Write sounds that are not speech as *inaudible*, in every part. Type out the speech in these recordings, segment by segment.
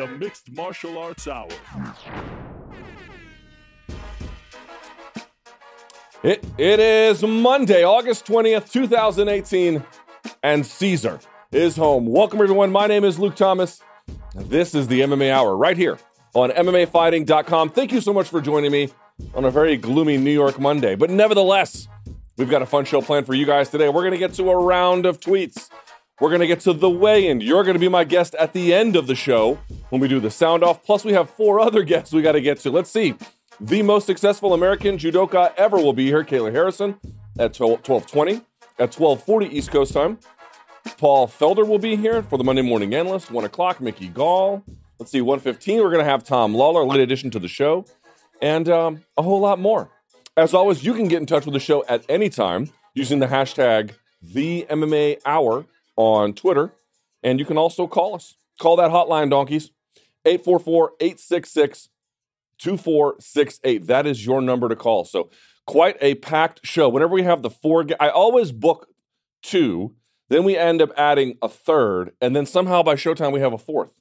the Mixed Martial Arts Hour. It, it is Monday, August 20th, 2018, and Caesar is home. Welcome, everyone. My name is Luke Thomas. This is the MMA Hour right here on MMAfighting.com. Thank you so much for joining me on a very gloomy New York Monday. But nevertheless, we've got a fun show planned for you guys today. We're going to get to a round of tweets. We're going to get to the weigh in. You're going to be my guest at the end of the show when we do the sound off. Plus, we have four other *laughs* guests we got to get to. Let's see. The most successful American judoka ever will be here, Kayla Harrison, at 1220, at 1240 East Coast time. Paul Felder will be here for the Monday Morning Analyst, 1 o'clock, Mickey Gall. Let's see, 115, we're going to have Tom Lawlor, late addition to the show, and um, a whole lot more. As always, you can get in touch with the show at any time using the hashtag the MMA Hour on Twitter, and you can also call us. Call that hotline, donkeys, 844 866 2468. That is your number to call. So, quite a packed show. Whenever we have the four, I always book two, then we end up adding a third, and then somehow by showtime we have a fourth.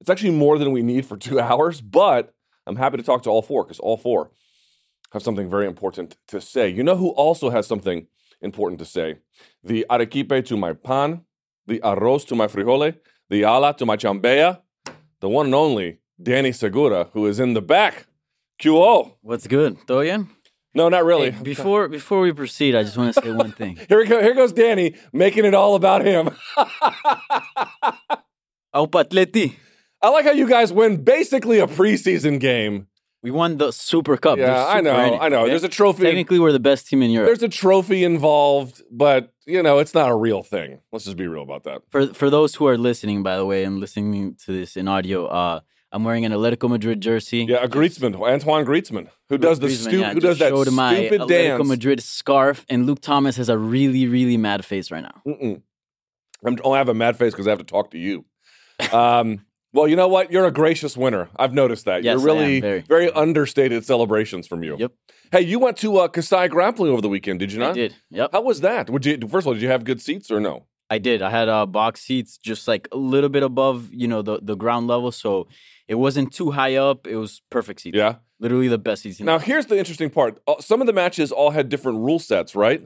It's actually more than we need for two *laughs* hours, but I'm happy to talk to all four because all four have something very important to say. You know who also has something important to say? The arequipe to my pan, the arroz to my frijole, the ala to my chambea, the one and only Danny Segura, who is in the back. QO. What's good? Todo bien? No, not really. Hey, before before we proceed, I just want to say one thing. *laughs* here we go. Here goes Danny making it all about him. *laughs* Aupatleti. I like how you guys win basically a preseason game. We won the Super Cup. Yeah, I know. I know. There's a trophy. Technically, we're the best team in Europe. There's a trophy involved, but you know, it's not a real thing. Let's just be real about that. For for those who are listening, by the way, and listening to this in audio, uh, I'm wearing an Atletico Madrid jersey. Yeah, a Griezmann, Antoine Griezmann, who does the Griezmann, stupid, yeah, who does that showed my stupid Atletico dance. Madrid scarf, and Luke Thomas has a really really mad face right now. Mm-mm. I'm, oh, I have a mad face because I have to talk to you. Um, well, you know what? You're a gracious winner. I've noticed that. Yes, You're really very. very understated celebrations from you. Yep, Hey, you went to uh, Kasai Grappling over the weekend, did you not? I did. Yep, How was that? Would you first of all, did you have good seats or no? I did. I had uh, box seats just like a little bit above, you know, the the ground level, so it wasn't too high up. It was perfect seats. Yeah. literally the best seats. Now here's the interesting part. Uh, Some of the matches all had different rule sets, right?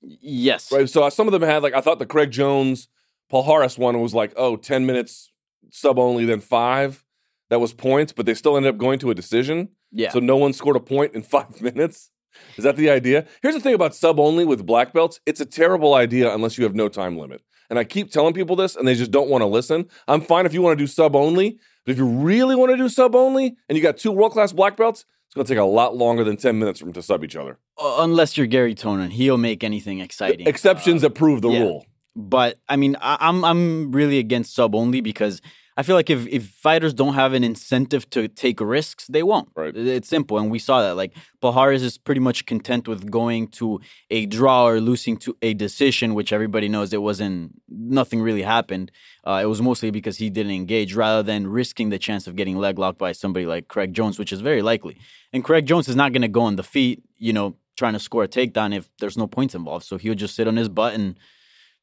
yes, Right. So uh, some of them had like I thought the Craig Jones, Paul Harris one was like oh 10 minutes sub only, then five. That was points, but they still ended up going to a decision. yeah. So no one scored a point in *laughs* five minutes. Is that the idea? Here's the thing about sub only with black belts. It's a terrible idea unless you have no time limit. And I keep telling people this and they just don't want to listen. I'm fine if you want to do sub only, but if you really want to do sub only and you got two world class black belts, it's going to take a lot longer than 10 minutes for them to sub each other. Uh, unless you're Garry Tonon, he'll make anything exciting. Exceptions Uh, that prove the yeah. rule. But I mean, I, I'm I'm really against sub only because I feel like if if fighters don't have an incentive to take risks, they won't. Right. It's simple, and we saw that. Like Paharis is pretty much content with going to a draw or losing to a decision, which everybody knows it wasn't. Nothing really happened. Uh, it was mostly because he didn't engage, rather than risking the chance of getting leg locked by somebody like Craig Jones, which is very likely. And Craig Jones is not going to go on the feet, you know, trying to score a takedown if there's no points involved. So he'll just sit on his butt and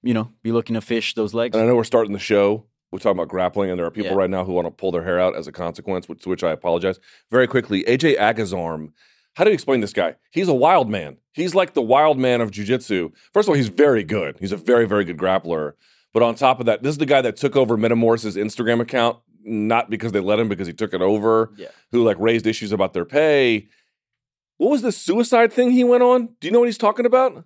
you know, be looking to fish those legs. And I know we're starting the show. We're talking about grappling, and there are people Yeah. right now who want to pull their hair out as a consequence, which, to which I apologize. Very quickly, AJ Agazarm. How do you explain this guy? He's a wild man. He's like the wild man of jujitsu. First of all, he's very good. He's a very, very good grappler. But on top of that, this is the guy that took over Metamoris's Instagram account, not because they let him, because he took it over. Yeah. Who like raised issues about their pay. What was the suicide thing he went on? Do you know what he's talking about?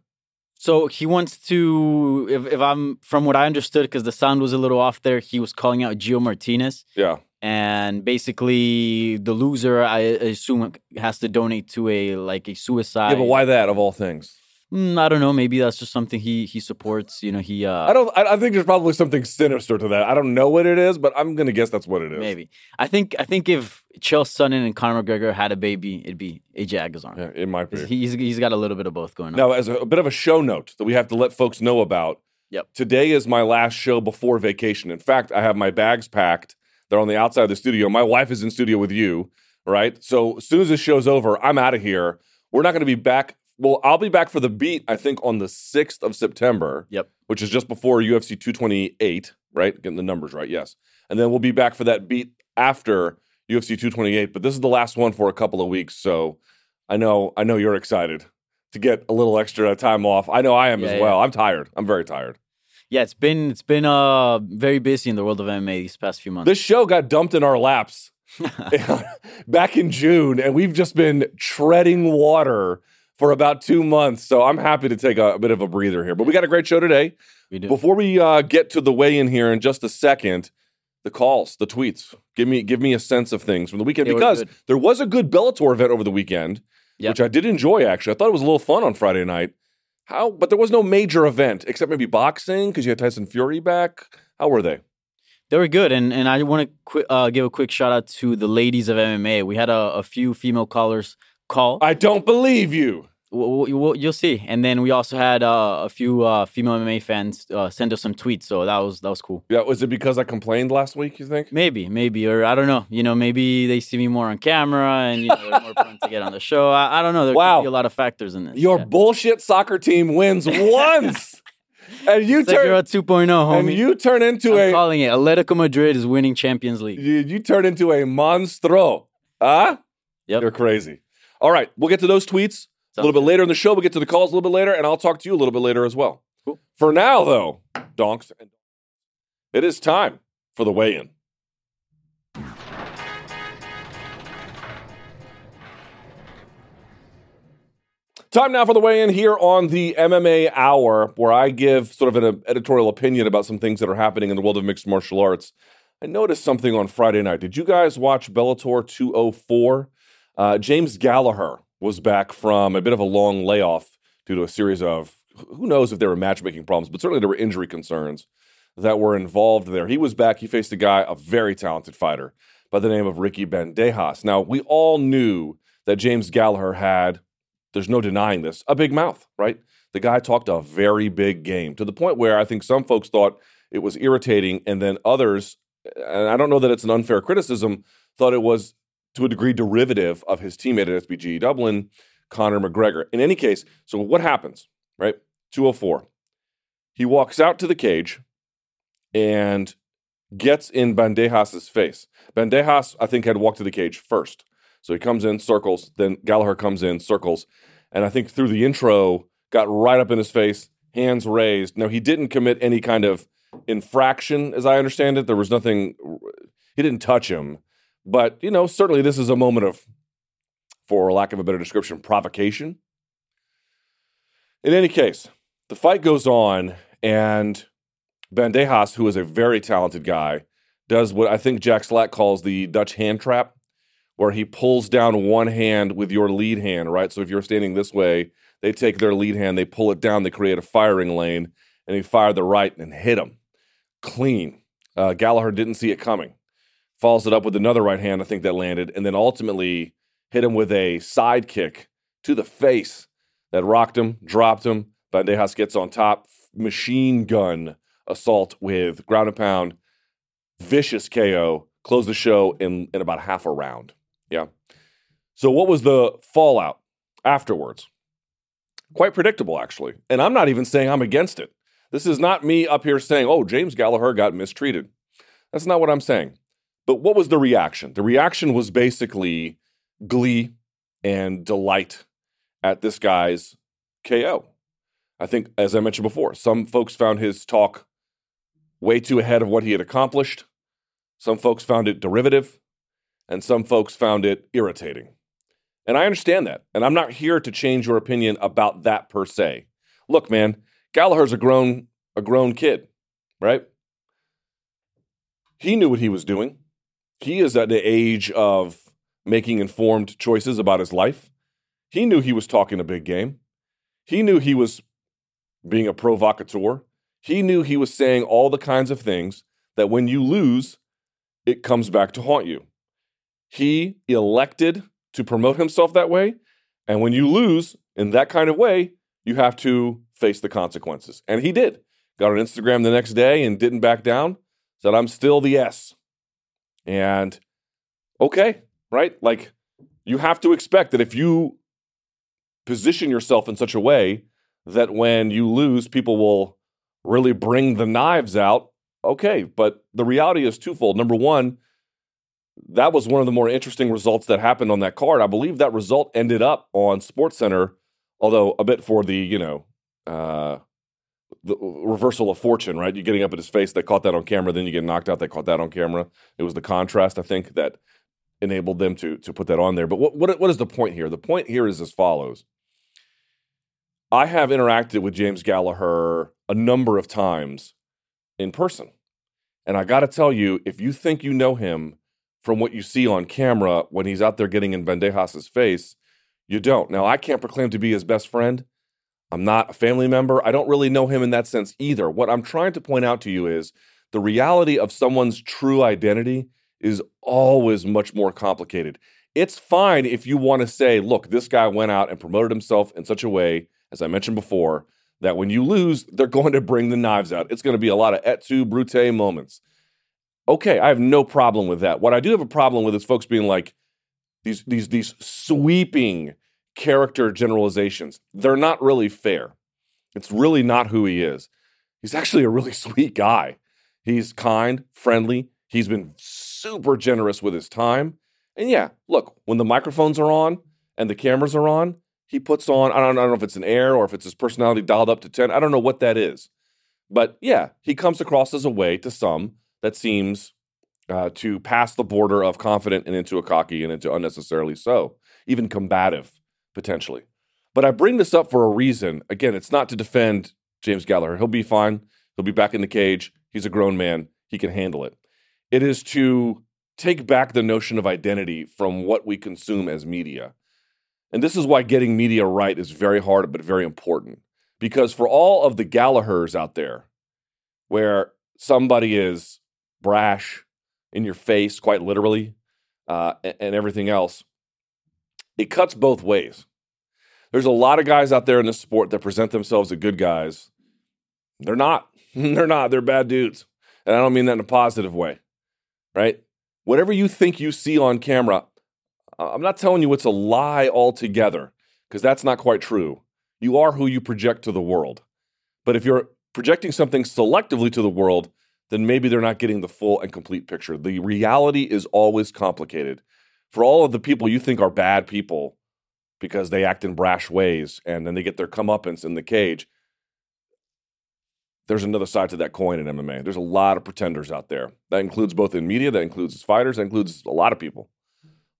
So he wants to, if, if I'm from what I understood, because the sound was a little off there, he was calling out Geo Martinez. Yeah. And basically, the loser, I assume, has to donate to a like a suicide. Yeah, but why that of all things? Mm, I don't know. Maybe that's just something he he supports. You know, he. Uh, I don't. I, I think there's probably something sinister to that. I don't know what it is, but I'm gonna guess that's what it is. Maybe. I think. I think if Chael Sonnen and Conor McGregor had a baby, it'd be AJ Agazarm. Yeah, it might be. He's he's got a little bit of both going on. Now, as a, a bit of a show note that we have to let folks know about. Yep. Today is my last show before vacation. In fact, I have my bags packed. They're on the outside of the studio. My wife is in studio with you, right? So as soon as this show's over, I'm out of here. We're not going to be back. Well, I'll be back for the beat, I think, on the 6th of September. Yep. Which is just before UFC 228, right? Getting the numbers right, yes. And then we'll be back for that beat after UFC 228. But this is the last one for a couple of weeks. So I know, I know you're excited to get a little extra time off. I know I am Yeah, as yeah. well. I'm tired. I'm very tired. Yeah, it's been it's been uh very busy in the world of MMA these past few months. This show got dumped in our laps *laughs* *laughs* back in June, and we've just been treading water for about two months. So I'm happy to take a, a bit of a breather here. But we got a great show today. we do. Before we uh, get to the weigh in here in just a second, the calls, the tweets, give me give me a sense of things from the weekend They because there was a good Bellator event over the weekend, Yep. which I did enjoy. Actually, I thought it was a little fun on Friday night. How? But there was no major event except maybe boxing because you had Tyson Fury back. How were they? They were good, and and I want to qu- uh, give a quick shout out to the ladies of MMA. We had a, a few female callers call. I don't believe you. You'll see, and then we also had uh, a few uh, female MMA fans uh, send us some tweets. So that was that was cool. Yeah, was it because I complained last week? You think? Maybe, maybe, or I don't know. You know, maybe they see me more on camera, and you know, they're more prone to get on the show. I, I don't know. There Wow. could be a lot of factors in this. Your yeah. bullshit soccer team wins *laughs* once, and you Segura turn 2.0, homie. and you turn into I'm a calling it. Atletico Madrid is winning Champions League. you, you turn into a monstro. Huh? Yep. You're crazy. All right, we'll get to those tweets a little bit later in the show. We'll get to the calls a little bit later, and I'll talk to you a little bit later as well. Cool. For now, though, donks, it is time for the weigh-in. Time now for the weigh in here on the MMA Hour, where I give sort of an editorial opinion about some things that are happening in the world of mixed martial arts. I noticed something on Friday night. Did you guys watch Bellator 204? Uh, James Gallagher was back from a bit of a long layoff due to a series of who knows if there were matchmaking problems, but certainly there were injury concerns that were involved there. He was back. He faced a guy, a very talented fighter by the name of Ricky Bandejas. Now, we all knew that James Gallagher had, there's no denying this, a big mouth, right? The guy talked a very big game to the point where I think some folks thought it was irritating, and then others, and I don't know that it's an unfair criticism, thought it was to a degree derivative of his teammate at SBG Dublin, Conor McGregor. In any case, so what happens, right? 204. He walks out to the cage and gets in Bandejas' face. Bandejas, I think, had walked to the cage first. So he comes in, circles, then Gallagher comes in, circles, and I think through the intro, got right up in his face, hands raised. Now, he didn't commit any kind of infraction, as I understand it. There was nothing, he didn't touch him. But, you know, certainly this is a moment of, for lack of a better description, provocation. In any case, the fight goes on, and Bandejas, who is a very talented guy, does what I think Jack Slack calls the Dutch hand trap, where he pulls down one hand with your lead hand, right? So if you're standing this way, they take their lead hand, they pull it down, they create a firing lane, and he fired the right and hit him clean. Uh, Gallagher didn't see it coming. Follows it up with another right hand, I think that landed, and then ultimately hit him with a side kick to the face that rocked him, dropped him. Bandejas gets on top, machine gun assault with ground and pound, vicious KO, close the show in, in about half a round. Yeah. So, what was the fallout afterwards? Quite predictable, actually. And I'm not even saying I'm against it. This is not me up here saying, oh, James Gallagher got mistreated. That's not what I'm saying. But what was the reaction? The reaction was basically glee and delight at this guy's KO. I think, as I mentioned before, some folks found his talk way too ahead of what he had accomplished. Some folks found it derivative, and some folks found it irritating. And I understand that. And I'm not here to change your opinion about that per se. Look, man, Gallagher's a grown a grown kid, right? He knew what he was doing. He is at the age of making informed choices about his life. He knew he was talking a big game. He knew he was being a provocateur. He knew he was saying all the kinds of things that when you lose, it comes back to haunt you. He elected to promote himself that way. And when you lose in that kind of way, you have to face the consequences. And he did. Got on Instagram the next day and didn't back down. Said, I'm still the S. And okay, right? Like you have to expect that if you position yourself in such a way that when you lose, people will really bring the knives out. Okay, but the reality is twofold. Number one, that was one of the more interesting results that happened on that card. I believe that result ended up on SportsCenter, although a bit for the you know uh, the reversal of fortune, right? You're getting up at his face, they caught that on camera. Then you get knocked out, they caught that on camera. It was the contrast, I think, that enabled them to to put that on there. But what what, what is the point here? The point here is as follows. I have interacted with James Gallagher a number of times in person. And I got to tell you, if you think you know him from what you see on camera when he's out there getting in Bandejas's face, you don't. Now, I can't proclaim to be his best friend. I'm not a family member. I don't really know him in that sense either. What I'm trying to point out to you is the reality of someone's true identity is always much more complicated. It's fine if you want to say, look, this guy went out and promoted himself in such a way as I mentioned before, that when you lose, they're going to bring the knives out. It's going to be a lot of et tu, brute moments. Okay, I have no problem with that. What I do have a problem with is folks being like these these these sweeping character generalizations. They're not really fair. It's really not who he is. He's actually a really *laughs* sweet guy. He's kind, friendly. He's been super generous with his time. And yeah, look, when the microphones are on and the cameras are on, he puts on. I don't, I don't know if it's an air or if it's his personality dialed up to 10. I don't know what that is. But yeah, he comes across as a way to some that seems uh, to pass the border of confident and into a cocky and into unnecessarily so, even combative potentially. But I bring this up for a reason. Again, it's not to defend James Gallagher. He'll be fine. He'll be back in the cage. He's a grown man. He can handle it. It is to take back the notion of identity from what we consume as media. And this is why getting media right is very hard, but very important. Because for all of the Gallaghers out there, where somebody is brash in your face, quite literally, uh, and, and everything else, it cuts both ways. There's a lot of guys out there in this sport that present themselves as good guys. They're not. *laughs* They're not. They're bad dudes. And I don't mean that in a positive way, right? Whatever you think you see on camera, I'm not telling you it's a lie altogether, because that's not quite true. You are who you project to the world. But if you're projecting something selectively to the world, then maybe they're not getting the full and complete picture. The reality is always complicated. For all of the people you think are bad people because they act in brash ways and then they get their comeuppance in the cage, there's another side to that coin in MMA. There's a lot of pretenders out there. That includes both in media, that includes fighters, that includes a lot of people.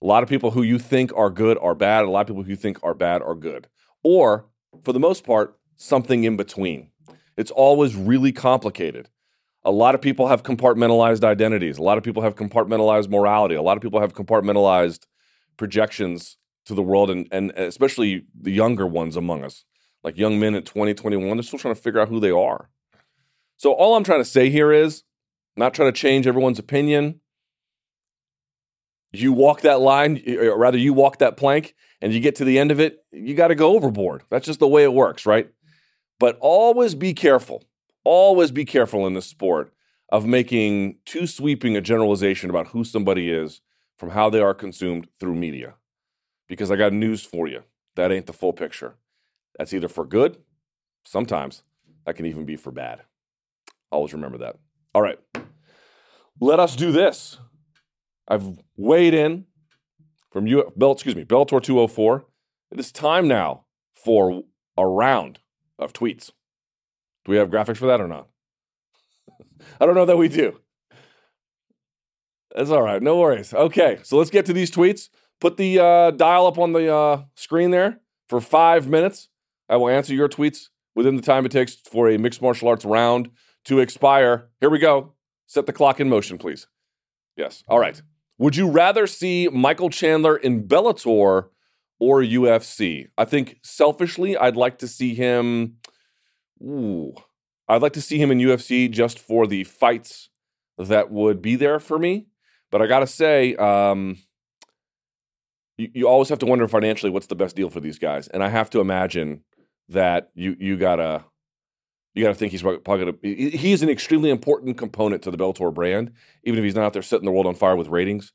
A lot of people who you think are good are bad. A lot of people who you think are bad are good. Or, for the most part, something in between. It's always really complicated. A lot of people have compartmentalized identities. A lot of people have compartmentalized morality. A lot of people have compartmentalized projections to the world, and, and especially the younger ones among us, like young men at 20, 21, they're still trying to figure out who they are. So, all I'm trying to say here is not trying to change everyone's opinion, you walk that line, or rather, you walk that plank, and you get to the end of it, you got to go overboard. That's just the way it works, right? But always be careful. Always be careful in this sport of making too sweeping a generalization about who somebody is from how they are consumed through media. Because I got news for you that ain't the full picture. That's either for good, sometimes that can even be for bad. Always remember that. All right. Let us do this. I've weighed in from you, Bell, excuse me, Bellator 204. It is time now for a round of tweets. Do we have graphics for that or not? *laughs* I don't know that we do. That's all right. No worries. Okay, so let's get to these tweets. Put the uh, dial up on the uh, screen there for five minutes. I will answer your tweets within the time it takes for a mixed martial arts round to expire. Here we go. Set the clock in motion, please. Yes. All right. Would you rather see Michael Chandler in Bellator or UFC? I think selfishly, I'd like to see him. Ooh, I'd like to see him in UFC just for the fights that would be there for me. But I gotta say, um, you, you always have to wonder financially what's the best deal for these guys, and I have to imagine that you you gotta you gotta think he's probably gonna. He's an extremely important component to the Bellator brand, even if he's not out there setting the world on fire with ratings.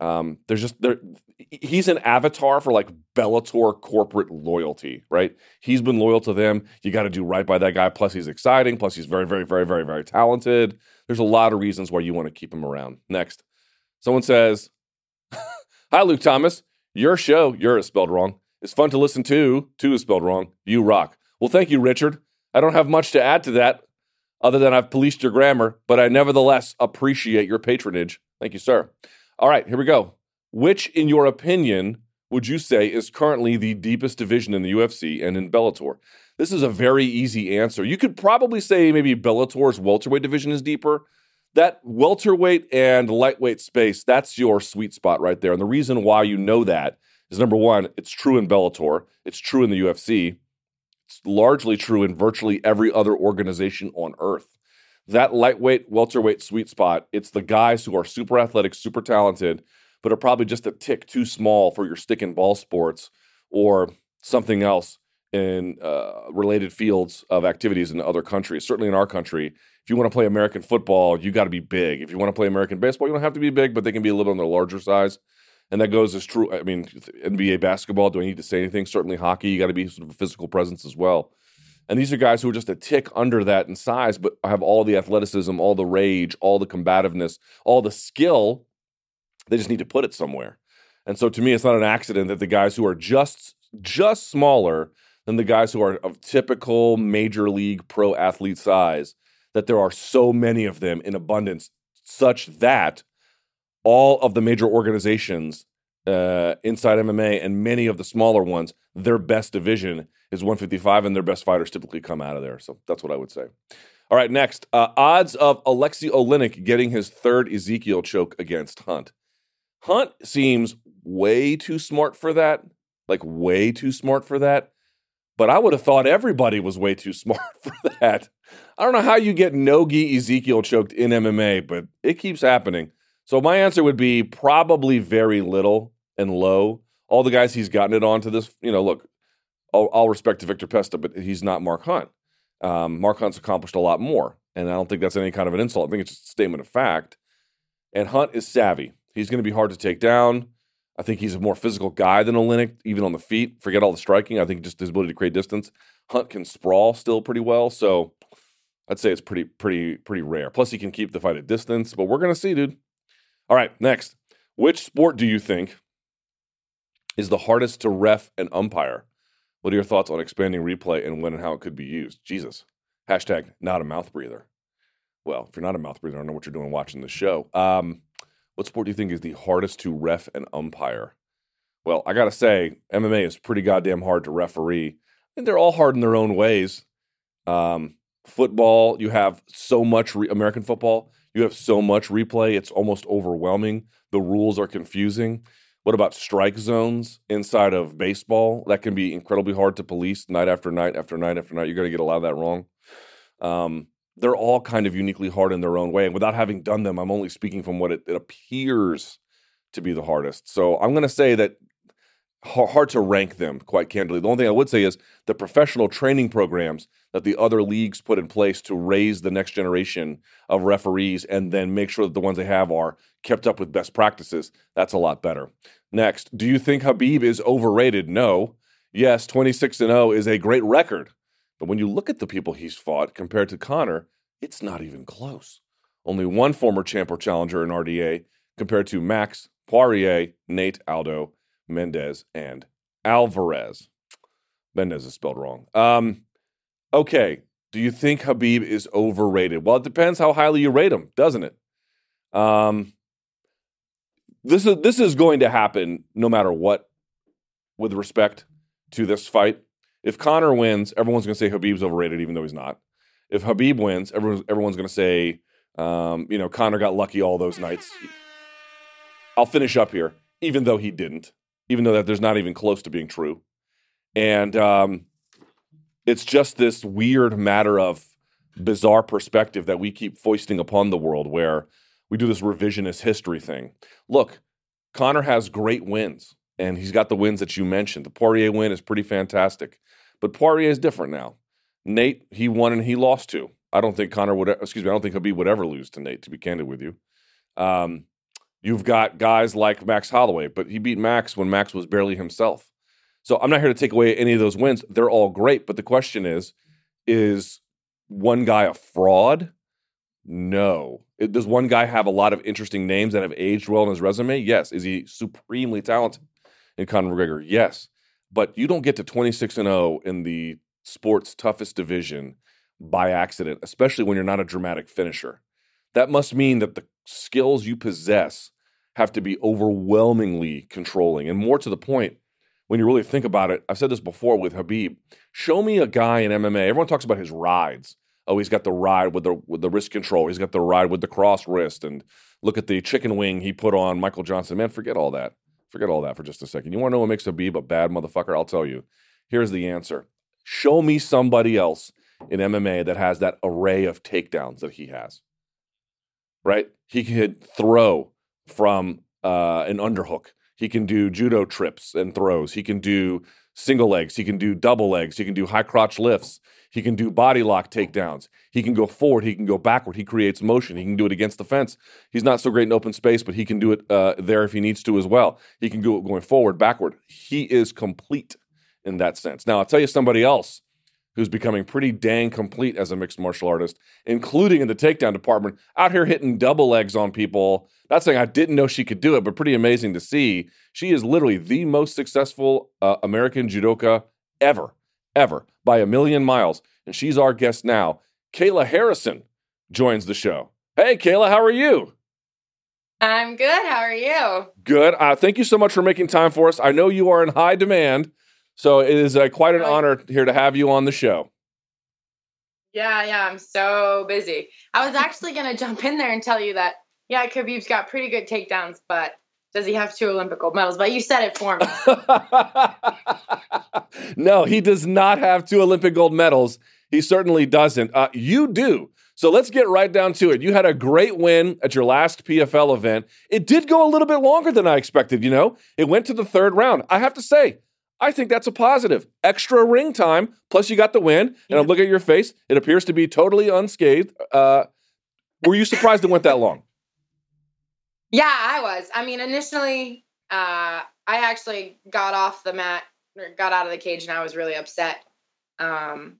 Um, there's just there. He's an avatar for like Bellator corporate loyalty, right? He's been loyal to them. You got to do right by that guy. Plus, he's exciting. Plus, he's very, very, very, very, very talented. There's a lot of reasons why you want to keep him around. Next, someone says, *laughs* "Hi, Luke Thomas. Your show, you're spelled wrong. It's fun to listen to. Two is spelled wrong. You rock. Well, thank you, Richard. I don't have much to add to that, other than I've policed your grammar, but I nevertheless appreciate your patronage. Thank you, sir." All right, here we go. Which, in your opinion, would you say is currently the deepest division in the UFC and in Bellator? This is a very easy answer. You could probably say maybe Bellator's welterweight division is deeper. That welterweight and lightweight space, that's your sweet spot right there. And the reason why you know that is number one, it's true in Bellator, it's true in the UFC, it's largely true in virtually every other organization on earth that lightweight, welterweight sweet spot, it's the guys who are super athletic, super talented, but are probably just a tick too small for your stick and ball sports or something else in uh, related fields of activities in other countries. Certainly in our country, if you want to play American football, you got to be big. If you want to play American baseball, you don't have to be big, but they can be a little on the larger size. And that goes as true. I mean, NBA basketball, do I need to say anything? Certainly hockey, you got to be sort of a physical presence as well. And these are guys who are just a tick under that in size, but have all the athleticism, all the rage, all the combativeness, all the skill. They just need to put it somewhere. And so to me, it's not an accident that the guys who are just just smaller than the guys who are of typical major league pro athlete size, that there are so many of them in abundance, such that all of the major organizations uh, inside MMA and many of the smaller ones, their best division is 155, and their best fighters typically come out of there. So that's what I would say. All right, next uh, odds of Alexei Oleinik getting his third Ezekiel choke against Hunt. Hunt seems way too smart for that, like way too smart for that. But I would have thought everybody was way too *laughs* smart for that. I don't know how you get Nogi Ezekiel choked in MMA, but it keeps happening. So my answer would be probably very little and low. All the guys he's gotten it on to this, you know, look, all, all respect to Viktor Pesta, but he's not Mark Hunt. Um, Mark Hunt's accomplished a lot more, and I don't think that's any kind of an insult. I think it's just a statement of fact. And Hunt is savvy. He's going to be hard to take down. I think he's a more physical guy than Oleinik, even on the feet. Forget all the striking. I think just his ability to create distance. Hunt can sprawl still pretty well, so I'd say it's pretty, pretty, pretty rare. Plus, he can keep the fight at distance. But we're to see, dude. All right, next. Which sport do you think is the hardest to ref and umpire? What are your thoughts on expanding replay and when and how it could be used? Jesus. Hashtag not a mouth breather. Well, if you're not a mouth breather, I don't know what you're doing watching the show. Um, what sport do you think is the hardest to ref and umpire? Well, I got to say, MMA is pretty goddamn hard to referee. And they're all hard in their own ways. Um, football, you have so much, re- American football, you have so much replay, it's almost overwhelming. The rules are confusing. What about strike zones inside of baseball? That can be incredibly hard to police night after night after night after night. You're going to get a lot of that wrong. Um, they're all kind of uniquely hard in their own way. And without having done them, I'm only speaking from what it, it appears to be the hardest. So I'm going to say that hard to rank them, quite candidly. The only thing I would say is the professional training programs that the other leagues put in place to raise the next generation of referees and then make sure that the ones they have are kept up with best practices, that's a lot better. Next, do you think Khabib is overrated? No. Yes, 26 and 0 is a great record. But when you look at the people he's fought compared to Conor, it's not even close. Only one former champ or challenger in RDA compared to Max, Poirier, Nate, Aldo, Mendez, and Alvarez. Mendez is spelled wrong. Um, okay, Do you think Khabib is overrated? Well, it depends how highly you rate him, doesn't it? Um, this is this is going to happen no matter what, with respect to this fight. If Conor wins, everyone's going to say Khabib's overrated, even though he's not. If Khabib wins, everyone's everyone's going to say, um, you know, Conor got lucky all those nights. I'll finish up here, even though he didn't, even though that there's not even close to being true, and um, it's just this weird matter of bizarre perspective that we keep foisting upon the world, where we do this revisionist history thing. Look, Conor has great wins, and he's got the wins that you mentioned. The Poirier win is pretty fantastic, but Poirier is different now. Nate, he won and he lost to. I don't think Conor would. Excuse me. I don't think Khabib would ever lose to Nate. To be candid with you, um, you've got guys like Max Holloway, but he beat Max when Max was barely himself. So I'm not here to take away any of those wins. They're all great, but the question is, is one guy a fraud? No. It, does one guy have a lot of interesting names that have aged well in his resume? Yes. Is he supremely talented in Conor McGregor? Yes. But you don't get to 26 and 0 in the sport's toughest division by accident, especially when you're not a dramatic finisher. That must mean that the skills you possess have to be overwhelmingly controlling. And more to the point, when you really think about it, I've said this before with Khabib. Show me a guy in MMA. Everyone talks about his rides. Oh, he's got the ride with the with the wrist control. He's got the ride with the cross wrist. And look at the chicken wing he put on Michael Johnson. Man, forget all that. Forget all that for just a second. You want to know what makes Khabib a bad motherfucker? I'll tell you. Here's the answer. Show me somebody else in MMA that has that array of takedowns that he has. Right? He could throw from uh, an underhook. He can do judo trips and throws. He can do single legs. He can do double legs. He can do high crotch lifts. He can do body lock takedowns. He can go forward. He can go backward. He creates motion. He can do it against the fence. He's not so great in open space, but he can do it uh, there if he needs to as well. He can do it going forward, backward. He is complete in that sense. Now, I'll tell you somebody else who's becoming pretty dang complete as a mixed martial artist, including in the takedown department, out here hitting double legs on people. Not saying I didn't know she could do it, but pretty amazing to see. She is literally the most successful uh, American judoka ever, ever, by a million miles. And she's our guest now. Kayla Harrison joins the show. Hey, Kayla, how are you? I'm good. How are you? Good. Uh, thank you so much for making time for us. I know you are in high demand. So it is uh, quite an honor here to have you on the show. Yeah, yeah, I'm so busy. I was actually going to jump in there and tell you that, yeah, Khabib's got pretty good takedowns, but does he have two Olympic gold medals? But you said it for me. *laughs* no, he does not have two Olympic gold medals. He certainly doesn't. Uh, you do. So let's get right down to it. You had a great win at your last PFL event. It did go a little bit longer than I expected, you know? It went to the third round. I have to say, I think that's a positive. Extra ring time, plus you got the win. And yeah. I'm looking at your face; it appears to be totally unscathed. Uh, were you surprised it went that long? Yeah, I was. I mean, initially, uh, I actually got off the mat, or got out of the cage, and I was really upset, um,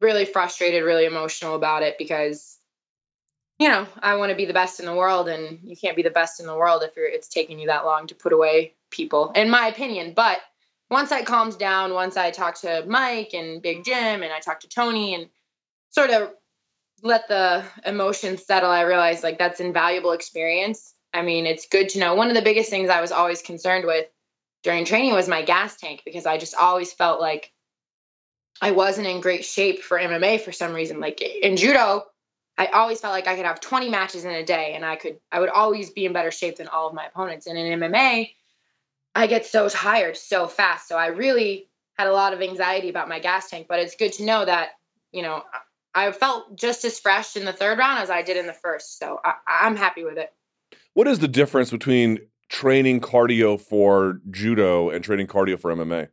really frustrated, really emotional about it because, you know, I want to be the best in the world, and you can't be the best in the world if it's taking you that long to put away people, in my opinion. But once I calmed down, once I talked to Mike and Big Jim and I talked to Tony and sort of let the emotions settle, I realized like that's invaluable experience. I mean, it's good to know. One of the biggest things I was always concerned with during training was my gas tank because I just always felt like I wasn't in great shape for MMA for some reason. Like in judo, I always felt like I could have 20 matches in a day and I could I would always be in better shape than all of my opponents. And in MMA, I get so tired so fast. So I really had a lot of anxiety about my gas tank, but it's good to know that, you know, I felt just as fresh in the third round as I did in the first. So I, am happy with it. What is the difference between training cardio for judo and training cardio for MMA?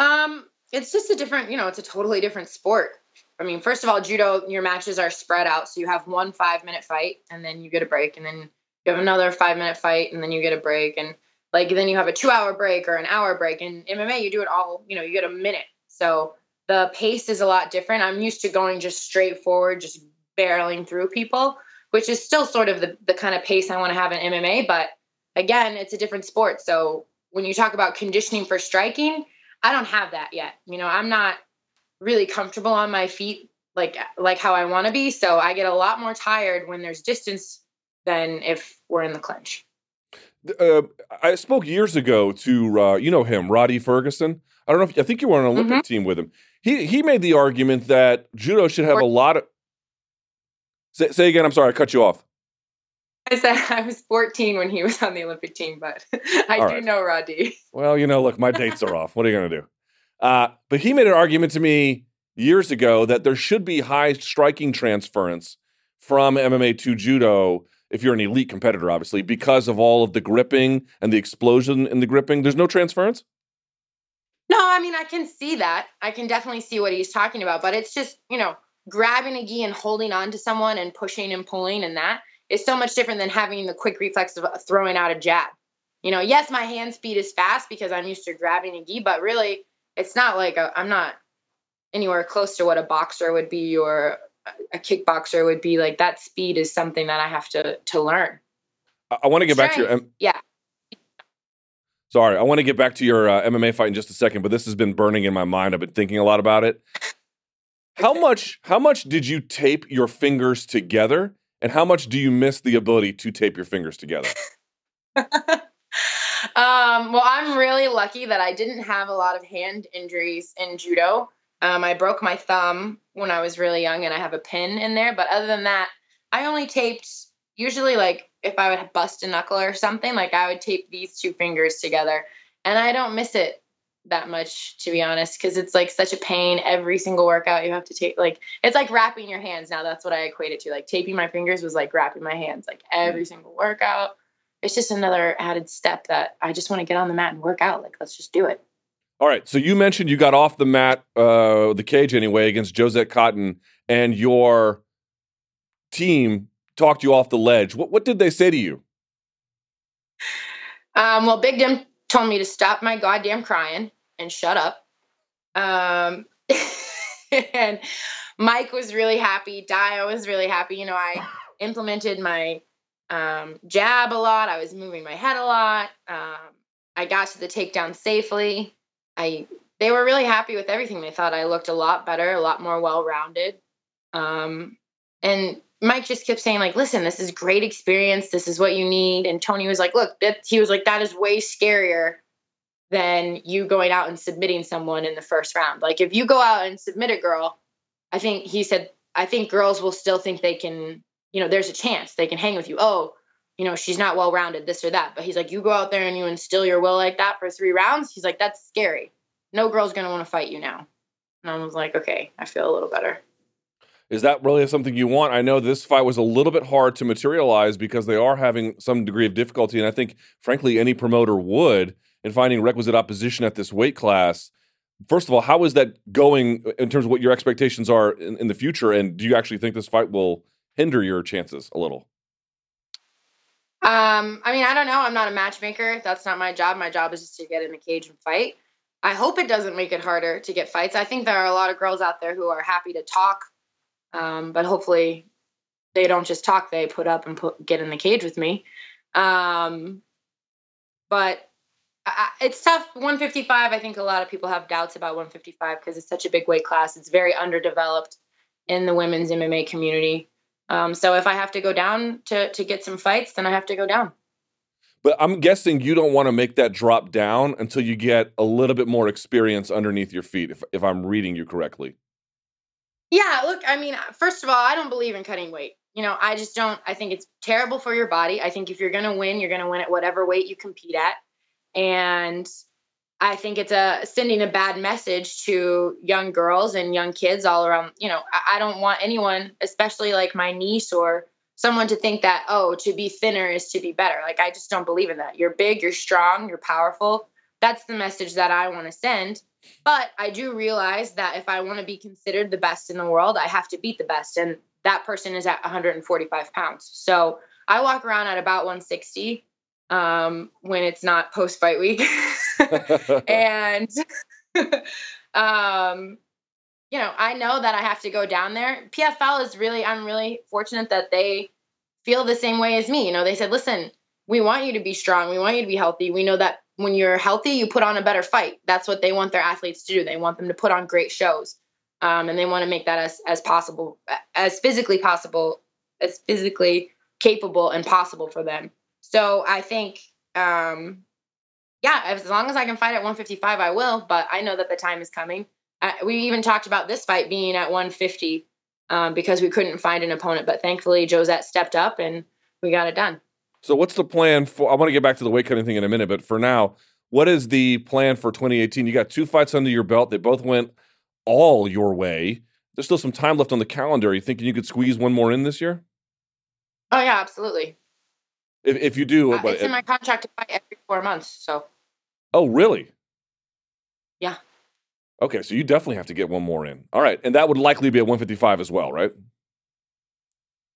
Um, it's just a different, you know, it's a totally different sport. I mean, first of all, judo, your matches are spread out. So you have one five minute fight and then you get a break and then you have another five minute fight and then you get a break and like then you have a two hour break or an hour break. In mma you do it all you know you get a minute. So the pace is a lot different. I'm used to going just straight forward just barreling through people which is still sort of the, the kind of pace i want to have in mma but again it's a different sport. So when you talk about conditioning for striking i don't have that yet. You know i'm not really comfortable on my feet like like how I want to be. So I get a lot more tired when there's distance than if we're in the clinch. Uh, I spoke years ago to uh, you know him, Rhadi Ferguson. I don't know if I think you were on an Olympic mm-hmm. team with him. He he made the argument that judo should have a lot of. Say, say again. I'm sorry, I cut you off. I said *laughs* I was 14 when he was on the Olympic team, but *laughs* I All do right. know Roddy. Well, you know, look, my dates are *laughs* off. What are you going to do? Uh, but he made an argument to me years ago that there should be high striking transference from MMA to judo if you're an elite competitor, obviously, because of all of the gripping and the explosion in the gripping. There's no transference? No, I mean, I can see that. I can definitely see what he's talking about, but it's just, you know, grabbing a gi and holding on to someone and pushing and pulling and that is so much different than having the quick reflex of uh, throwing out a jab. You know, yes, my hand speed is fast because I'm used to grabbing a gi, but really, it's not like i am not anywhere close to what a boxer would be or a kickboxer would be. Like that speed is something that I have to to learn. I, I want to get Strength, back to your yeah. Sorry, I want to get back to your uh, MMA fight in just a second, but this has been burning in my mind. I've been thinking a lot about it. *laughs* How much? How much did you tape your fingers together, and how much do you miss the ability to tape your fingers together? *laughs* Um, well, I'm really lucky that I didn't have a lot of hand injuries in judo. Um, I broke my thumb when I was really young, and I have a pin in there. But other than that, I only taped usually like if I would bust a knuckle or something, like I would tape these two fingers together, and I don't miss it that much to be honest because it's like such a pain every single workout you have to tape like it's like wrapping your hands now that's what i equate it to like taping my fingers was like wrapping my hands like every single workout it's just another added step that I just want to get on the mat and work out. Like, let's just do it. All right. So you mentioned you got off the mat, uh, the cage anyway, against Jozette Cotton, and your team talked you off the ledge. What what did they say to you? Um, well, Big Jim told me to stop my goddamn crying and shut up. Um, *laughs* and Mike was really happy. Dio was really happy. You know, I implemented my um, jab a lot. I was moving my head a lot. Um, I got to the takedown safely. I they were really happy with everything. They thought I looked a lot better, a lot more well rounded. Um, and Mike just kept saying like, "Listen, this is great experience. This is what you need." And Tony was like, "Look, that he was like that is way scarier than you going out and submitting someone in the first round. Like if you go out and submit a girl, I think he said I think girls will still think they can you know, there's a chance they can hang with you. Oh, you know, she's not well rounded, this or that. But he's like, you go out there and you instill your will like that for three rounds. He's like, that's scary. No girl's gonna want to fight you now. And I was like, okay, I feel a little better. Is that really something you want? I know this fight was a little bit hard to materialize because they are having some degree of difficulty, and I think, frankly, any promoter would in finding requisite opposition at this weight class. First of all, how is that going in terms of what your expectations are in, in the future? And do you actually think this fight will hinder your chances a little? Um, I mean, I don't know. I'm not a matchmaker. That's not my job. My job is just to get in the cage and fight. I hope it doesn't make it harder to get fights. I think there are a lot of girls out there who are happy to talk, um, but hopefully they don't just talk. They put up and put, get in the cage with me. Um, but I, it's tough. 155. I think a lot of people have doubts about 155 because it's such a big weight class. It's very underdeveloped in the women's MMA community. Um, so if I have to go down to to get some fights, then I have to go down. But I'm guessing you don't want to make that drop down until you get a little bit more experience underneath your feet, if if I'm reading you correctly. Yeah, look, I mean, first of all, I don't believe in cutting weight. You know, I just don't. I think it's terrible for your body. I think if you're going to win, you're going to win at whatever weight you compete at. And I think it's a sending a bad message to young girls and young kids all around. You know, I, I don't want anyone, especially like my niece or someone to think that oh, to be thinner is to be better. Like I just don't believe in that. You're big, you're strong, you're powerful. That's the message that I want to send. But I do realize that if I want to be considered the best in the world, I have to beat the best, and that person is at 145 pounds. So I walk around at about 160 um, when it's not post fight week. *laughs* *laughs* and *laughs* um, you know, I know that I have to go down there. PFL is really, I'm really fortunate that they feel the same way as me. You know, they said, listen, we want you to be strong. We want you to be healthy. We know that when you're healthy, you put on a better fight. That's what they want their athletes to do. They want them to put on great shows. um, and they want to make that as as possible, as physically possible, as physically capable and possible for them. So I think, um, yeah, as long as I can fight at 155, I will. But I know that the time is coming. Uh, we even talked about this fight being at 150 um, because we couldn't find an opponent. But thankfully, Jozette stepped up and we got it done. So, what's the plan for? I want to get back to the weight cutting thing in a minute, but for now, what is the plan for 2018? You got two fights under your belt. They both went all your way. There's still some time left on the calendar. Are you thinking you could squeeze one more in this year? Oh yeah, absolutely. If, if you do, uh, it's in my contract to fight every four months. So. Oh really? Yeah. Okay, so you definitely have to get one more in. All right, and that would likely be at 155 as well, right?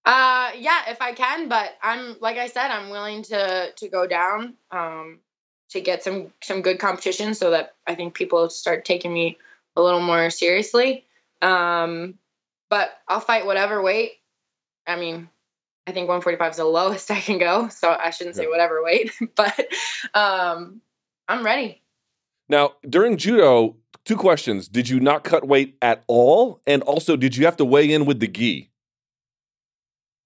Uh, yeah, if I can, but I'm like I said, I'm willing to to go down um to get some some good competition so that I think people start taking me a little more seriously. Um, but I'll fight whatever weight. I mean, I think 145 is the lowest I can go, so I shouldn't say whatever weight, *laughs* but um, I'm ready. Now, during judo, two questions: Did you not cut weight at all, and also did you have to weigh in with the gi?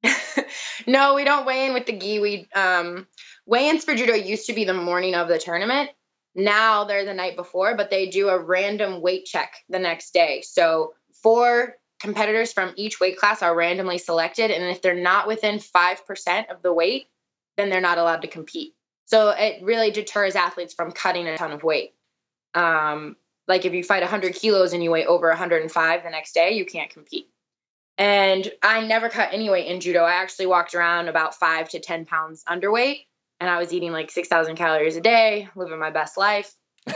*laughs* no, we don't weigh in with the gi. We um, weigh-ins for judo used to be the morning of the tournament. Now they're the night before, but they do a random weight check the next day. So four competitors from each weight class are randomly selected, and if they're not within five percent of the weight, then they're not allowed to compete. So it really deters athletes from cutting a ton of weight. Um, like if you fight 100 kilos and you weigh over 105 the next day, you can't compete. And I never cut any weight in judo. I actually walked around about five to 10 pounds underweight, and I was eating like 6,000 calories a day, living my best life.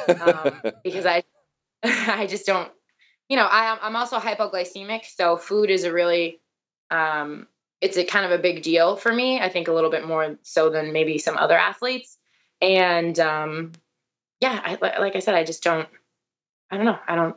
Um, *laughs* because I, *laughs* I just don't, you know, I, I'm also hypoglycemic, so food is a really, um, it's a kind of a big deal for me. I think a little bit more so than maybe some other athletes. And um, yeah, I, like I said, I just don't, I don't know. I don't,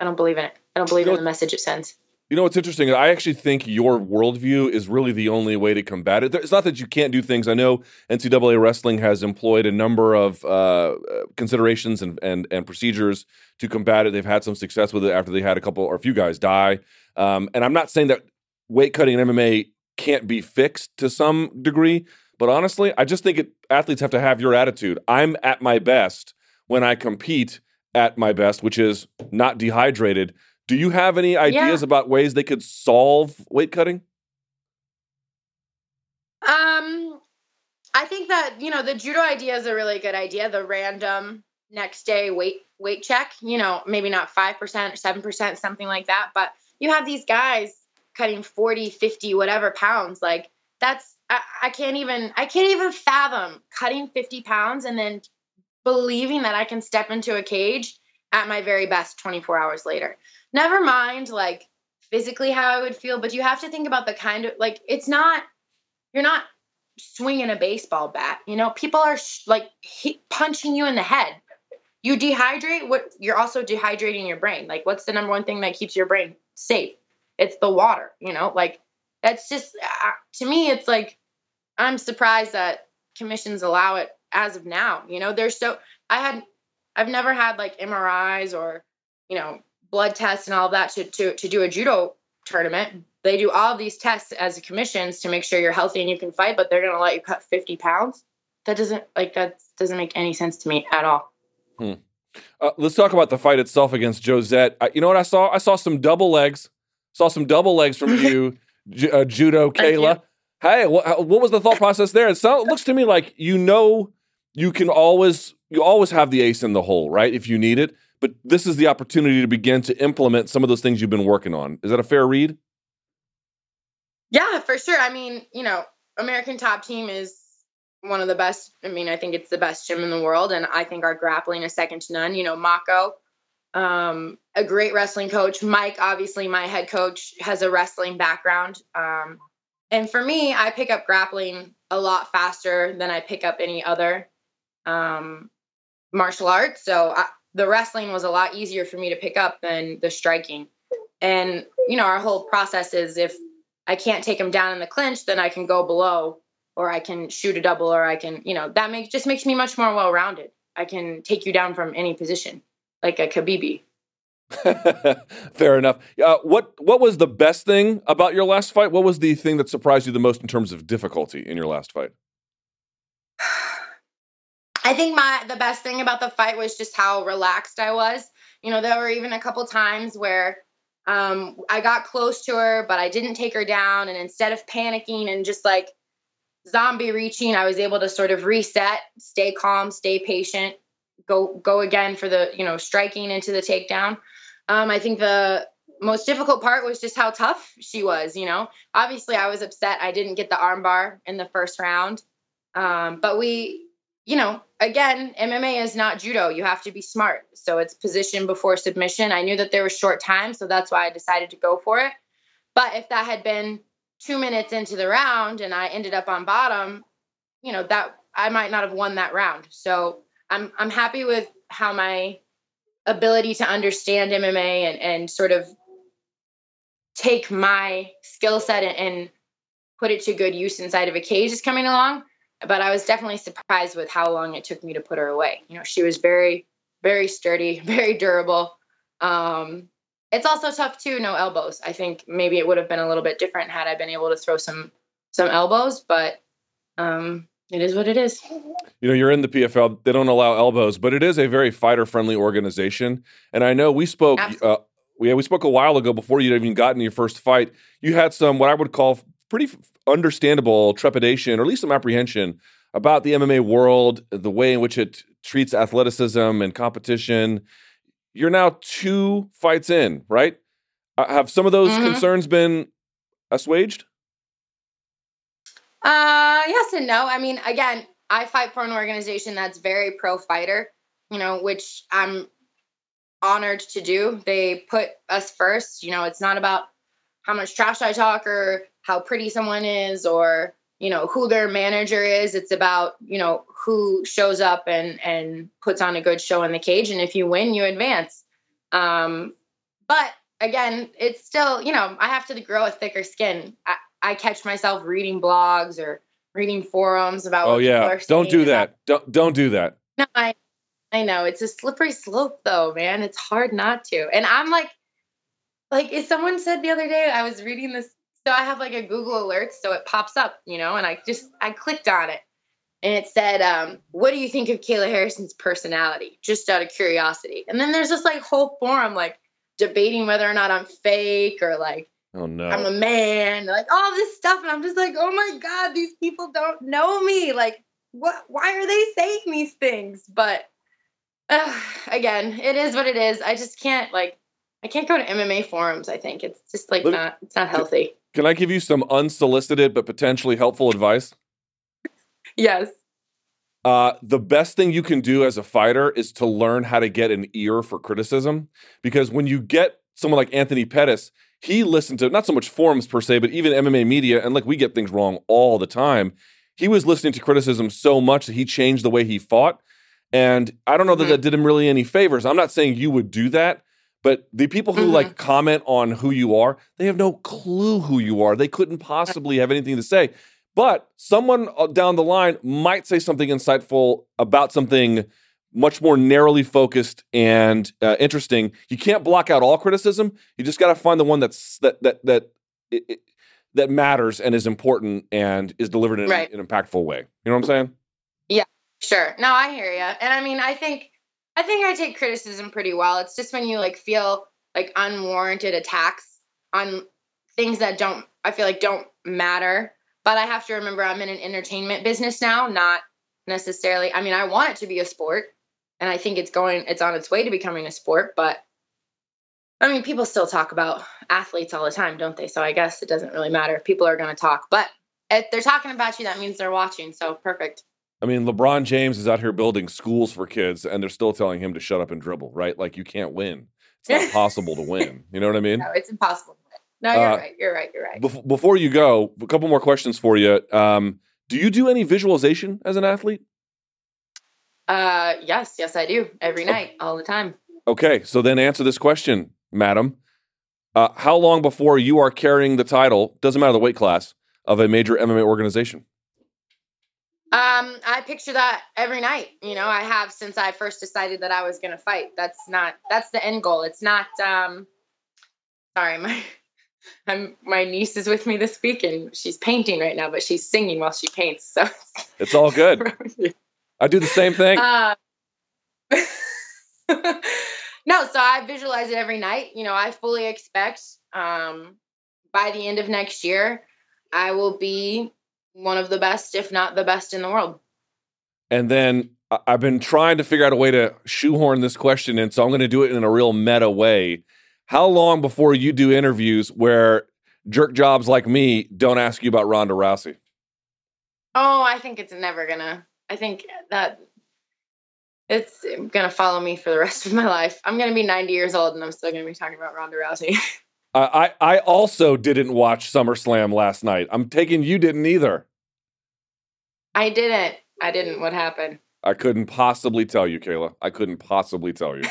I don't believe in it. I don't believe in the message it sends. You know what's interesting? I actually think your worldview is really the only way to combat it. It's not that you can't do things. I know NCAA wrestling has employed a number of uh, considerations and, and and procedures to combat it. They've had some success with it after they had a couple or a few guys die. Um, and I'm not saying that weight cutting in MMA can't be fixed to some degree, but honestly, I just think it, athletes have to have your attitude. I'm at my best when I compete at my best, which is not dehydrated do you have any ideas yeah. about ways they could solve weight cutting? Um, I think that you know the judo idea is a really good idea. The random next day weight weight check. You know, maybe not five percent or seven percent, something like that. But you have these guys cutting 40, 50, whatever pounds. Like that's I, I can't even I can't even fathom cutting 50 pounds and then believing that I can step into a cage at my very best 24 hours later never mind like physically how I would feel, but you have to think about the kind of like it's not you're not swinging a baseball bat. You know, people are sh- like punching you in the head. You dehydrate what you're also dehydrating your brain. Like what's the number one thing that keeps your brain safe? It's the water, you know? Like that's just uh, to me it's like I'm surprised that commissions allow it as of now. You know, there's so I had I've never had like MRIs or you know blood tests and all of that to, to, to do a judo tournament. They do all of these tests as commissions to make sure you're healthy and you can fight, but they're going to let you cut 50 pounds. That doesn't like that doesn't make any sense to me at all. Hmm. Uh, let's talk about the fight itself against Jozette. I, you know what I saw? I saw some double legs. Saw some double legs from *laughs* you, j- uh, judo, Kayla. Hey, what, what was the thought process there? It, it looks to me like you know you can always you always have the ace in the hole, right? If you need it but this is the opportunity to begin to implement some of those things you've been working on. Is that a fair read? Yeah, for sure. I mean, you know, American Top Team is one of the best. I mean, I think it's the best gym in the world, and I think our grappling is second to none. You know, Mako, um, a great wrestling coach. Mike, obviously, my head coach, has a wrestling background. Um, and for me, I pick up grappling a lot faster than I pick up any other um, martial arts. So I, the wrestling was a lot easier for me to pick up than the striking. And, you know, our whole process is if I can't take him down in the clinch, then I can go below or I can shoot a double or I can, you know, that makes just makes me much more well rounded. I can take you down from any position, like a Khabib. Fair enough. Uh, what what was the best thing about your last fight? What was the thing that surprised you the most in terms of difficulty in your last fight? I think my the best thing about the fight was just how relaxed I was. You know, there were even a couple times where um, I got close to her, but I didn't take her down. And instead of panicking and just like zombie reaching, I was able to sort of reset, stay calm, stay patient, go go again for the you know striking into the takedown. Um, I think the most difficult part was just how tough she was. You know, obviously I was upset I didn't get the armbar in the first round, um, but we, you know, again, MMA is not judo. You have to be smart. So it's position before submission. I knew that there was short time, so that's why I decided to go for it. But if that had been two minutes into the round and I ended up on bottom, you know, that I might not have won that round. So I'm I'm happy with how my ability to understand MMA and, and sort of take my skill set and, and put it to good use inside of a cage is coming along. But I was definitely surprised with how long it took me to put her away. You know, she was very, very sturdy, *laughs* very durable. Um, it's also tough too, no elbows. I think maybe it would have been a little bit different had I been able to throw some some elbows, but um, it is what it is. You know, you're in the PFL; they don't allow elbows, but it is a very fighter-friendly organization. And I know we spoke, uh, yeah, we spoke a while ago before you'd even gotten your first fight. You had some what I would call pretty understandable trepidation, or at least some apprehension about the MMA world, the way in which it treats athleticism and competition. You're now two fights in, right? Uh, have some of those mm-hmm. concerns been assuaged? Uh, yes and no. I mean, again, I fight for an organization that's very pro fighter, you know, which I'm honored to do. They put us first. You know, it's not about how much trash I talk or how pretty someone is or, you know, who their manager is. It's about, you know, who shows up and and puts on a good show in the cage and if you win, you advance. Um but again, it's still, you know, I have to grow a thicker skin. I, I catch myself reading blogs or reading forums about. Oh yeah, don't do that. Don't don't do that. No, I I know it's a slippery slope though, man. It's hard not to. And I'm like, like if someone said the other day, I was reading this. So I have like a Google alert, so it pops up, you know, and I just I clicked on it, and it said, um, "What do you think of Kayla Harrison's personality?" Just out of curiosity. And then there's this like whole forum like debating whether or not I'm fake or like Oh no. I'm a man, like all this stuff. And I'm just like, oh my God, these people don't know me. Like, what why are they saying these things? But uh, again, it is what it is. I just can't like I can't go to MMA forums, I think. It's just like not it's not healthy. Can I give you some unsolicited but potentially helpful advice? yes. Uh, the best thing you can do as a fighter is to learn how to get an ear for criticism because when you get someone like Anthony Pettis, he listened to not so much forums per se, but even MMA media. And like we get things wrong all the time. He was listening to criticism so much that he changed the way he fought. And I don't know that mm-hmm. that did him really any favors. I'm not saying you would do that, but the people who mm-hmm. like comment on who you are, they have no clue who you are. They couldn't possibly have anything to say. But someone uh, down the line might say something insightful about something much more narrowly focused and uh, interesting. You can't block out all criticism. You just got to find the one that's that that that it, it, that matters and is important and is delivered in right. an, an impactful way. You know what I'm saying? Yeah, sure. No, I hear you. And I mean, I think I think I take criticism pretty well. It's just when you like feel like unwarranted attacks on things that don't I feel like don't matter. But I have to remember I'm in an entertainment business now, not necessarily. I mean, I want it to be a sport and I think it's going it's on its way to becoming a sport, but I mean, people still talk about athletes all the time, don't they? So I guess it doesn't really matter if people are going to talk, but if they're talking about you, that means they're watching. So perfect. I mean, LeBron James is out here building schools for kids, and they're still telling him to shut up and dribble, right? Like you can't win. It's not *laughs* possible to win. You know what I mean? No, it's impossible to win. No, you're uh, right. You're right. You're right. Bef- before you go, a couple more questions for you. Um, do you do any visualization as an athlete? Uh, yes, yes, I do every night, all the time. Okay, so then answer this question, madam. Uh, how long before you are carrying the title, doesn't matter the weight class, of a major MMA organization? Um, I picture that every night. You know, I have since I first decided that I was going to fight. That's not that's the end goal. It's not. Um, sorry, my *laughs* I'm, my niece is with me this week and she's painting right now, but she's singing while she paints. So it's all good. *laughs* I do the same thing. Uh, *laughs* no, so I visualize it every night. You know, I fully expect um, by the end of next year, I will be one of the best, if not the best in the world. And then I've been trying to figure out a way to shoehorn this question in, so I'm going to do it in a real meta way. How long before you do interviews where jerk jobs like me don't ask you about Ronda Rousey? Oh, I think it's never gonna. I think that it's gonna follow me for the rest of my life. I'm gonna be 90 years old and I'm still gonna be talking about Ronda Rousey. *laughs* I I also didn't watch SummerSlam last night. I'm taking you didn't either. I didn't. I didn't. What happened? I couldn't possibly tell you, Kayla. I couldn't possibly tell you.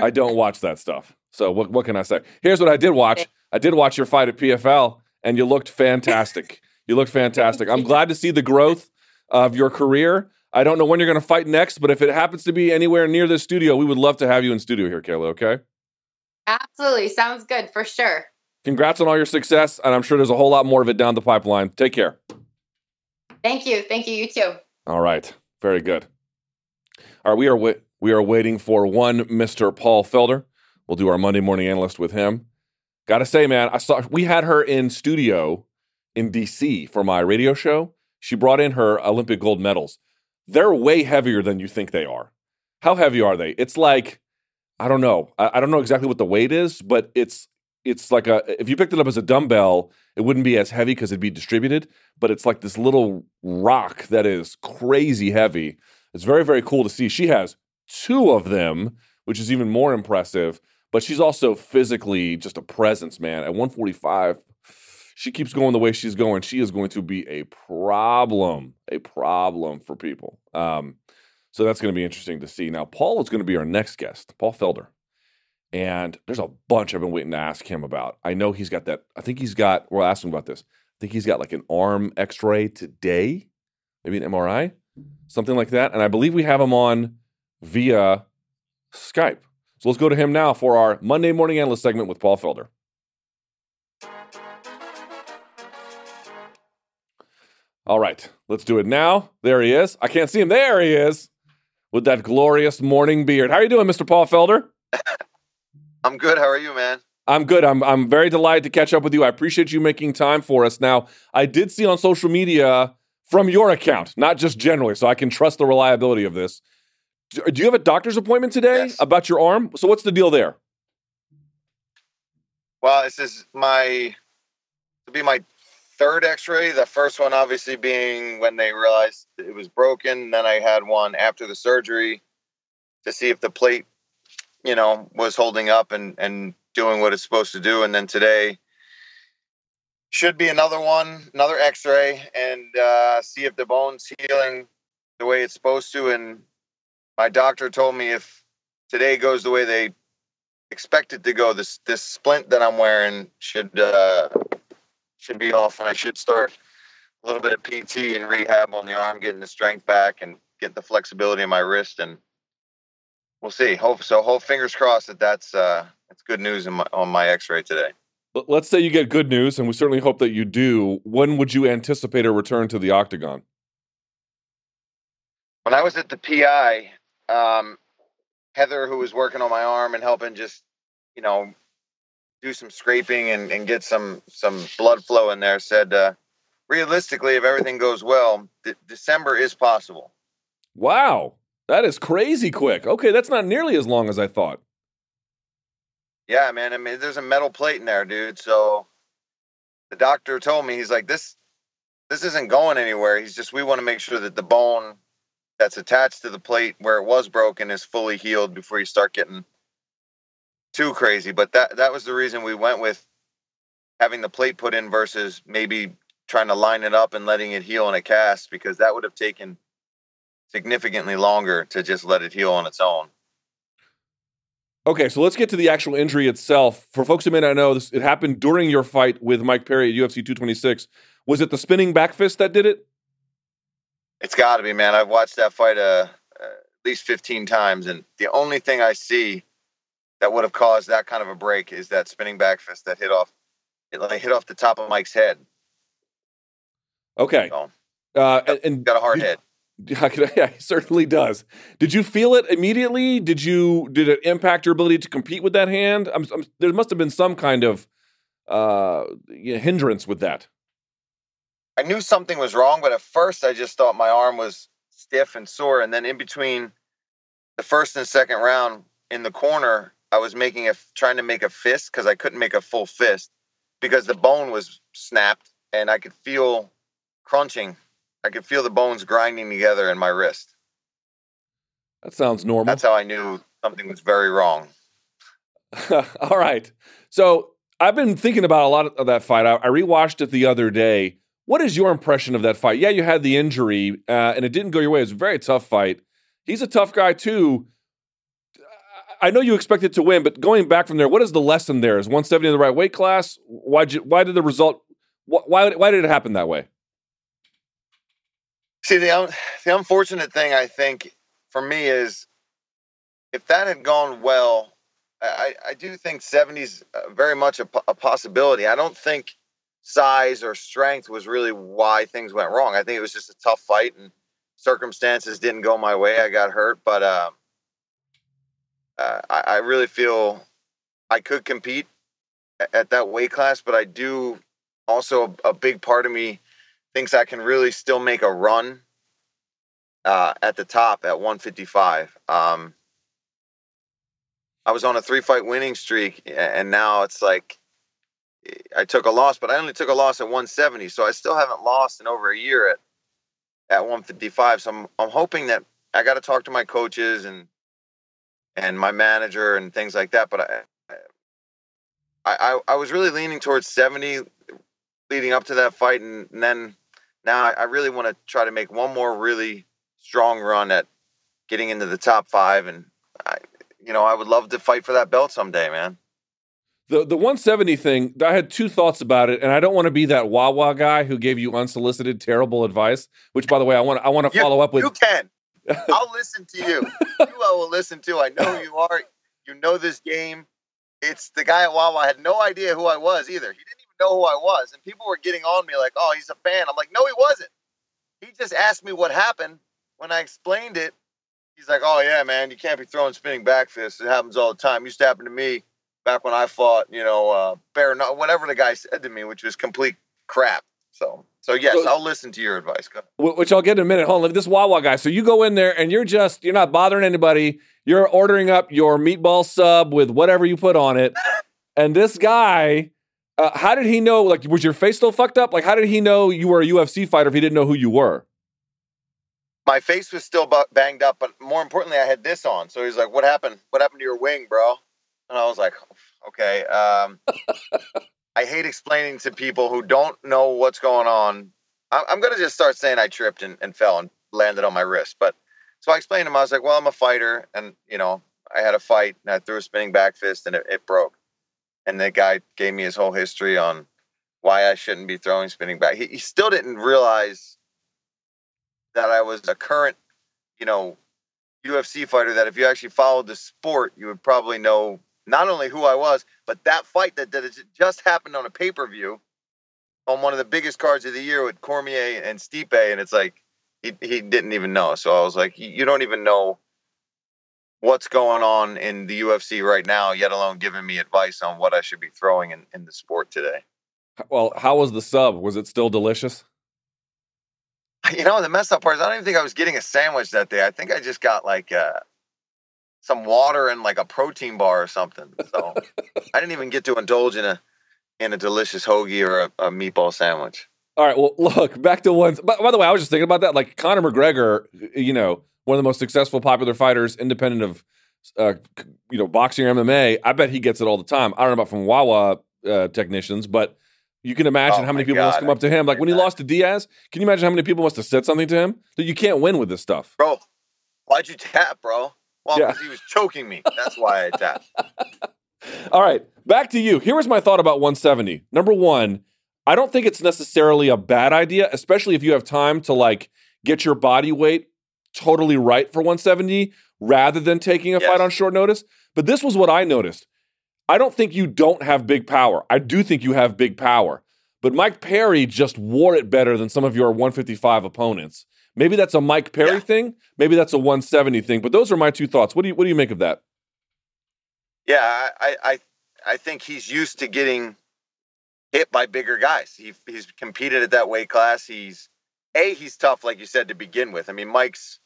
I don't watch that stuff. So what what can I say? Here's what I did watch. I did watch your fight at PFL, and you looked fantastic. *laughs* you looked fantastic. I'm glad to see the growth of your career. I don't know when you're going to fight next, but if it happens to be anywhere near this studio, we would love to have you in studio here, Kayla. Okay. Absolutely, sounds good for sure. Congrats on all your success, and I'm sure there's a whole lot more of it down the pipeline. Take care. Thank you. Thank you. You too. All right. Very good. All right. We are we are waiting for one Mr. Paul Felder. We'll do our Monday morning analyst with him. Got to say, man, I saw we had her in studio in DC for my radio show. She brought in her Olympic gold medals. They're way heavier than you think they are. How heavy are they? It's like I don't know. I, I don't know exactly what the weight is, but it's it's like a if you picked it up as a dumbbell, it wouldn't be as heavy because it'd be distributed. But it's like this little rock that is crazy heavy. It's very very cool to see. She has two of them, which is even more impressive but she's also physically just a presence, man. At 145, she keeps going the way she's going. She is going to be a problem, a problem for people. Um, so that's going to be interesting to see. Now, Paul is going to be our next guest, Paul Felder. And there's a bunch I've been waiting to ask him about. I know he's got that. I think he's got, we'll ask him about this. I think he's got like an arm x ray today, maybe an MRI, something like that. And I believe we have him on via Skype. So let's go to him now for our Monday morning analyst segment with Paul Felder. All right, let's do it now. There he is. I can't see him. There he is with that glorious morning beard. How are you doing, Mr. Paul Felder? *laughs* I'm good. How are you, man? I'm good. I'm I'm very delighted to catch up with you. I appreciate you making time for us. Now, I did see on social media from your account, not just generally, so I can trust the reliability of this do you have a doctor's appointment today yes. about your arm? So what's the deal there? Well, this is my to be my third X-ray. The first one, obviously, being when they realized it was broken. Then I had one after the surgery to see if the plate, you know, was holding up and and doing what it's supposed to do. And then today should be another one, another X-ray, and uh, see if the bone's healing the way it's supposed to, and my doctor told me if today goes the way they expect it to go, this this splint that I'm wearing should uh, should be off, and I should start a little bit of PT and rehab on the arm, getting the strength back and get the flexibility in my wrist, and we'll see. Hope so. Hope fingers crossed that that's uh, that's good news my, on my X-ray today. Let's say you get good news, and we certainly hope that you do. When would you anticipate a return to the octagon? When I was at the PI, um, Heather, who was working on my arm and helping just, you know, do some scraping and, and get some some blood flow in there, said uh, realistically, if everything goes well, d- December is possible. Wow, that is crazy quick. Okay, that's not nearly as long as I thought. Yeah, man. I mean, there's a metal plate in there, dude. So the doctor told me he's like this. This isn't going anywhere. He's just we want to make sure that the bone that's attached to the plate where it was broken is fully healed before you start getting too crazy. But that that was the reason we went with having the plate put in versus maybe trying to line it up and letting it heal in a cast because that would have taken significantly longer to just let it heal on its own. Okay, so let's get to the actual injury itself. For folks who may not know, this it happened during your fight with Mike Perry at UFC 226. Was it the spinning back fist that did it? It's got to be, man. I've watched that fight uh, uh, at least 15 times, and the only thing I see that would have caused that kind of a break is that spinning back fist that hit off, it like hit off the top of Mike's head. Okay. So, Uh, and, and got a hard did- hit. *laughs* Yeah, he certainly does. Did you feel it immediately? Did you? Did it impact your ability to compete with that hand? I'm, I'm, there must have been some kind of uh, hindrance with that. I knew something was wrong, but at first I just thought my arm was stiff and sore. And then in between the first and second round in the corner, I was making a trying to make a fist because I couldn't make a full fist because the bone was snapped and I could feel crunching. I could feel the bones grinding together in my wrist. That sounds normal. That's how I knew something was very wrong. *laughs* All right. So I've been thinking about a lot of that fight. I, I rewatched it the other day. What is your impression of that fight? Yeah, you had the injury, uh, and it didn't go your way. It was a very tough fight. He's a tough guy too. I know you expected to win, but going back from there, what is the lesson there? Is 170 in the right weight class? Why you, why did the result? Why why did it happen that way? See, the the unfortunate thing I think for me is if that had gone well, I, I do think 70s uh, very much a, possibility. I don't think size or strength was really why things went wrong. I think it was just a tough fight and circumstances didn't go my way. I got hurt, but uh, uh, I, I really feel I could compete at that weight class, but I do also a, a big part of me thinks I can really still make a run uh, at the top at 155. Um, I was on a three fight winning streak, and now it's like I took a loss, but I only took a loss at 170, so I still haven't lost in over a year at at 155. So I'm I'm hoping that I got to talk to my coaches and and my manager and things like that. But I I I, was really leaning towards 70 leading up to that fight, and, and then now I, really want to try to make one more really strong run at getting into the top five, and I, you know, I would love to fight for that belt someday, man. The the 170 thing, I had two thoughts about it, and I don't want to be that Wawa guy who gave you unsolicited terrible advice. Which, by the way, I want I want to You- follow up with. You can. I'll listen to you. You I will listen to. I know who you are. You know this game. It's the guy at Wawa I had no idea who I was either. He didn't even know who I was, and people were getting on me like, "Oh, he's a fan." I'm like, "No, he wasn't." He just asked me what happened. When I explained it, he's like, "Oh yeah, man, you can't be throwing spinning back fists. It happens all the time. used to happen to me back when I fought, you know, uh, Bear, whatever the guy said to me, which was complete crap." So, so yes, So- I'll listen to your advice. Which I'll get in a minute. Hold on, this Wawa guy. So you go in there and you're just you're not bothering anybody. You're ordering up your meatball sub with whatever you put on it, and this guy, uh, how did he know? Like, was your face still fucked up? Like, how did he know you were a UFC fighter if he didn't know who you were? my face was still banged up, but more importantly, I had this on. So he's like, "What happened? What happened to your wing, bro?" And I was like, "Okay." Um, *laughs* I hate explaining to people who don't know what's going on. I'm gonna just start saying I tripped and, and fell and landed on my wrist. But so I explained to him. I was like, "Well, I'm a fighter, and you know, I had a fight, and I threw a spinning back fist, and it, it broke." And the guy gave me his whole history on why I shouldn't be throwing spinning back. He, he still didn't realize that I was a current, you know, UFC fighter. That if you actually followed the sport, you would probably know not only who I was, but that fight that, that just happened on a pay per view on one of the biggest cards of the year with Cormier and Stipe, and it's like he he didn't even know. So I was like, you don't even know what's going on in the UFC right now, yet alone giving me advice on what I should be throwing in, in the sport today. Well, how was the sub? Was it still delicious? You know, the messed up part is I don't even think I was getting a sandwich that day. I think I just got like uh, some water and like a protein bar or something. So I didn't even get to indulge in a in a delicious hoagie or a, a meatball sandwich. All right. Well, look back to ones. By, by the way, I was just thinking about that. Like Conor McGregor, you know, one of the most successful, popular fighters, independent of, uh, you know, boxing or MMA. I bet he gets it all the time. I don't know about from Wawa uh, technicians, but you can imagine Oh how many people must God, come up to him. Like when he lost to Diaz, can you imagine how many people must have said something to him? That you can't win with this stuff. Bro, why'd you tap, bro? Well, Yeah. because he was choking me. That's why I tapped. *laughs* All right, back to you. Here was my thought about 170. Number one, I don't think it's necessarily a bad idea, especially if you have time to like get your body weight totally right for 170 rather than taking a Yes. fight on short notice. But this was what I noticed. I don't think you don't have big power. I do think you have big power. But Mike Perry just wore it better than some of your 155 opponents. Maybe that's a Mike Perry Yeah. thing. Maybe that's a 170 thing. But those are my two thoughts. What do you what do you make of that? Yeah, I, I, I- think he's used to getting hit by bigger guys. He, he's competed at that weight class. He's a he's tough, like you said to begin with. I mean, Mike's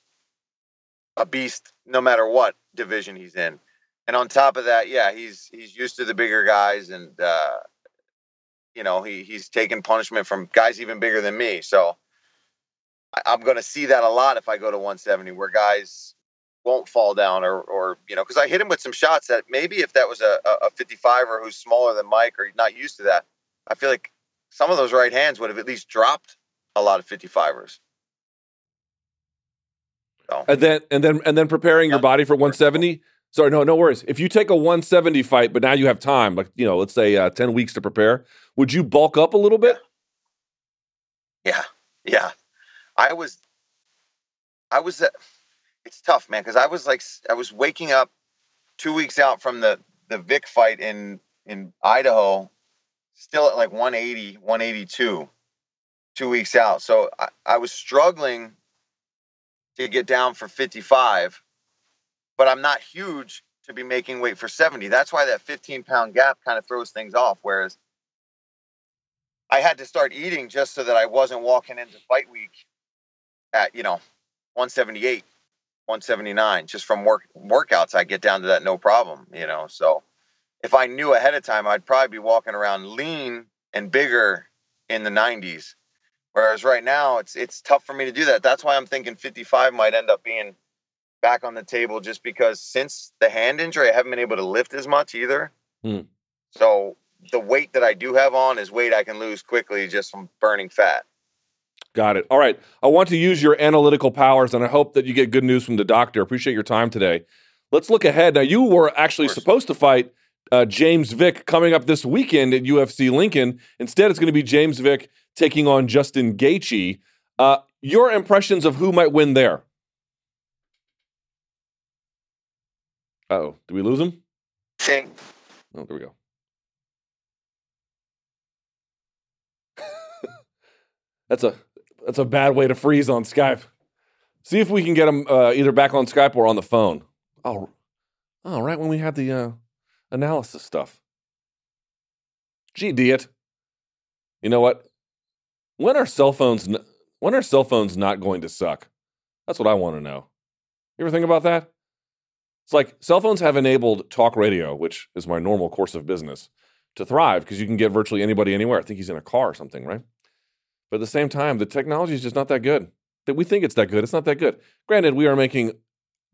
a beast no matter what division he's in. And on top of that, yeah, he's he's used to the bigger guys, and uh, you know he he's taken punishment from guys even bigger than me. So I'm going to see that a lot if I go to 170, where guys won't fall down or or you know because I hit him with some shots that maybe if that was a, a 55er who's smaller than Mike or not used to that, I feel like some of those right hands would have at least dropped a lot of 55ers. So And then and then and then preparing your body for 170. Sorry, no, no worries. If you take a 170 fight, but now you have time, like you know, let's say uh, 10 weeks to prepare, would you bulk up a little bit? yeah, yeah, I was, I was. Uh, it's tough, man, because I was like, I was waking up two weeks out from the the Vick fight in in Idaho, still at like 180, 182, two weeks out. So I, I was struggling to get down for 55, but I'm not huge to be making weight for 70. That's why that 15 pound gap kind of throws things off. Whereas I had to start eating just so that I wasn't walking into fight week at, you know, 178, 179, just from work workouts. I get down to that no problem, you know. So if I knew ahead of time, I'd probably be walking around lean and bigger in the 90s. Whereas right now, it's it's tough for me to do that. That's why I'm thinking 55 might end up being back on the table, just because since the hand injury, I haven't been able to lift as much either. Hmm. So the weight that I do have on is weight I can lose quickly just from burning fat. Got it. All right. I want to use your analytical powers, and I hope that you get good news from the doctor. Appreciate your time today. Let's look ahead. Now, you were actually supposed to fight uh, James Vick coming up this weekend at UFC Lincoln. Instead, it's going to be James Vick taking on Justin Gaethje. Uh, your impressions of who might win there? Oh, did we lose him? Think Oh, there we go. *laughs* that's a that's a bad way to freeze on Skype. See if we can get him uh, either back on Skype or on the phone. Oh, oh, right when we had the uh, analysis stuff. Gee, idiot. You know what? When are cell phones? N- when are cell phones not going to suck? That's what I want to know. You ever think about that? It's like cell phones have enabled talk radio, which is my normal course of business, to thrive because you can get virtually anybody anywhere. I think he's in a car or something, right? But at the same time, the technology is just not that good. That we think it's that good, it's not that good. Granted, we are making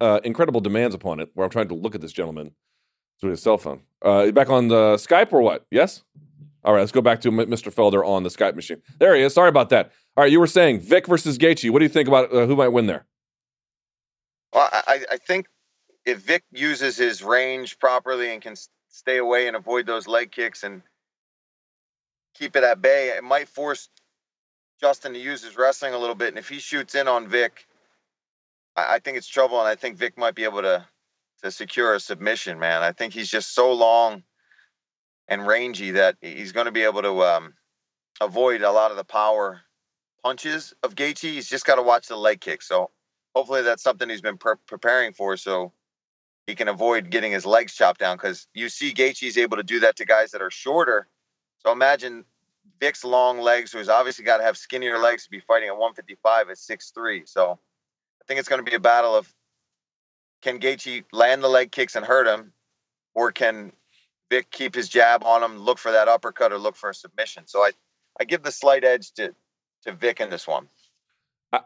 uh, incredible demands upon it. Where I'm trying to look at this gentleman through his cell phone. Uh, back on the Skype or what? Yes. All right, let's go back to Mr. Felder on the Skype machine. There he is. Sorry about that. All right, you were saying Vick versus Gaethje. What do you think about uh, who might win there? Well, I, I think if Vick uses his range properly and can stay away and avoid those leg kicks and keep it at bay, it might force Justin to use his wrestling a little bit. And if he shoots in on Vick, I, I think it's trouble. And I think Vick might be able to to secure a submission. Man, I think he's just so long and rangy that he's going to be able to um, avoid a lot of the power punches of Gaethje. He's just got to watch the leg kicks. So hopefully that's something he's been pre- preparing for so he can avoid getting his legs chopped down because you see Gaethje's able to do that to guys that are shorter. So imagine Vick's long legs, who's obviously got to have skinnier legs to be fighting at 155 at 6'3". So I think it's going to be a battle of can Gaethje land the leg kicks and hurt him, or can Vick keep his jab on him, look for that uppercut, or look for a submission. So I, I give the slight edge to to Vick in this one.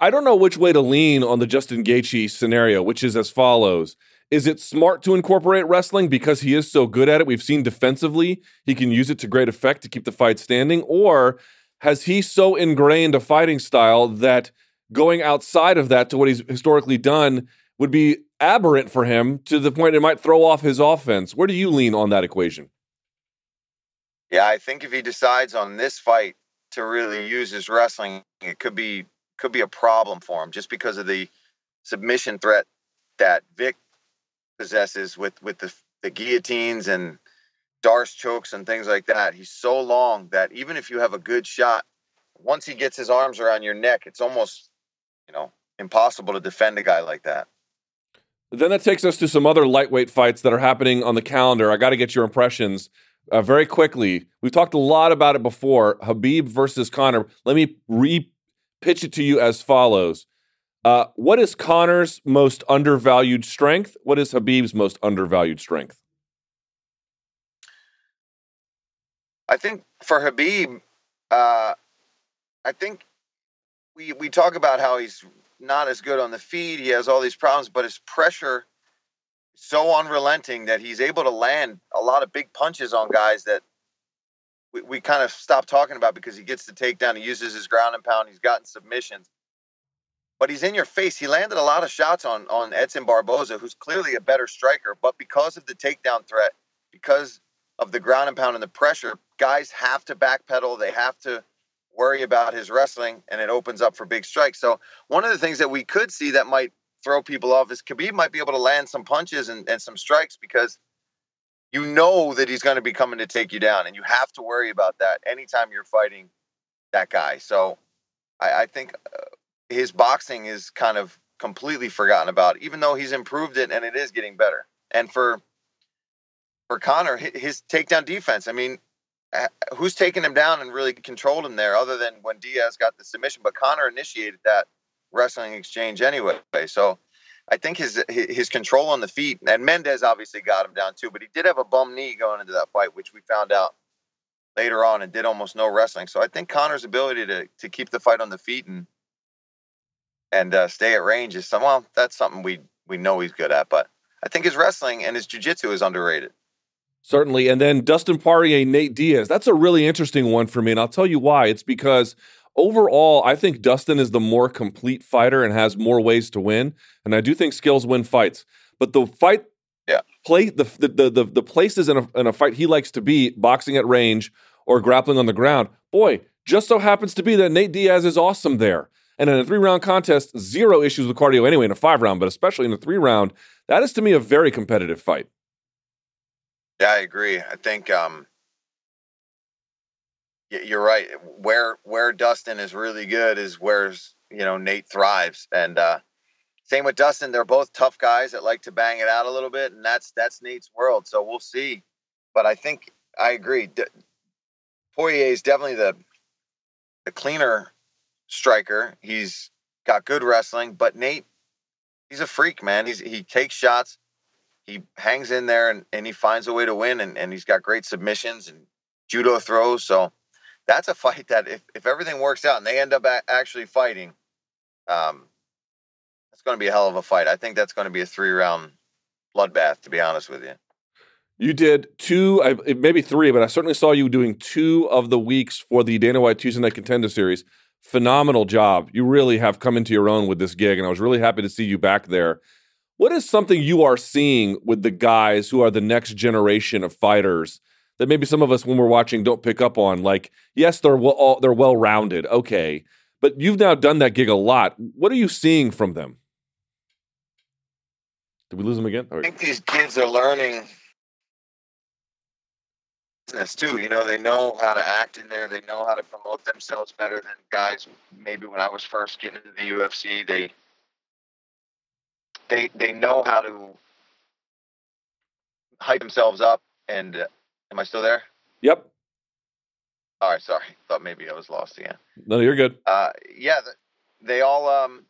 I- don't know which way to lean on the Justin Gaethje scenario, which is as follows. Is it smart to incorporate wrestling because he is so good at it? We've seen defensively he can use it to great effect to keep the fight standing, or has he so ingrained a fighting style that going outside of that to what he's historically done would be aberrant for him to the point it might throw off his offense? Where do you lean on that equation? Yeah, I think if he decides on this fight to really use his wrestling, it could be could be a problem for him just because of the submission threat that Vick possesses with with the the guillotines and D'Arce chokes and things like that. He's so long that even if you have a good shot, once he gets his arms around your neck, it's almost you know impossible to defend a guy like that. Then that takes us to some other lightweight fights that are happening on the calendar. I got to get your impressions uh, very quickly. We've talked a lot about it before. Khabib versus Conor. Let me re pitch it to you as follows. Uh, what is Conor's most undervalued strength? What is Khabib's most undervalued strength? I think for Khabib, uh, I think we we talk about how he's not as good on the feet. He has all these problems, but his pressure is so unrelenting that he's able to land a lot of big punches on guys that we, we kind of stop talking about because he gets the takedown. He uses his ground and pound. He's gotten submissions, but he's in your face. He landed a lot of shots on on Edson Barboza, who's clearly a better striker, but because of the takedown threat, because of the ground and pound and the pressure, guys have to backpedal. They have to worry about his wrestling, and it opens up for big strikes. So one of the things that we could see that might throw people off is Khabib might be able to land some punches and, and some strikes because you know that he's going to be coming to take you down, and you have to worry about that anytime you're fighting that guy. So I, I think uh, his boxing is kind of completely forgotten about, even though he's improved it and it is getting better. And for for Conor, his takedown defense. I mean, uh, who's taken him down and really controlled him there, other than when Diaz got the submission? But Conor initiated that wrestling exchange anyway. So I think his his control on the feet and Mendes obviously got him down too, but he did have a bum knee going into that fight, which we found out later on and did almost no wrestling. So I think Conor's ability to to keep the fight on the feet and and uh, stay at range is some well, that's something we we know he's good at, but I think his wrestling and his jiu-jitsu is underrated. Certainly. And then Dustin Poirier, Nate Diaz. That's a really interesting one for me. And I'll tell you why. It's because overall, I think Dustin is the more complete fighter and has more ways to win. And I do think skills win fights. But the fight yeah. play the the the, the places in a, in a fight he likes to be, boxing at range or grappling on the ground, boy, just so happens to be that Nate Diaz is awesome there. And in a three round contest, zero issues with cardio anyway in a five round, but especially in a three round, that is to me a very competitive fight. Yeah, I agree. I think um, you're right. Where where Dustin is really good is where you know Nate thrives, and uh, same with Dustin. They're both tough guys that like to bang it out a little bit, and that's that's Nate's world. So we'll see. But I think I agree. D- Poirier is definitely the the cleaner striker. He's got good wrestling, but Nate, he's a freak, man. He's he takes shots he hangs in there and, and he finds a way to win and, and he's got great submissions and judo throws. So that's a fight that if, if everything works out and they end up actually fighting, um, it's going to be a hell of a fight. I think that's going to be a three round bloodbath, to be honest with you. You did two, maybe three, but I certainly saw you doing two of the weeks for the Dana White Tuesday Night Contender Series. Phenomenal job. You really have come into your own with this gig, and I was really happy to see you back there. What is something you are seeing with the guys who are the next generation of fighters that maybe some of us, when we're watching, don't pick up on? Like, yes, they're well, they're well rounded, okay, but you've now done that gig a lot. What are you seeing from them? Did we lose them again? I think these kids are learning business too. You know, they know how to act in there. They know how to promote themselves better than guys. Maybe when I was first getting into the UFC, they they they know how to hype themselves up. And uh, am I still there? Yep. All right. Sorry. Thought maybe I was lost again. No, you're good. Uh, yeah. They all um,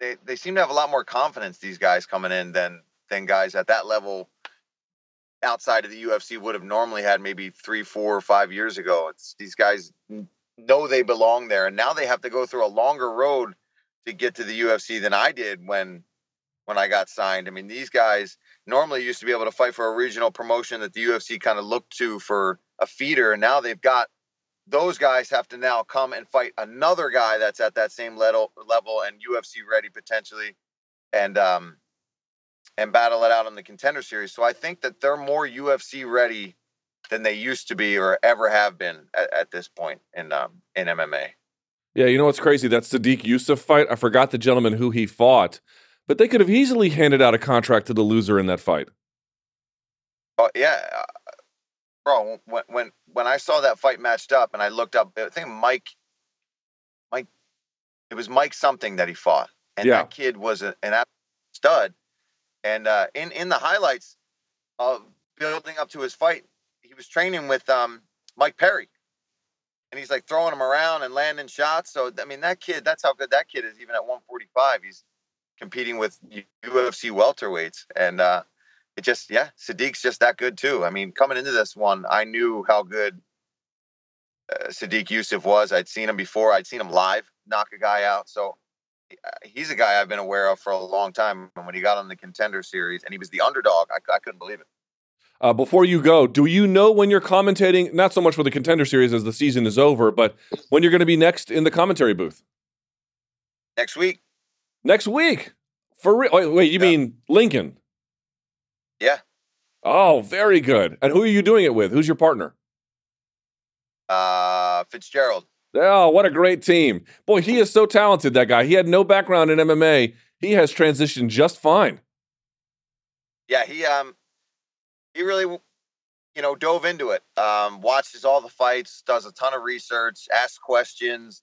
they they seem to have a lot more confidence. These guys coming in than than guys at that level outside of the UFC would have normally had maybe three, four, or five years ago. It's these guys know they belong there, and now they have to go through a longer road to get to the UFC than I did when when I got signed. I mean, these guys normally used to be able to fight for a regional promotion that the UFC kind of looked to for a feeder, and now they've got those guys have to now come and fight another guy that's at that same level level and UFC ready potentially, and um and battle it out in the contender series. So I think that they're more UFC ready than they used to be or ever have been at, at this point in um in MMA. Yeah, you know what's crazy? That Sadiq Yusuf fight. I forgot the gentleman who he fought, but they could have easily handed out a contract to the loser in that fight. Oh yeah, uh, bro. When when when I saw that fight matched up, and I looked up, I think Mike, Mike, it was Mike something that he fought, and Yeah. that kid was a, an absolute stud. And uh, in in the highlights of building up to his fight, he was training with um, Mike Perry, and he's like throwing him around and landing shots. So I mean, that kid, that's how good that kid is. Even at 145, he's competing with UFC welterweights, and uh, it just yeah, Sodiq's just that good too. I mean, coming into this one, I knew how good uh, Sodiq Yusuff was. I'd seen him before. I'd seen him live knock a guy out. So he's a guy I've been aware of for a long time. And when he got on the contender series and he was the underdog, I, I couldn't believe it. Uh, before you go, do you know when you're commentating? Not so much for the contender series as the season is over, but when you're going to be next in the commentary booth Next week, next week. For real? Wait, wait you Yeah. mean Lincoln? yeah, Oh, very good. And who are you doing it with? Who's your partner? uh, Fitzgerald. Oh, what a great team. Boy, he is so talented, that guy. He had no background in MMA. He has transitioned just fine. Yeah, he um, he really, you know, dove into it. Um, watches all the fights, does a ton of research, asks questions.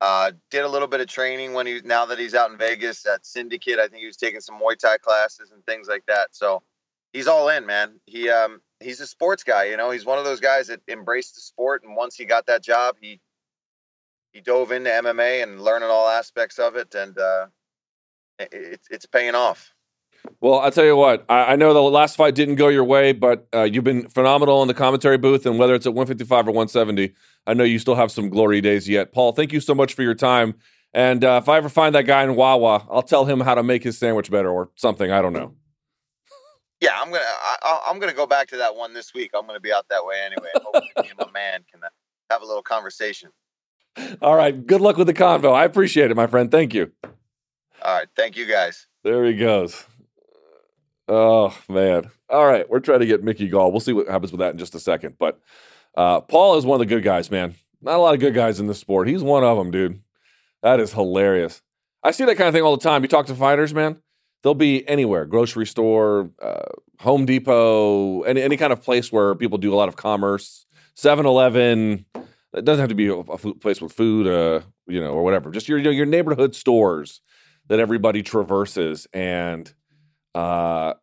Uh, did a little bit of training when he now that he's out in Vegas at Syndicate. I think he was taking some Muay Thai classes and things like that. So he's all in, man. He um he's a sports guy. You know, he's one of those guys that embraced the sport, and once he got that job, he he dove into MMA and learning all aspects of it, and uh, it's it's paying off. Well, I'll tell you what, I, I know the last fight didn't go your way, but uh, you've been phenomenal in the commentary booth, and whether it's at 155 or 170, I know you still have some glory days yet. Paul, thank you so much for your time. And uh, if I ever find that guy in Wawa, I'll tell him how to make his sandwich better or something. I don't know. Yeah, I'm gonna I, I'm gonna go back to that one this week. I'm gonna be out that way anyway. Hopefully, me and my man can uh, have a little conversation. All right. Good luck with the convo. I appreciate it, my friend. Thank you. All right, thank you guys. There he goes. Oh man! All right, we're trying to get Mickey Gall. We'll see what happens with that in just a second. But uh, Paul is one of the good guys, man. Not a lot of good guys in this sport. He's one of them, dude. That is hilarious. I see that kind of thing all the time. You talk to fighters, man. They'll be anywhere: grocery store, uh, Home Depot, any any kind of place where people do a lot of commerce. 7-Eleven. It doesn't have to be a, a place with food, uh, you know, or whatever. Just your your neighborhood stores that everybody traverses. And uh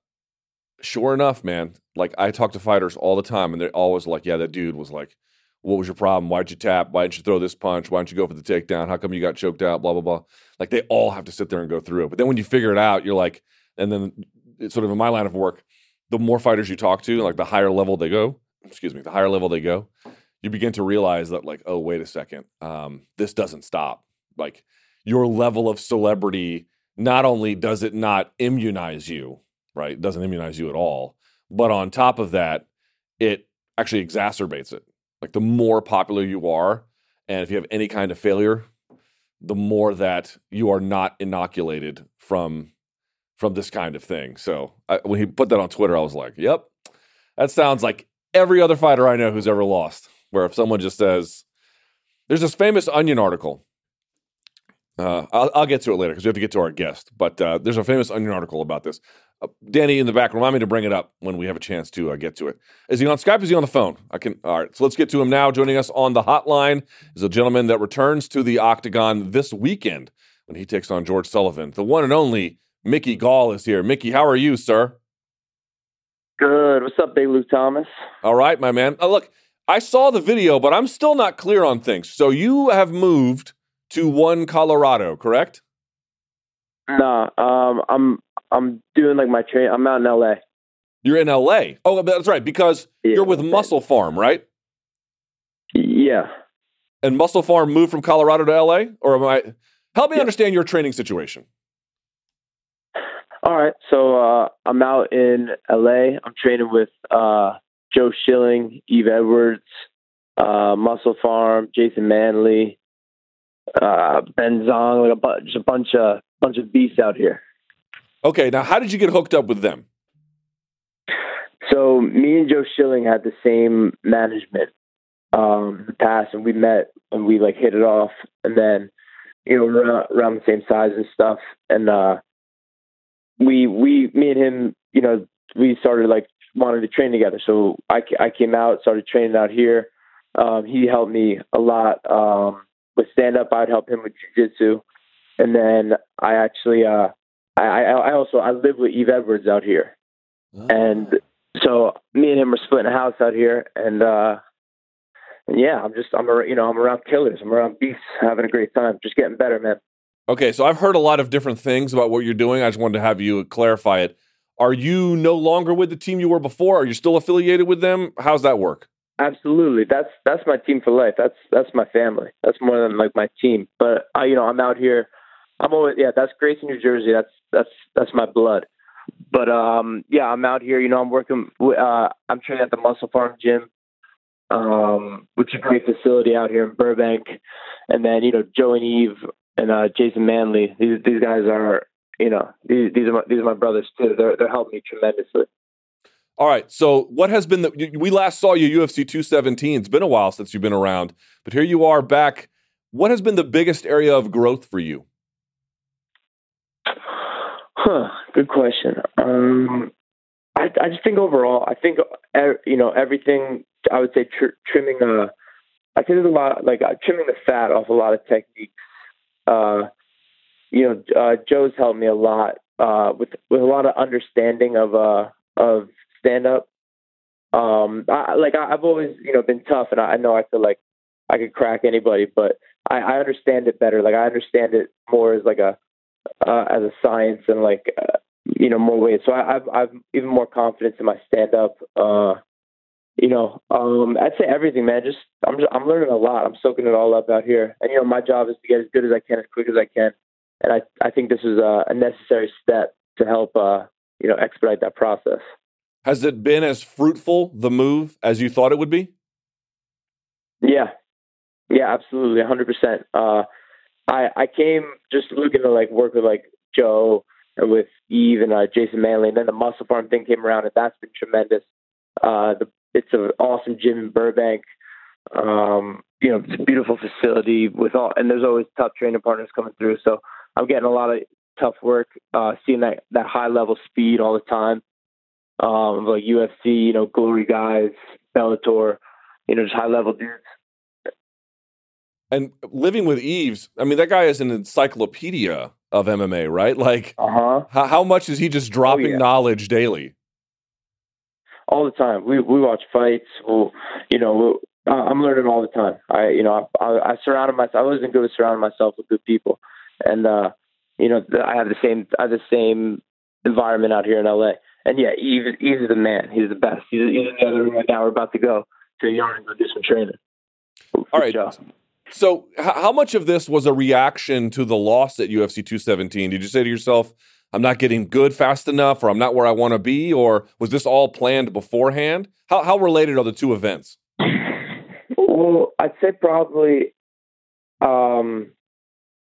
sure enough man like i talk to fighters all the time and they're always like yeah that dude was like what was your problem? Why'd you tap? Why didn't you throw this punch? Why didn't you go for the takedown? How come you got choked out? Blah blah blah. Like they all have to sit there and go through it. But then when you figure it out you're like and then it's sort of in my line of work the more fighters you talk to like the higher level they go excuse me the higher level they go you begin to realize that like oh wait a second um this doesn't stop like your level of celebrity not only does it not immunize you, right? It doesn't immunize you at all, but on top of that, it actually exacerbates it. Like the more popular you are, and if you have any kind of failure, the more that you are not inoculated from from this kind of thing. So I, when he put that on Twitter, I was like, "Yep, that sounds like every other fighter I know who's ever lost." Where if someone just says, "There's this famous Onion article." Uh, I'll, I'll get to it later because we have to get to our guest. But uh, there's a famous Onion article about this. Uh, Danny in the back, remind me to bring it up when we have a chance to uh, get to it. Is he on Skype? Is he on the phone? I can. All right, so let's get to him now. Joining us on the hotline is a gentleman that returns to the Octagon this weekend when he takes on George Sullivan. The one and only Mickey Gall is here. Mickey, how are you, sir? Good. What's up, Big Luke Thomas? All right, my man. Uh, look, I saw the video, but I'm still not clear on things. So you have moved to one Colorado, correct? Nah, um, I'm I'm doing like my train. I'm out in LA. You're in LA. Oh, that's right, because Yeah. you're with MusclePharm, right? Yeah. And MusclePharm moved from Colorado to LA? Or am I help me Yeah. understand your training situation? All right. So uh, I'm out in LA. I'm training with uh, Joe Schilling, Yves Edwards, uh, MusclePharm, Jason Manley, uh, Ben Zong, like a bunch, a bunch of bunch of beasts out here. Okay, now how did you get hooked up with them? So me and Joe Schilling had the same management. um, in the past, and we met and we like hit it off, and then you know around, around the same size and stuff, and uh, we we me and him, you know, we started like wanted to train together. So I I came out, started training out here. Um, he helped me a lot um, with stand up. I'd help him with jujitsu, and then I actually uh, I I also I live with Yves Edwards out here, oh. and so me and him are splitting a house out here, and uh, and yeah, I'm just I'm you know I'm around killers, I'm around beasts, having a great time, just getting better, man. Okay, so I've heard a lot of different things about what you're doing. I just wanted to have you clarify it. Are you no longer with the team you were before? Are you still affiliated with them? How's that work? Absolutely. That's that's my team for life. That's that's my family. That's more than like my team. But I, you know, I'm out here. I'm always yeah. That's Grayson, New Jersey. That's that's that's my blood. But um, yeah, I'm out here. You know, I'm working. Uh, I'm training at the MusclePharm Gym, um, which is a great facility out here in Burbank. And then you know, Joe and Yves and uh, Jason Manley. These these guys are you know these these are my, these are my brothers too. They're they're helping me tremendously. All right. So, what has been the? We last saw you UFC 217. It's been a while since you've been around, but here you are back. What has been the biggest area of growth for you? Huh. Good question. Um, I, I just think overall, I think you know everything. I would say tr- trimming. Uh, I think there's a lot like uh, trimming the fat off a lot of techniques. Uh, you know, uh, Joe's helped me a lot uh, with with a lot of understanding of uh, of stand up. Um, I, like I, have always, you know, been tough, and I, I know I feel like I could crack anybody, but I, I understand it better. Like I understand it more as like a uh, as a science and like uh, you know more ways. So I, I've I've even more confidence in my stand up. Uh, you know, um, I'd say everything, man. Just I'm just, I'm learning a lot. I'm soaking it all up out here, and you know, my job is to get as good as I can, as quick as I can, and I I think this is a, a necessary step to help uh, you know expedite that process. Has it been as fruitful the move as you thought it would be? Yeah, yeah, absolutely, hundred percent. Uh, I I came just looking to like work with like Joe and with Yves and uh, Jason Manley, and then the MusclePharm thing came around, and that's been tremendous. Uh, the, it's an awesome gym in Burbank. Um, you know, it's a beautiful facility with all, and there's always top training partners coming through. So I'm getting a lot of tough work, uh, seeing that that high level speed all the time um, like UFC, you know, Glory guys, Bellator, you know, just high level dudes. And living with Eves, I mean, that guy is an encyclopedia of MMA, right? Like, uh-huh. how, how much is he just dropping oh, yeah. knowledge daily? All the time. We we watch fights. We'll, you know, I'm learning all the time. I, you know, I, I, I surrounded myself. I wasn't good at surrounding myself with good people, and uh, you know, I have the same I have the same environment out here in LA. And yeah, he's he's the man. He's the best. He's, he's in the other room right now. We're about to go to a yard and go do some training. All right. Job. So, how much of this was a reaction to the loss at UFC 217? Did you say to yourself, "I'm not getting good fast enough," or "I'm not where I want to be," or was this all planned beforehand? How how related are the two events? *laughs* Well, I'd say probably, um,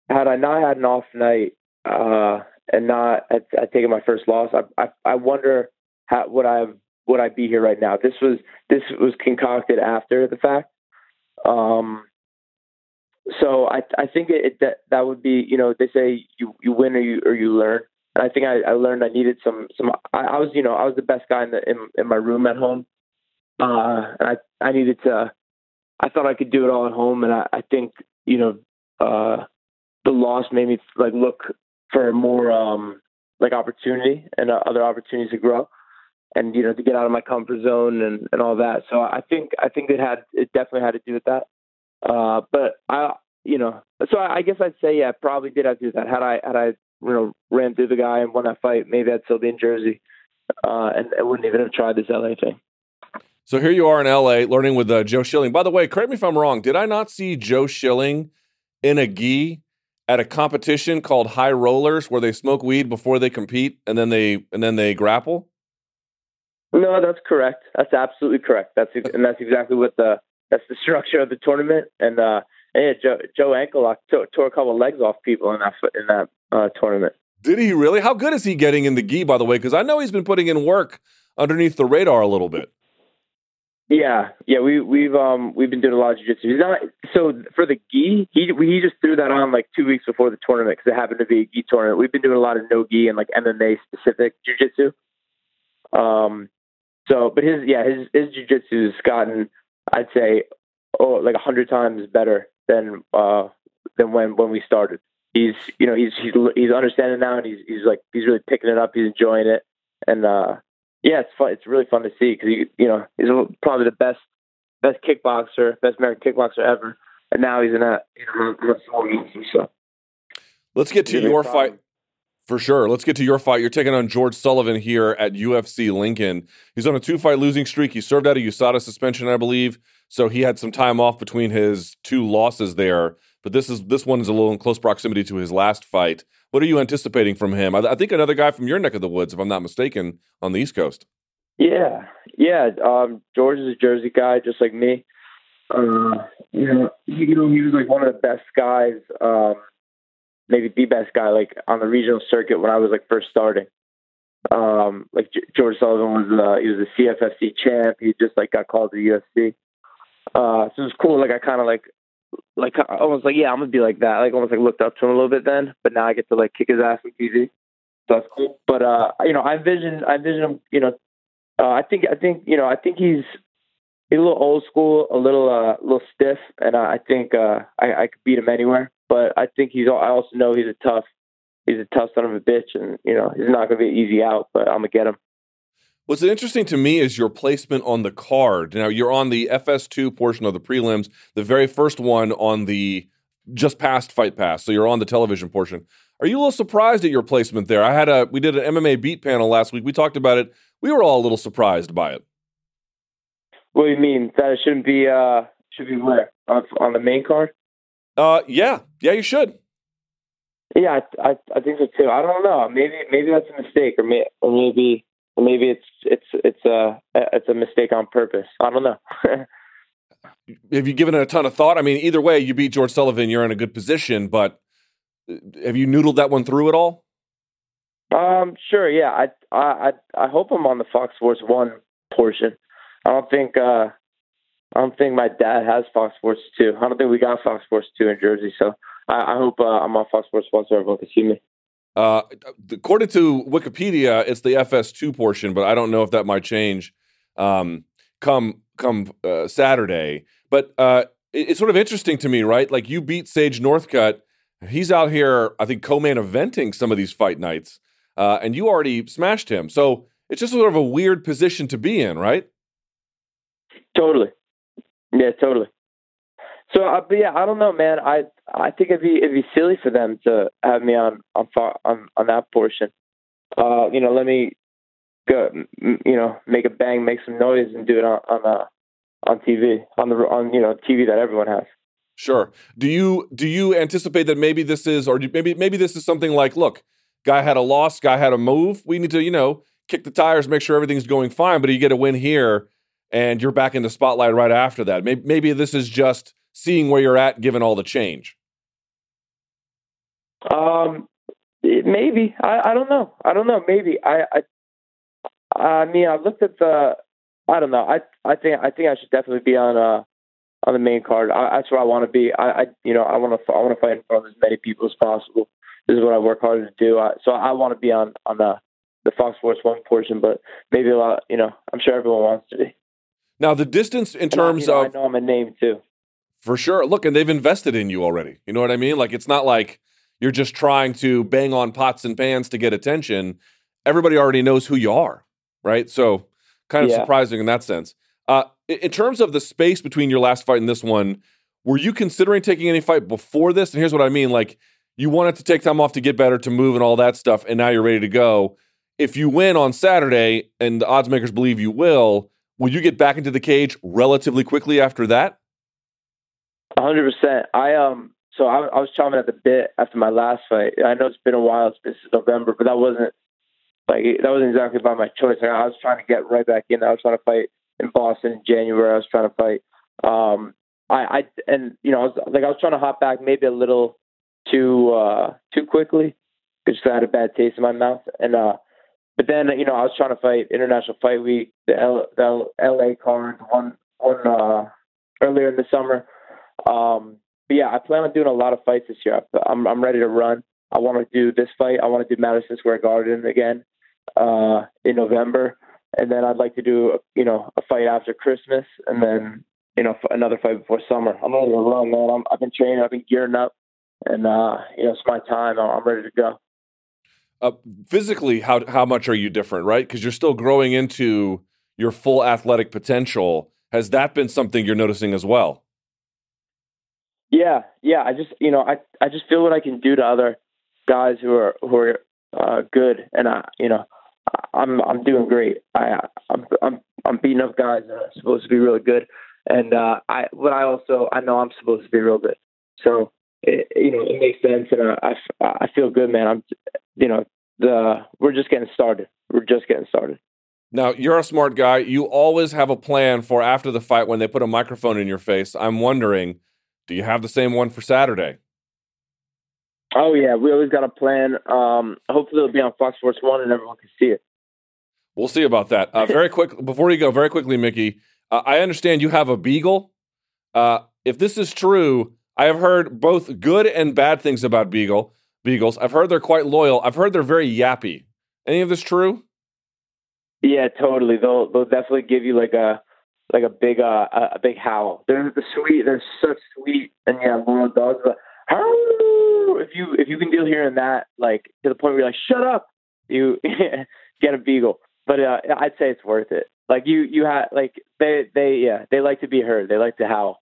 had I not had an off night, uh, and not had taken my first loss, I I, I wonder how would I would I be here right now? This was this was concocted after the fact. Um, so I I think it, it, that that would be you know they say you you win or you or you learn. And I think I, I learned I needed some some I, I was you know I was the best guy in the in, in my room at home, uh, and I I needed to I thought I could do it all at home, and I, I think you know uh, the loss made me like look for more um, like opportunity and uh, other opportunities to grow and you know to get out of my comfort zone and, and all that. So I think I think it had it definitely had to do with that. Uh, but I you know so I, I guess I'd say yeah probably did have to do that. Had I had I you know ran through the guy and won that fight, maybe I'd still be in Jersey uh, and I wouldn't even have tried this LA thing. So here you are in LA learning with uh, Joe Schilling. By the way, correct me if I'm wrong. Did I not see Joe Schilling in a gi at a competition called High Rollers where they smoke weed before they compete and then they and then they grapple? No, that's correct. That's absolutely correct. That's and that's exactly what the that's the structure of the tournament. And uh, and yeah, Joe, Joe Ankalaev tore, tore, a couple of legs off people in that in that uh, tournament. Did he really? How good is he getting in the gi? By the way, because I know he's been putting in work underneath the radar a little bit. Yeah, yeah, we we've um we've been doing a lot of jiu-jitsu. He's not so for the gi. He he just threw that on like two weeks before the tournament because it happened to be a gi tournament. We've been doing a lot of no gi and like MMA specific jiu-jitsu. Um, so but his yeah his his jiu-jitsu has gotten I'd say oh like a hundred times better than uh than when when we started. He's you know he's he's he's understanding now and he's he's like he's really picking it up. He's enjoying it and uh yeah, it's fun. It's really fun to see because you you know he's probably the best best kickboxer, best American kickboxer ever, and now he's in a you know so. Let's get to your fight. For sure. Let's get to your fight. You're taking on George Sullivan here at UFC Lincoln. He's on a two fight losing streak. He served out a USADA suspension, I believe. So he had some time off between his two losses there. But this is this one is a little in close proximity to his last fight. What are you anticipating from him? I, I think another guy from your neck of the woods, if I'm not mistaken, on the East Coast. Yeah, yeah. Um, George is a Jersey guy, just like me. Uh, you know, he, you know, he was like one of the best guys, um, maybe the best guy, like on the regional circuit when I was like first starting. Um, like George Sullivan was, uh, he was a CFFC champ. He just like got called to the UFC. Uh, so it was cool. Like I kind of like like almost like yeah, I'm gonna be like that. Like almost like looked up to him a little bit then, but now I get to like kick his ass in TV. So that's cool. But uh, you know, I envision I envision him. You know, uh, I think I think you know I think he's a little old school, a little uh, a little stiff, and I think uh, I, I could beat him anywhere. But I think he's. I also know he's a tough. He's a tough son of a bitch, and you know he's not gonna be an easy out. But I'm gonna get him. What's interesting to me is your placement on the card. Now you're on the FS2 portion of the prelims, the very first one on the just past Fight Pass. So you're on the television portion. Are you a little surprised at your placement there? I had a we did an MMA beat panel last week. We talked about it. We were all a little surprised by it. What do you mean that it shouldn't be uh should be where on, on the main card? Uh yeah, yeah, you should. Yeah, I, I, I think so too. I don't know. Maybe maybe that's a mistake, or, may, or maybe maybe it's it's it's a it's a mistake on purpose. I don't know. *laughs* have you given it a ton of thought? I mean, either way, you beat George Sullivan, you're in a good position. But uh, have you noodled that one through at all? Um, sure. Yeah, I I I hope I'm on the Fox Sports One portion. I don't think uh, I don't think my dad has Fox Sports Two. I don't think we got Fox Sports Two in Jersey, so I, I hope uh, I'm on Fox Sports One so everyone can see me. Uh, according to Wikipedia, it's the FS2 portion, but I don't know if that might change um, come come uh, Saturday. But uh, it, it's sort of interesting to me, right? Like you beat Sage Northcutt. He's out here, I think, co-man eventing some of these fight nights, uh, and you already smashed him. So it's just sort of a weird position to be in, right? Totally. Yeah, totally. So, uh, but yeah, I don't know, man. I I think it'd be it'd be silly for them to have me on on on on that portion. Uh, you know, let me go. You know, make a bang, make some noise, and do it on on uh, on TV on the on you know TV that everyone has. Sure. Do you do you anticipate that maybe this is or maybe maybe this is something like, look, guy had a loss, guy had a move. We need to you know kick the tires, make sure everything's going fine. But you get a win here, and you're back in the spotlight right after that. Maybe maybe this is just seeing where you're at given all the change? Um, maybe I, I don't know. I don't know. Maybe I, I I mean I looked at the I don't know. I I think I think I should definitely be on uh on the main card. I, that's where I want to be. I, I you know I want to I want to fight in front of as many people as possible. This is what I work hard to do. I, so I want to be on on the the Fox Sports One portion, but maybe a lot. You know, I'm sure everyone wants to be. Now the distance in terms I, you know, of I know I'm a name too. For sure. Look, and they've invested in you already. You know what I mean? Like it's not like you're just trying to bang on pots and pans to get attention. Everybody already knows who you are, right? So kind of yeah. surprising in that sense. Uh, in terms of the space between your last fight and this one, were you considering taking any fight before this? And here's what I mean: like you wanted to take time off to get better, to move, and all that stuff, and now you're ready to go. If you win on Saturday, and the odds makers believe you will, will you get back into the cage relatively quickly after that? hundred percent. I um so I, I was chomping at the bit after my last fight. I know it's been a while. Been November, but that wasn't like that wasn't exactly by my choice. Like, I was trying to get right back in. I was trying to fight in Boston in January. I was trying to fight. Um, I, I and you know, I was like I was trying to hop back maybe a little too uh too quickly because I had a bad taste in my mouth. And uh, but then you know I was trying to fight International Fight Week, the, L, the LA card, one one uh, earlier in the summer. Um, but yeah, I plan on doing a lot of fights this year. I'm I'm ready to run. I want to do this fight. I want to do Madison Square Garden again uh, in November, and then I'd like to do you know a fight after Christmas, and then you know another fight before summer. I'm ready to run, man. I'm, I've been training. I've been gearing up, and uh, you know it's my time. I'm ready to go. Uh, physically, how how much are you different, right? Because you're still growing into your full athletic potential. Has that been something you're noticing as well? Yeah, yeah. I just you know I I just feel what I can do to other guys who are who are uh, good, and I you know I'm I'm doing great. I I'm I'm I'm beating up guys that are supposed to be really good, and uh, I but I also I know I'm supposed to be real good. So it, you know it makes sense, and I, I I feel good, man. I'm you know the we're just getting started. We're just getting started. Now, you're a smart guy. You always have a plan for after the fight when they put a microphone in your face. I'm wondering, do you have the same one for Saturday? Oh yeah, we always got a plan. Um, hopefully, it'll be on Fox Sports One and everyone can see it. We'll see about that. Uh, very quick *laughs* before you go, very quickly, Mickey. Uh, I understand you have a beagle. Uh, if this is true, I have heard both good and bad things about beagle beagles. I've heard they're quite loyal. I've heard they're very yappy. Any of this true? Yeah, totally. They'll they'll definitely give you like a like a big uh a big howl. They're the sweet. They're such sweet and yeah loyal dogs. But if you if you can deal hearing that like to the point where you're like shut up, you *laughs* get a beagle. But uh, I'd say it's worth it. Like you you have like they they yeah they like to be heard. They like to howl.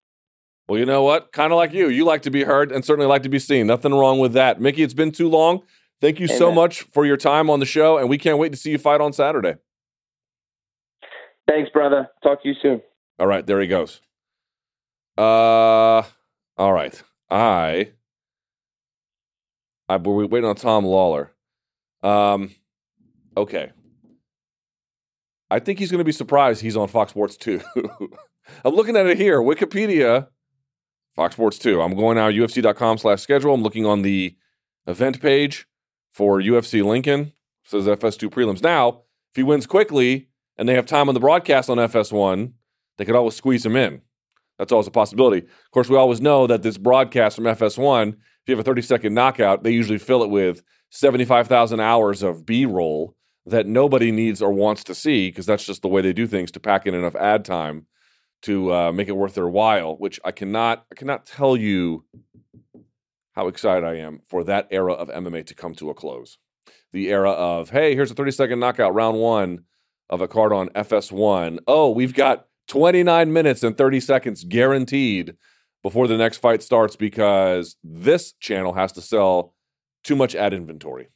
Well, you know what? Kind of like you. You like to be heard and certainly like to be seen. Nothing wrong with that. Mickey, it's been too long. Thank you Amen. so much for your time on the show, and we can't wait to see you fight on Saturday. Thanks, brother. Talk to you soon. All right, there he goes. Uh, all right. I, I we're waiting on Tom Lawlor. Um, okay. I think he's going to be surprised he's on Fox Sports 2. *laughs* I'm looking at it here. Wikipedia, Fox Sports 2. I'm going now UFC.com slash schedule. I'm looking on the event page for UFC Lincoln. Says FS2 prelims. Now, if he wins quickly, and they have time on the broadcast on FS1, they could always squeeze him in. That's always a possibility. Of course, we always know that this broadcast from FS1, if you have a 30 second knockout, they usually fill it with 75,000 hours of B roll that nobody needs or wants to see because that's just the way they do things to pack in enough ad time to uh, make it worth their while. Which I cannot, I cannot tell you how excited I am for that era of MMA to come to a close. The era of hey, here's a 30 second knockout, round one of a card on FS1. Oh, we've got 29 minutes and 30 seconds guaranteed before the next fight starts because this channel has to sell too much ad inventory.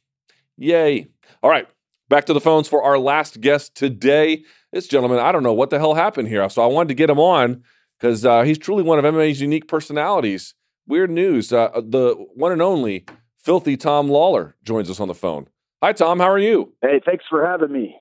Yay. All right, back to the phones for our last guest today. This gentleman, I don't know what the hell happened here. So I wanted to get him on because uh, he's truly one of MMA's unique personalities. Weird news. Uh, the one and only filthy Tom Lawlor joins us on the phone. Hi, Tom. How are you? Hey, thanks for having me.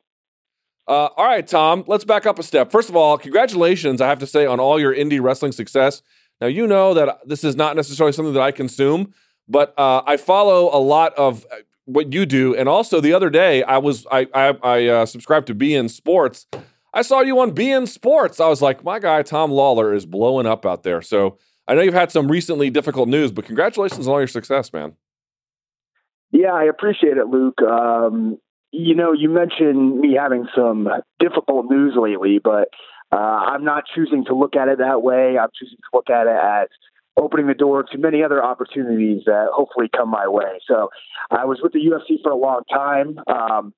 Uh, all right, Tom, let's back up a step. First of all, congratulations, I have to say, on all your indie wrestling success. Now, you know that this is not necessarily something that I consume, but uh, I follow a lot of uh, what you do. And also, the other day, I was I I, I uh, subscribed to beIN Sports. I saw you on beIN Sports. I was like, my guy Tom Lawlor is blowing up out there. So I know you've had some recently difficult news, but congratulations on all your success, man. Yeah, I appreciate it, Luke. Um, you know, you mentioned me having some difficult news lately, but uh, I'm not choosing to look at it that way. I'm choosing to look at it as opening the door to many other opportunities that hopefully come my way. So I was with the UFC for a long time. Um,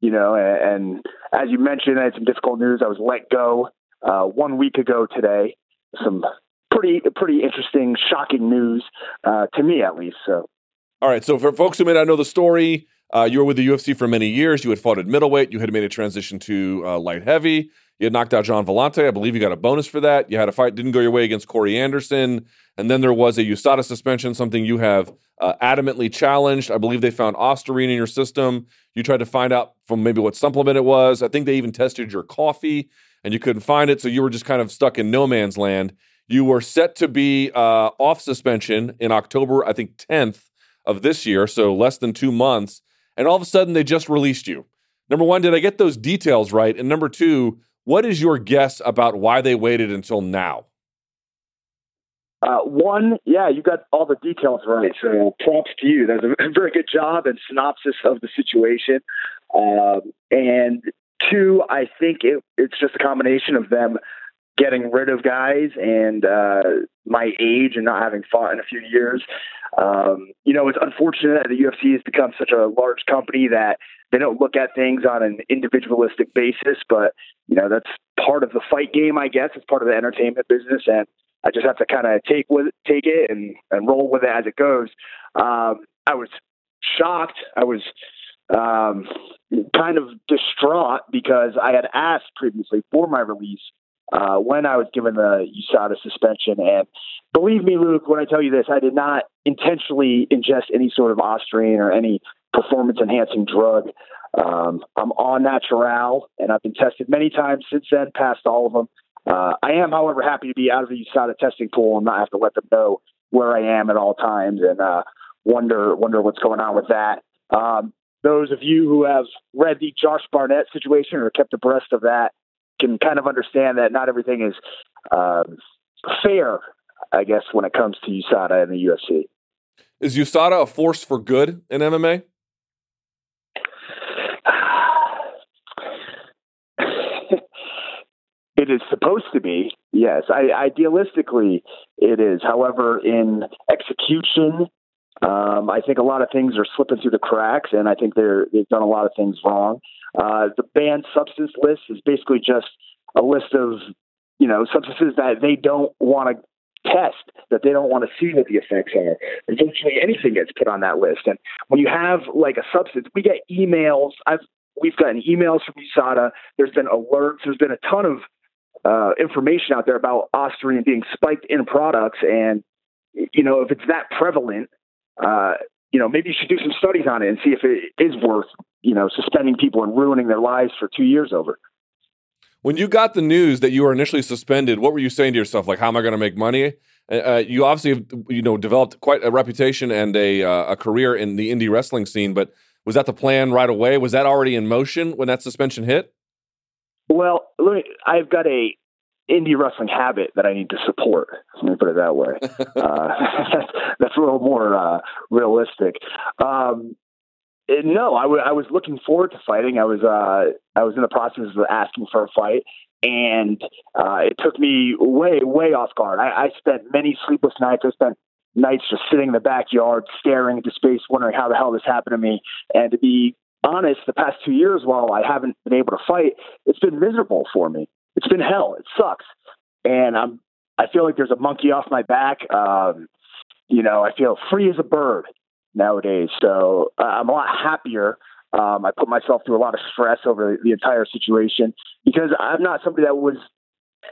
you know, and, and, as you mentioned, I had some difficult news. I was let go uh, one week ago today. Some pretty pretty interesting, shocking news uh, to me, at least. So, all right. So for folks who may not know the story, uh, you were with the UFC for many years. You had fought at middleweight. You had made a transition to uh, light heavy. You had knocked out Gian Villante. I believe you got a bonus for that. You had a fight, didn't go your way against Corey Anderson. And then there was a USADA suspension, something you have uh, adamantly challenged. I believe they found Ostarine in your system. You tried to find out from maybe what supplement it was. I think they even tested your coffee and you couldn't find it. So you were just kind of stuck in no man's land. You were set to be uh, off suspension in October, I think 10th of this year. So less than two months and all of a sudden they just released you. Number one, did I get those details right? And number two, what is your guess about why they waited until now? Uh, one, yeah, you got all the details right. So props to you. That's a *laughs* very good job and synopsis of the situation. Um, and two, I think it, it's just a combination of them getting rid of guys and uh, my age and not having fought in a few years. Um, you know, it's unfortunate that the UFC has become such a large company that they don't look at things on an individualistic basis, but you know that's part of the fight game, I guess. It's part of the entertainment business, and I just have to kind of take with take it and and roll with it as it goes. Um, I was shocked. I was um, kind of distraught because I had asked previously for my release uh, when I was given the USADA suspension. And believe me, Luke, when I tell you this, I did not intentionally ingest any sort of Ostarine or any performance enhancing drug. Um, I'm on natural, and I've been tested many times since then, passed all of them. Uh, I am, however, happy to be out of the USADA testing pool and not have to let them know where I am at all times and uh, wonder wonder what's going on with that. Um, those of you who have read the Josh Barnett situation or kept abreast of that can kind of understand that not everything is uh, fair, I guess, when it comes to USADA and the UFC. Is USADA a force for good in MMA? *sighs* It is supposed to be, yes. I, idealistically, it is. However, in execution, um, I think a lot of things are slipping through the cracks, and I think they're they've done a lot of things wrong. Uh, the banned substance list is basically just a list of you know substances that they don't want to test, that they don't want to see what the effects are. Eventually, anything gets put on that list. And when you have like a substance, we get emails. I've we've gotten emails from USADA. There's been alerts. There's been a ton of uh, information out there about Ostarine being spiked in products. And, you know, if it's that prevalent, uh, you know, maybe you should do some studies on it and see if it is worth, you know, suspending people and ruining their lives for two years over. When you got the news that you were initially suspended, what were you saying to yourself? Like, how am I going to make money? Uh, uh you obviously, you know, developed quite a reputation and a uh, a career in the indie wrestling scene. But was that the plan right away? Was that already in motion when that suspension hit? Well, let me, I've got a indie wrestling habit that I need to support. Let me put it that way. *laughs* uh, *laughs* that's a little more uh, realistic. Um, no, I, w- I was looking forward to fighting. I was uh, I was in the process of asking for a fight, and uh, it took me way way off guard. I, I spent many sleepless nights. I spent nights just sitting in the backyard, staring into space, wondering how the hell this happened to me. And to be honest, the past two years, while I haven't been able to fight, it's been miserable for me. It's been hell. It sucks, and I'm. I feel like there's a monkey off my back. Um, you know, I feel free as a bird nowadays. So uh, I'm a lot happier. Um, I put myself through a lot of stress over the entire situation because I'm not somebody that was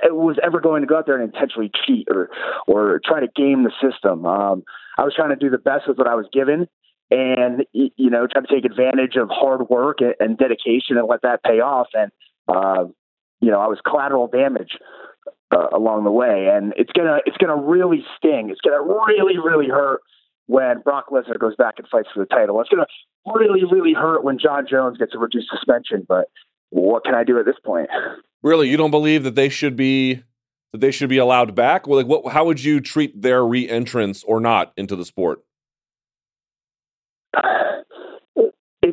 was ever going to go out there and intentionally cheat or or try to game the system. Um, I was trying to do the best with what I was given, and you know try to take advantage of hard work and dedication and let that pay off and uh, you know i was collateral damage uh, along the way and it's gonna it's gonna really sting it's gonna really really hurt when Brock Lesnar goes back and fights for the title. It's gonna really, really hurt when Jon Jones gets a reduced suspension, but what can I do at this point? Really, you don't believe that they should be that they should be allowed back? Well, like, what? How would you treat their re-entrance or not into the sport?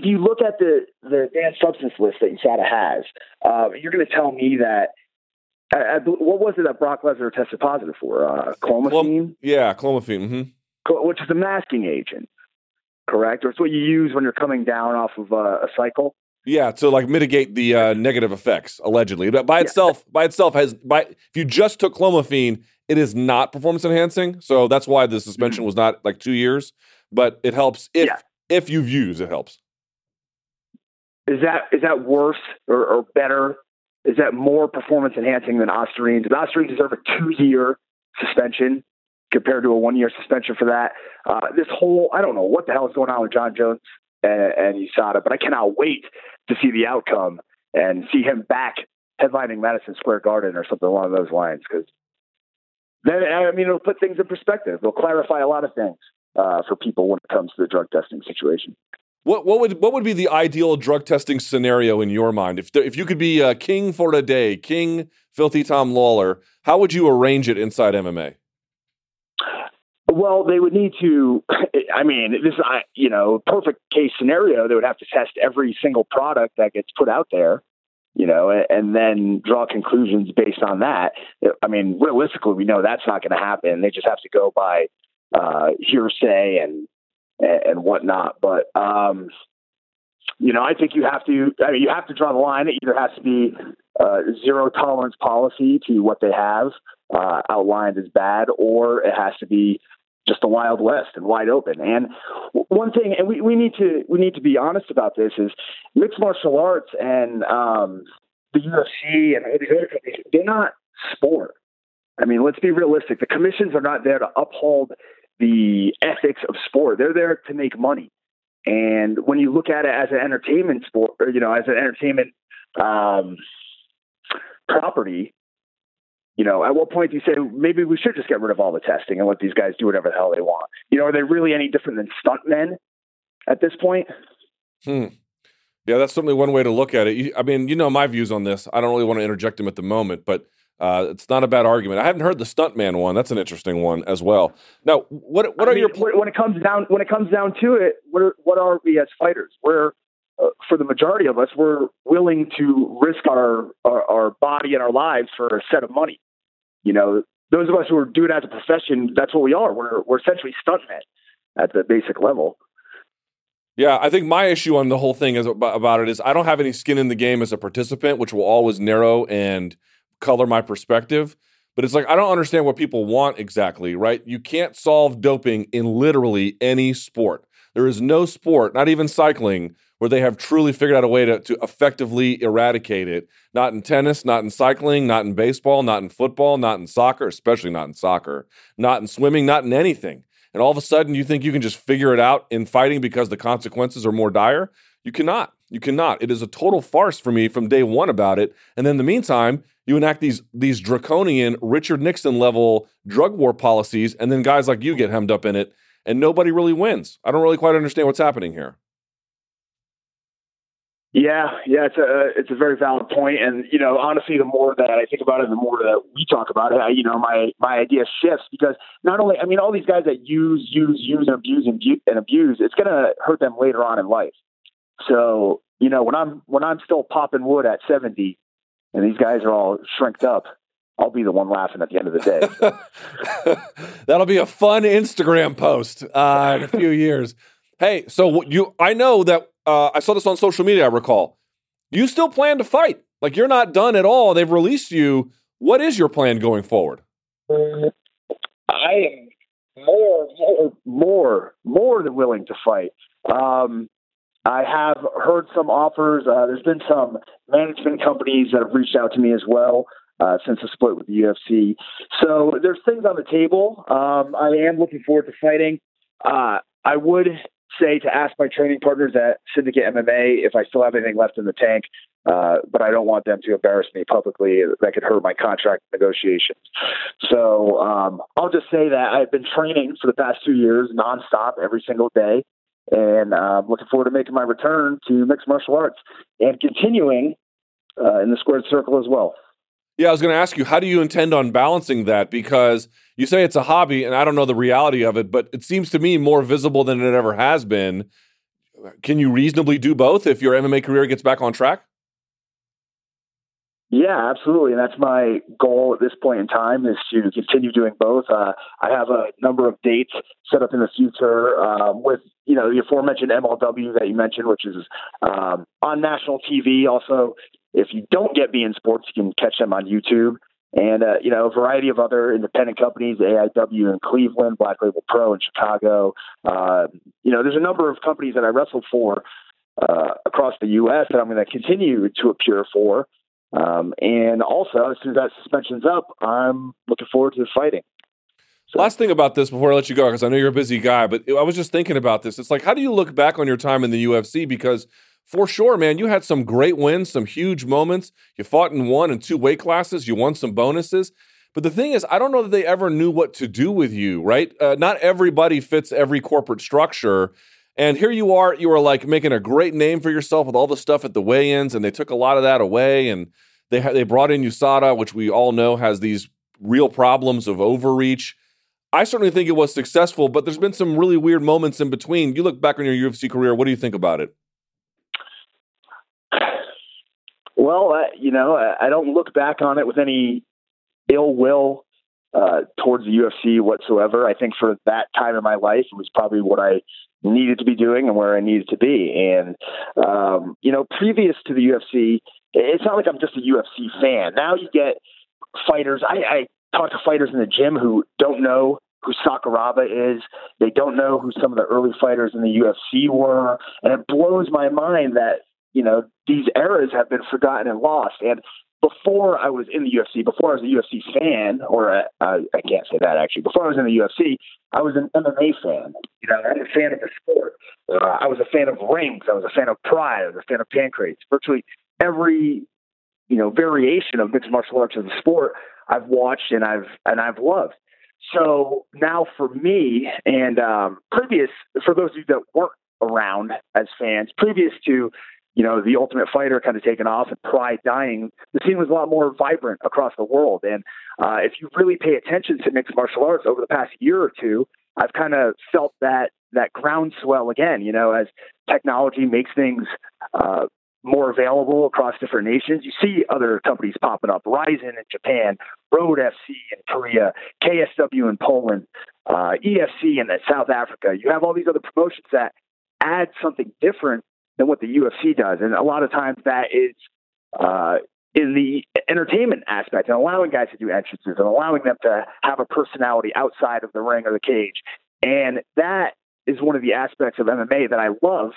If you look at the the banned substance list that USADA has, uh, you're going to tell me that. I, I, what was it that Brock Lesnar tested positive for? Uh, clomiphene. yeah, clomiphene. Mm-hmm. Which is a masking agent, correct? Or it's what you use when you're coming down off of uh, a cycle. Yeah, to like mitigate the uh, negative effects, allegedly. But by itself, yeah. by itself has by if you just took clomiphene, it is not performance enhancing. So that's why the suspension mm-hmm. was not like two years. But it helps if yeah. if you've used, it helps. Is that is that worse or, or better? Is that more performance enhancing than Ostarine? Does Ostarine deserve a two year suspension compared to a one year suspension for that? Uh, this whole I don't know what the hell is going on with Jon Jones and, and USADA, but I cannot wait to see the outcome and see him back headlining Madison Square Garden or something along those lines. Because then I mean it'll put things in perspective. It'll clarify a lot of things uh, for people when it comes to the drug testing situation. What what would what would be the ideal drug testing scenario in your mind? If if you could be a king for a day, King Filthy Tom Lawlor, how would you arrange it inside MMA? Well, they would need to. *clears throat* I mean, this I you know perfect case scenario. They would have to test every single product that gets put out there, you know, and then draw conclusions based on that. I mean, realistically, we know that's not going to happen. They just have to go by uh, hearsay and and whatnot. But um, you know, I think you have to. I mean, you have to draw the line. It either has to be uh, zero tolerance policy to what they have uh, outlined as bad, or it has to be just a wild west and wide open. And one thing, and we, we need to we need to be honest about this is mixed martial arts and um, the UFC and all these other companies, they're not sport. I mean, let's be realistic. The commissions are not there to uphold the ethics of sport. They're there to make money. And when you look at it as an entertainment sport, or, you know, as an entertainment um, property, you know, at what point do you say maybe we should just get rid of all the testing and let these guys do whatever the hell they want? You know, are they really any different than stuntmen at this point? Hmm. Yeah, that's certainly one way to look at it. I mean, you know my views on this. I don't really want to interject them at the moment, but uh, it's not a bad argument. I haven't heard the stuntman one. That's an interesting one as well. Now, what what I are mean, your when it comes down when it comes down to it? What are, what are we as fighters? We're uh, for the majority of us, we're willing to risk our, our our body and our lives for a set of money. You know, those of us who are doing it as a profession, that's what we are. We're we're essentially stuntmen at the basic level. Yeah, I think my issue on the whole thing is about it is I don't have any skin in the game as a participant, which will always narrow and color my perspective. But it's like, I don't understand what people want exactly, right? You can't solve doping in literally any sport. There is no sport, not even cycling, where they have truly figured out a way to, to effectively eradicate it. Not in tennis, not in cycling, not in baseball, not in football, not in soccer, especially not in soccer, not in swimming, not in anything. And all of a sudden, you think you can just figure it out in fighting because the consequences are more dire? You cannot. You cannot. It is a total farce for me from day one about it. And then in the meantime, you enact these these draconian Richard Nixon level drug war policies, and then guys like you get hemmed up in it, and nobody really wins. I don't really quite understand what's happening here. Yeah, yeah, it's a it's a very valid point. and you know, honestly, the more that I think about it, the more that we talk about it, I, you know, my my idea shifts because not only, I mean, all these guys that use, use, use, and abuse and, and abuse, it's going to hurt them later on in life. So, you know, when I'm when I'm still popping wood at 70, and these guys are all shrinked up, I'll be the one laughing at the end of the day. *laughs* That'll be a fun Instagram post uh, in a few *laughs* years. Hey, so you, I know that uh, I saw this on social media. I recall you still plan to fight. Like you're not done at all. They've released you. What is your plan going forward? I am more, more, more, more than willing to fight. Um, I have heard some offers. Uh, there's been some management companies that have reached out to me as well uh, since the split with the UFC. So there's things on the table. Um, I am looking forward to fighting. Uh, I would say to ask my training partners at Syndicate MMA if I still have anything left in the tank, uh, but I don't want them to embarrass me publicly. That could hurt my contract negotiations. So um, I'll just say that I've been training for the past two years nonstop every single day and I'm uh, looking forward to making my return to mixed martial arts and continuing uh, in the squared circle as well. Yeah, I was going to ask you, how do you intend on balancing that? Because you say it's a hobby, and I don't know the reality of it, but it seems to me more visible than it ever has been. Can you reasonably do both if your MMA career gets back on track? Yeah, absolutely. And that's my goal at this point in time is to continue doing both. Uh, I have a number of dates set up in the future um, with, you know, the aforementioned MLW that you mentioned, which is um, on national TV. Also, if you don't get beIN Sports, you can catch them on YouTube. And, uh, you know, a variety of other independent companies, AIW in Cleveland, Black Label Pro in Chicago. Uh, you know, there's a number of companies that I wrestled for uh, across the U.S. that I'm going to continue to appear for. Um, and also, as soon as that suspension's up, I'm looking forward to fighting. So. Last thing about this before I let you go, because I know you're a busy guy, but I was just thinking about this. It's like, how do you look back on your time in the UFC? Because for sure, man, you had some great wins, some huge moments. You fought in one and two weight classes, you won some bonuses. But the thing is, I don't know that they ever knew what to do with you, right? Uh, not everybody fits every corporate structure. And here you are, you were like making a great name for yourself with all the stuff at the weigh-ins, and they took a lot of that away, and they ha- they brought in USADA, which we all know has these real problems of overreach. I certainly think it was successful, but there's been some really weird moments in between. You look back on your UFC career, what do you think about it? Well, uh, you know, I don't look back on it with any ill will uh, towards the UFC whatsoever. I think for that time in my life, it was probably what I needed to be doing and where I needed to be. And, um, you know, previous to the UFC, it's not like I'm just a UFC fan. Now you get fighters. I, I talk to fighters in the gym who don't know who Sakuraba is. They don't know who some of the early fighters in the UFC were. And it blows my mind that, you know, these eras have been forgotten and lost. And before I was in the UFC, before I was a UFC fan, or uh, I can't say that actually, before I was in the UFC, I was an MMA fan. You know, I'm a fan of the sport. Uh, I was a fan of rings. I was a fan of pride. I was a fan of Pancrase. Virtually every, you know, variation of mixed martial arts as a sport, I've watched and I've and I've loved. So now for me, and um, previous for those of you that weren't around as fans, previous to you know, the Ultimate Fighter kind of taken off and Pride dying, the scene was a lot more vibrant across the world. And uh, if you really pay attention to mixed martial arts over the past year or two, I've kind of felt that that groundswell again. You know, as technology makes things uh, more available across different nations, you see other companies popping up: Rizin in Japan, Road FC in Korea, KSW in Poland, uh, EFC in South Africa. You have all these other promotions that add something different than what the UFC does. And a lot of times that is uh, in the entertainment aspect and allowing guys to do entrances and allowing them to have a personality outside of the ring or the cage. And that is one of the aspects of MMA that I love.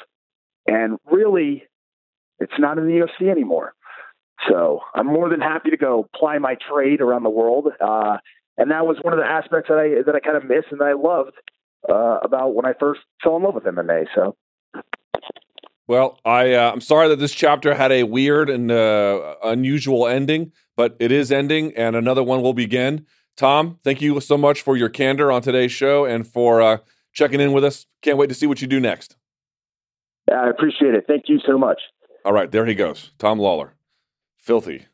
And really, it's not in the UFC anymore. So I'm more than happy to go ply my trade around the world. Uh, and that was one of the aspects that I that I kind of miss and that I loved uh, about when I first fell in love with MMA. So well, I uh, I'm sorry that this chapter had a weird and uh, unusual ending, but it is ending, and another one will begin. Tom, thank you so much for your candor on today's show and for uh, checking in with us. Can't wait to see what you do next. I appreciate it. Thank you so much. All right, there he goes, Tom Lawlor, filthy.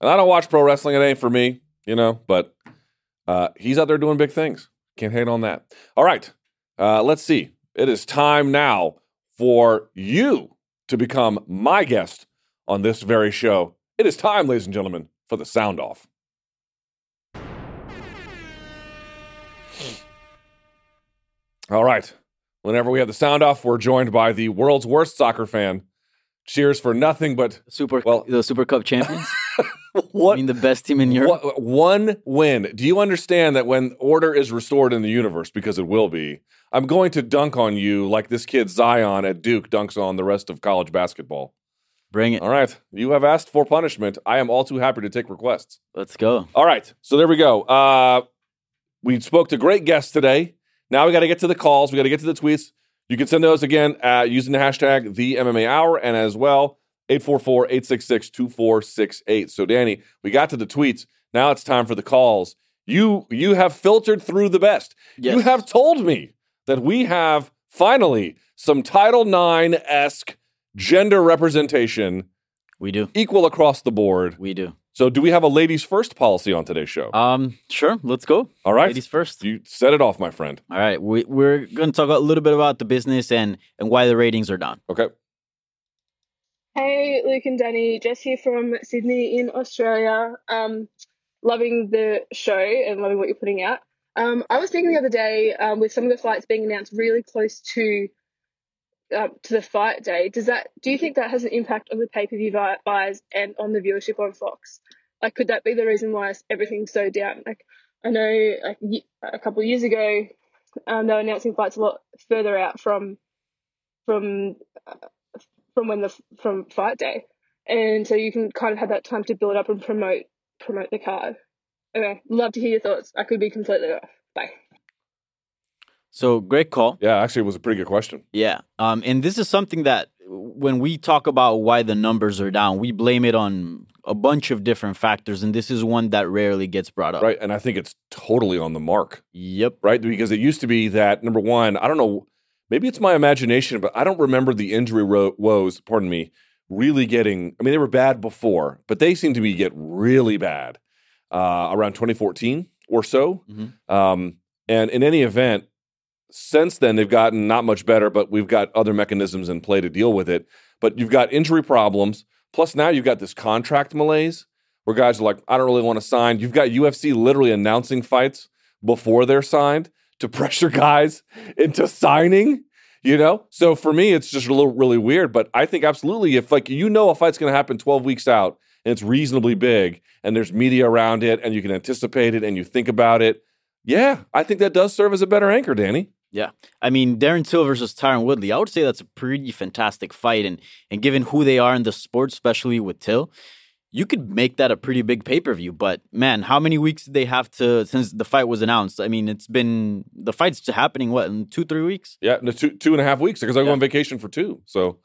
And I don't watch pro wrestling; it ain't for me, you know. But uh, he's out there doing big things. Can't hate on that. All right, uh, let's see. It is time now for you to become my guest on this very show. It is time, ladies and gentlemen, for the sound off. All right. Whenever we have the sound off, we're joined by the world's worst soccer fan. Cheers for nothing but Super Well- the Super Cup champions. *laughs* I mean, the best team in Europe. What- one win. Do you understand that when order is restored in the universe, because it will be, I'm going to dunk on you like this kid Zion at Duke dunks on the rest of college basketball. Bring it. All right. You have asked for punishment. I am all too happy to take requests. Let's go. All right. So there we go. Uh, we spoke to great guests today. Now we got to get to the calls. We got to get to the tweets. You can send those again uh, using the hashtag the MMA Hour and as well 844-866-2468. So Danny, we got to the tweets. Now it's time for the calls. You you have filtered through the best. You have told me that we have finally some Title IX esque gender representation We do. equal across the board. We do. So do we have a ladies first policy on today's show? Um, sure. Let's go. All right. Ladies first. You set it off, my friend. All right. We, we're going to talk a little bit about the business and and why the ratings are down. Okay. Hey, Luke and Danny, Jess here from Sydney in Australia. Um, loving the show and loving what you're putting out. Um, I was thinking the other day um, with some of the fights being announced really close to uh, to the fight day. Does that? Do you think that has an impact on the pay per view buys and on the viewership on Fox? Like, could that be the reason why everything's so down? Like, I know like a couple of years ago, um, they were announcing fights a lot further out from from from when the from fight day, and so you can kind of have that time to build up and promote promote the card. Okay, love to hear your thoughts. I could be completely off. Bye. So great call. Yeah, actually, it was a pretty good question. Yeah. Um, and this is something that when we talk about why the numbers are down, we blame it on a bunch of different factors, and this is one that rarely gets brought up. Right. And I think it's totally on the mark, Yep. right? Because it used to be that, number one, I don't know, maybe it's my imagination, but I don't remember the injury ro- woes, pardon me, really getting, I mean, they were bad before, but they seem to be get really bad uh, around 2014 or so. Mhm. Um, and in any event, since then they've gotten not much better, but we've got other mechanisms in play to deal with it. But you've got injury problems, plus now you've got this contract malaise where guys are like, I don't really want to sign. You've got UFC literally announcing fights before they're signed to pressure guys into signing. You know, so for me, it's just a little really weird. But I think absolutely, if like you know a fight's to happen 12 weeks out and it's reasonably big and there's media around it and you can anticipate it and you think about it, yeah, I think that does serve as a better anchor, Danny. Yeah. I mean, Darren Till versus Tyron Woodley, I would say that's a pretty fantastic fight. And and given who they are in the sport, especially with Till, you could make that a pretty big pay per view. But man, how many weeks did they have to since the fight was announced? I mean, it's been the fight's happening what in two, three weeks? Yeah, no, two two and a half weeks because I go Yeah. on vacation for two. So,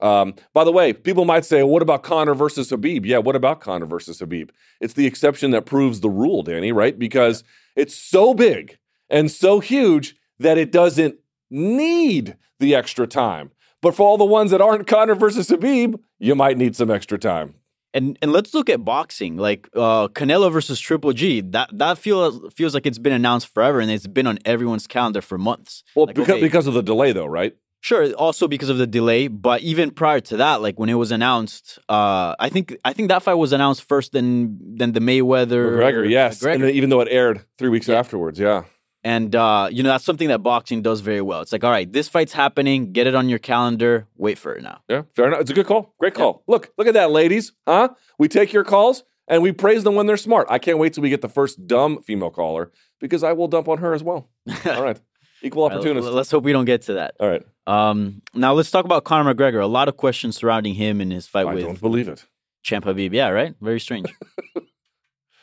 um, by the way, people might say, "What about Conor versus Khabib?" Yeah, what about Conor versus Khabib? It's the exception that proves the rule, Danny. Right? Because it's so big and so huge that it doesn't need the extra time. But for all the ones that aren't Conor versus Khabib, you might need some extra time. And and let's look at boxing, like uh, Canelo versus Triple G. That that feels feels like it's been announced forever, and it's been on everyone's calendar for months. Well, Like, because okay, because of the delay, though, right? Sure, also because of the delay, but even prior to that, like when it was announced, uh, I think I think that fight was announced first than than the Mayweather McGregor, yes, McGregor. and then even though it aired three weeks Yeah. afterwards, yeah. And uh, you know that's something that boxing does very well. It's like, all right, this fight's happening. Get it on your calendar. Wait for it now. Yeah, fair enough. It's a good call. Great call. Look, look at that, ladies. Huh? We take your calls and we praise them when they're smart. I can't wait till we get the first dumb female caller because I will dump on her as well. *laughs* All right. Equal All right, Let's hope we don't get to that. All right. Um, now let's talk about Conor McGregor. A lot of questions surrounding him and his fight I with don't believe it. Champ Khabib. Yeah, right. Very strange. *laughs*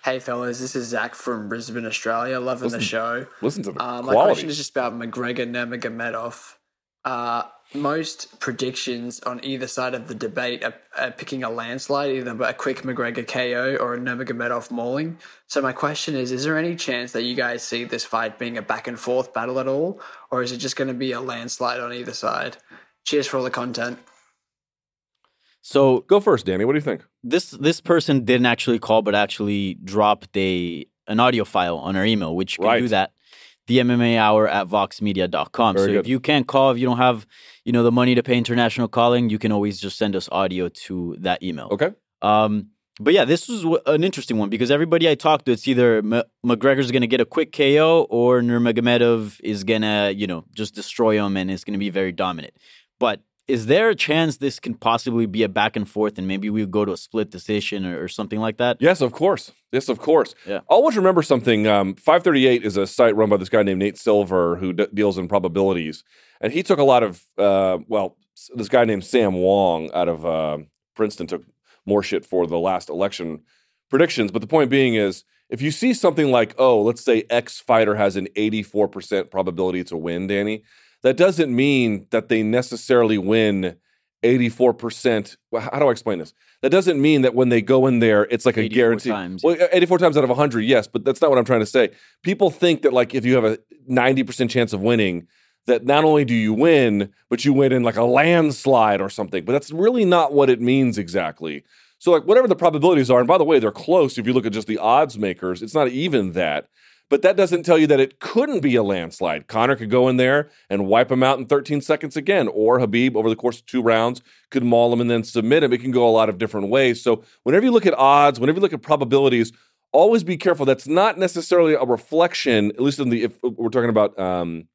Hey fellas, this is Zach from Brisbane, Australia. Loving Listen- the show. Listen to the Uh, my quality. question is just about McGregor Nurmagomedov. Uh, most predictions on either side of the debate are, are picking a landslide, either a quick McGregor KO or a Nurmagomedov mauling. So my question is: Is there any chance that you guys see this fight being a back and forth battle at all, or is it just going to be a landslide on either side? Cheers for all the content. So Go first, Danny. What do you think? this this person didn't actually call, but actually dropped a an audio file on our email, which can do that. The MMA hour at voxmedia.com. Very so good. if you can't call, if you don't have, you know, the money to pay international calling, you can always just send us audio to that email. Okay. Um, but yeah, this was w- an interesting one because everybody I talked to, it's either M- McGregor's going to get a quick KO or Nurmagomedov is going to, you know, just destroy him and it's going to be very dominant. But is there a chance this can possibly be a back and forth and maybe we go to a split decision or, or something like that? Yes, of course. Yes, of course. Yeah. Always remember something. Um, 538 is a site run by this guy named Nate Silver who d- deals in probabilities. And he took a lot of, uh, well, this guy named Sam Wang out of uh, Princeton took more shit for the last election predictions. But the point being is, if you see something like, oh, let's say X fighter has an 84% probability to win, Danny, that doesn't mean that they necessarily win 84%. How do I explain this? That doesn't mean that when they go in there, it's like a guarantee. times. Well, 84 times out of 100, yes, but that's not what I'm trying to say. People think that, like, if you have a 90% chance of winning, that not only do you win, but you win in like a landslide or something. But that's really not what it means exactly. So, like, whatever the probabilities are, and by the way, they're close if you look at just the odds makers, it's not even that. But that doesn't tell you that it couldn't be a landslide. Conor could go in there and wipe him out in 13 seconds again, or Khabib over the course of two rounds could maul him and then submit him. It can go a lot of different ways. So, whenever you look at odds, whenever you look at probabilities, always be careful. That's not necessarily a reflection, at least in the if we're talking about um,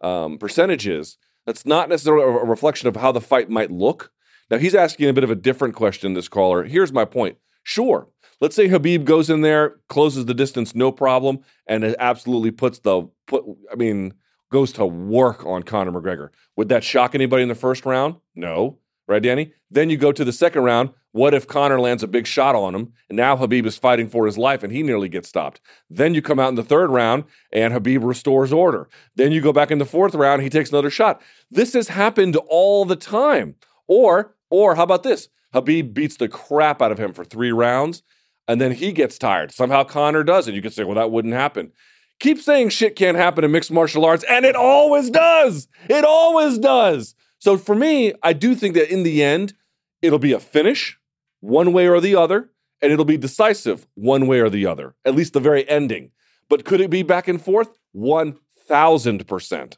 um, percentages. That's not necessarily a a reflection of how the fight might look. Now he's asking a bit of a different question. This caller. Here's my point. Sure, let's say Khabib goes in there, closes the distance, no problem, and it absolutely puts the put. I mean, goes to work on Conor McGregor. Would that shock anybody in the first round? No, right, Danny? Then you go to the second round. What if Conor lands a big shot on him, and now Khabib is fighting for his life, and he nearly gets stopped? Then you come out in the third round, and Khabib restores order. Then you go back in the fourth round, he takes another shot. This has happened all the time. Or, or how about this? Khabib beats the crap out of him for three rounds, and then he gets tired. Somehow Conor does, and you could say, well, that wouldn't happen. keep saying shit can't happen in mixed martial arts, and it always does. It always does. So for me, I do think that in the end, it'll be a finish one way or the other, and it'll be decisive one way or the other, at least the very ending. But could it be back and forth? 1000%.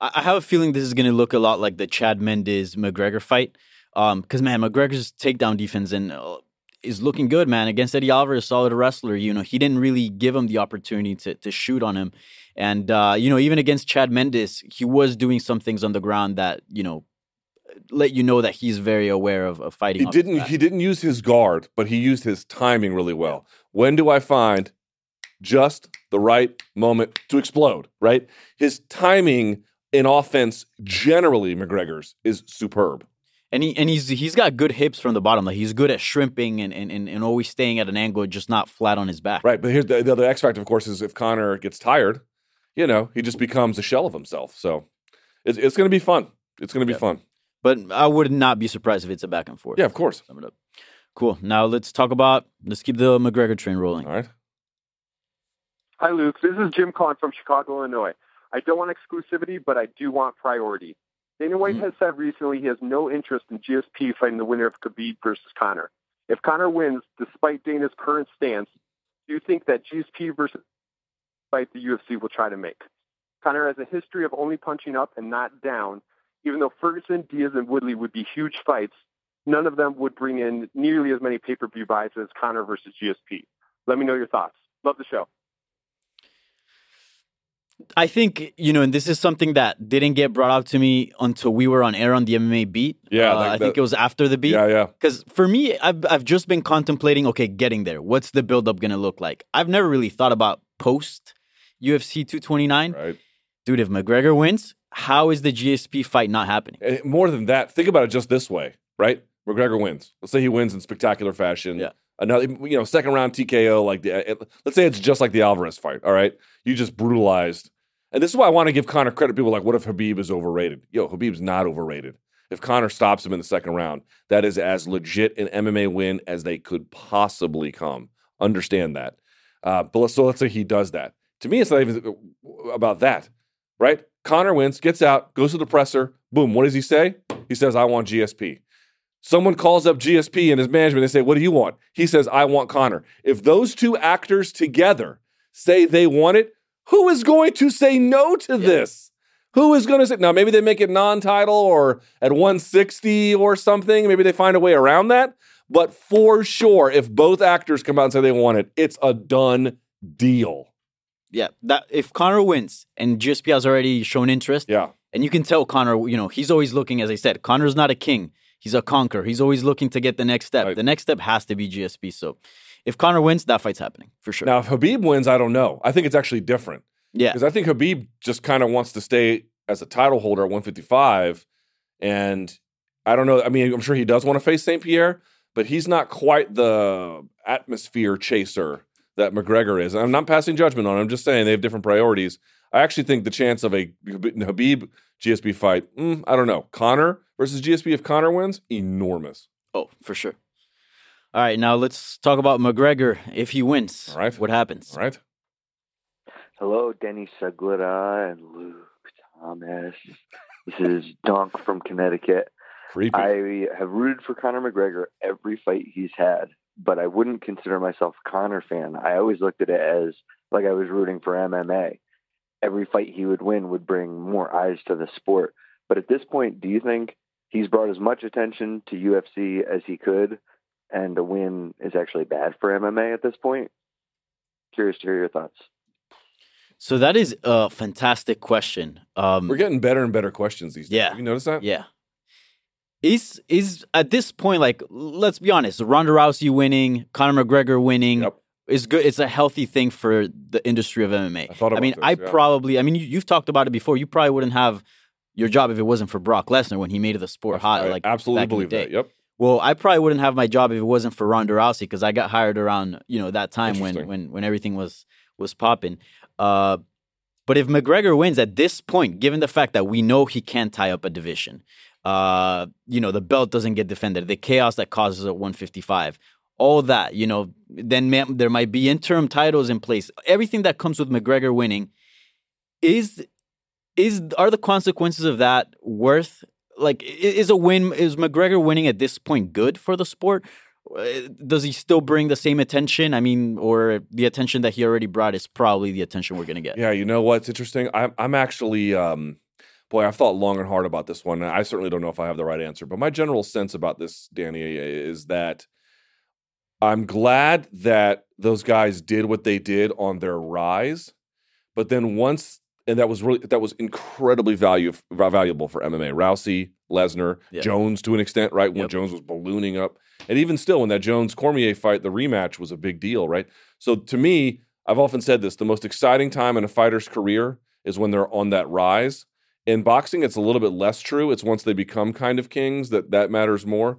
I have a feeling this is going to look a lot like the Chad Mendes McGregor fight. Because, man, McGregor's takedown defense and uh, is looking good, man. Against Eddie Alvarez, solid wrestler. You know, he didn't really give him the opportunity to, to shoot on him. And, uh, you know, even against Chad Mendes, he was doing some things on the ground that, you know, let you know that he's very aware of, of fighting. He didn't he didn't use his guard, but he used his timing really well. When do I find just the right moment to explode, right? His timing in offense generally McGregor's is superb. And he and he's he's got good hips from the bottom. Like he's good at shrimping and and, and, and always staying at an angle, just not flat on his back. Right, but here's the, the other X factor of course is if Conor gets tired, you know, he just becomes a shell of himself. So it's, it's going to be fun. It's going to be Yeah. fun. But I would not be surprised if it's a back and forth. Yeah, of course. Sum it up. Cool. Now let's talk about let's keep the McGregor train rolling. All right. Hi, Luke. This is Jim Kahn from Chicago, Illinois. I don't want exclusivity, but I do want priority. Dana White mm-hmm. has said recently he has no interest in GSP fighting the winner of Khabib versus Conor. If Conor wins, despite Dana's current stance, do you think that GSP versus fight the UFC will try to make? Conor has a history of only punching up and not down. Even though Ferguson, Diaz, and Woodley would be huge fights, none of them would bring in nearly as many pay-per-view buys as Conor versus GSP. Let me know your thoughts. Love the show. I think you know, and this is something that didn't get brought up to me until we were on air on the MMA beat. Yeah, Uh, like I think it was after the beat. Yeah, yeah. Because for me, I've I've just been contemplating. Okay, getting there. What's the buildup gonna look like? I've never really thought about post UFC 229. Right. Dude, if McGregor wins, how is the GSP fight not happening? And more than that, think about it just this way, right? McGregor wins. Let's say he wins in spectacular fashion. Yeah. Another, you know, second round TKO. Like the, it- let's say it's just like the Alvarez fight. All right, you just brutalized. And this is why I want to give Conor credit. People like, what if Khabib is overrated? Yo, Khabib's not overrated. If Conor stops him in the second round, that is as legit an MMA win as they could possibly come. Understand that. Uh, but let's, so let's say he does that. To me, it's not even about that, right? Conor wins, gets out, goes to the presser. Boom. What does he say? He says, I want GSP. Someone calls up GSP and his management. They say, What do you want? He says, I want Conor. If those two actors together say they want it, who is going to say no to this? Who is going to say now? Maybe they make it non-title or at 160 or something. Maybe they find a way around that. But for sure, if both actors come out and say they want it, it's a done deal. Yeah, that if Conor wins and GSP has already shown interest, Yeah. and you can tell Conor, you know, he's always looking, as I said, Conor's not a king. He's a conqueror. He's always looking to get the next step. Right. The next step has to be GSP. So if Conor wins, that fight's happening for sure. Now, if Khabib wins, I don't know. I think it's actually different. yeah. Because I think Khabib just kind of wants to stay as a title holder at 155. And I don't know. I mean, I'm sure he does want to face St. Pierre, but he's not quite the atmosphere chaser that McGregor is. And I'm not passing judgment on him. I'm just saying they have different priorities. I actually think the chance of a Khabib GSP fight, mm, I don't know. Conor versus GSP, if Conor wins, enormous. Oh, for sure. All right, now let's talk about McGregor. If he wins, All right. what happens? All right. Hello, Denny Segura and Luke Thomas. This is Donk from Connecticut. Creepy. I have rooted for Conor McGregor every fight he's had, but I wouldn't consider myself a Conor fan. I always looked at it as like I was rooting for MMA. Every fight he would win would bring more eyes to the sport. But at this point, do you think he's brought as much attention to UFC as he could, and a win is actually bad for MMA at this point? Curious to hear your thoughts. So that is a fantastic question. Um, We're getting better and better questions these days. Yeah. Have you noticed that? Yeah. Is is at this point like let's be honest, Ronda Rousey winning, Conor McGregor winning Yep. is good. It's a healthy thing for the industry of MMA. I thought about mean, this, I yeah. probably, I mean, you, you've talked about it before. You probably wouldn't have your job if it wasn't for Brock Lesnar when he made the sport hot. I like absolutely back in the believe that. Yep. Well, I probably wouldn't have my job if it wasn't for Ronda Rousey because I got hired around you know that time when when when everything was was popping. Uh, but if McGregor wins at this point, given the fact that we know he can't tie up a division, uh, you know the belt doesn't get defended, the chaos that causes at 155, all that, you know, then ma- there might be interim titles in place. Everything that comes with McGregor winning is is are the consequences of that worth like is a win is McGregor winning at this point good for the sport? Uh, Does he still bring the same attention? I mean, or the attention that he already brought is probably the attention we're going to get. Yeah, you know what's interesting? I'm I'm actually um boy, I've thought long and hard about this one. I certainly don't know if I have the right answer, but my general sense about this, Danny, is that I'm glad that those guys did what they did on their rise, but then once and that was really that was incredibly value valuable for MMA. Rousey, Lesnar, Yeah. Jones to an extent, right? When Yep. Jones was ballooning up, and even still, when that Jones Cormier fight, the rematch was a big deal, right? So to me, I've often said this: the most exciting time in a fighter's career is when they're on that rise. In boxing, it's a little bit less true. It's once they become kind of kings that that matters more.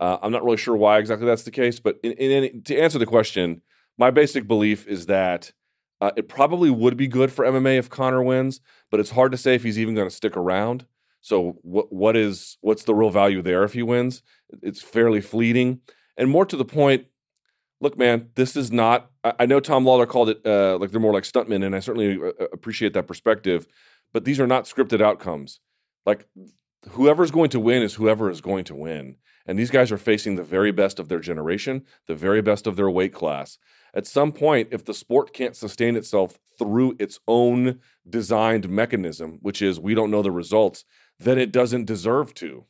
Uh, I'm not really sure why exactly that's the case, but in, in any, to answer the question, my basic belief is that uh, it probably would be good for MMA if Conor wins, but it's hard to say if he's even going to stick around. So what what is what's the real value there if he wins? It's fairly fleeting, and more to the point. Look, man, this is not. I, I know Tom Lawlor called it uh, like they're more like stuntmen, and I certainly uh, appreciate that perspective. But these are not scripted outcomes. Like whoever's going to win is whoever is going to win. And these guys are facing the very best of their generation, the very best of their weight class. At some point, if the sport can't sustain itself through its own designed mechanism, which is we don't know the results, then it doesn't deserve to,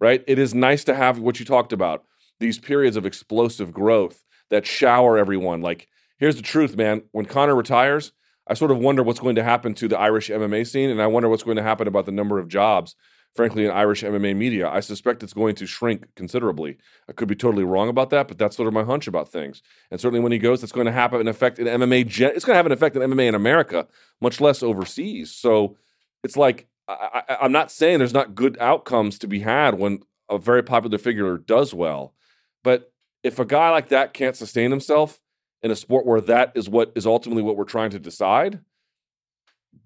right? It is nice to have what you talked about these periods of explosive growth that shower everyone. Like, here's the truth, man. When Conor retires, I sort of wonder what's going to happen to the Irish MMA scene, and I wonder what's going to happen about the number of jobs, frankly, in Irish MMA media. I suspect it's going to shrink considerably. I could be totally wrong about that, but that's sort of my hunch about things. And certainly when he goes, that's going to have an effect in MMA. It's going to have an effect in MMA in America, much less overseas. So it's like I, I, I'm not saying there's not good outcomes to be had when a very popular figure does well, but if a guy like that can't sustain himself in a sport where that is what is ultimately what we're trying to decide,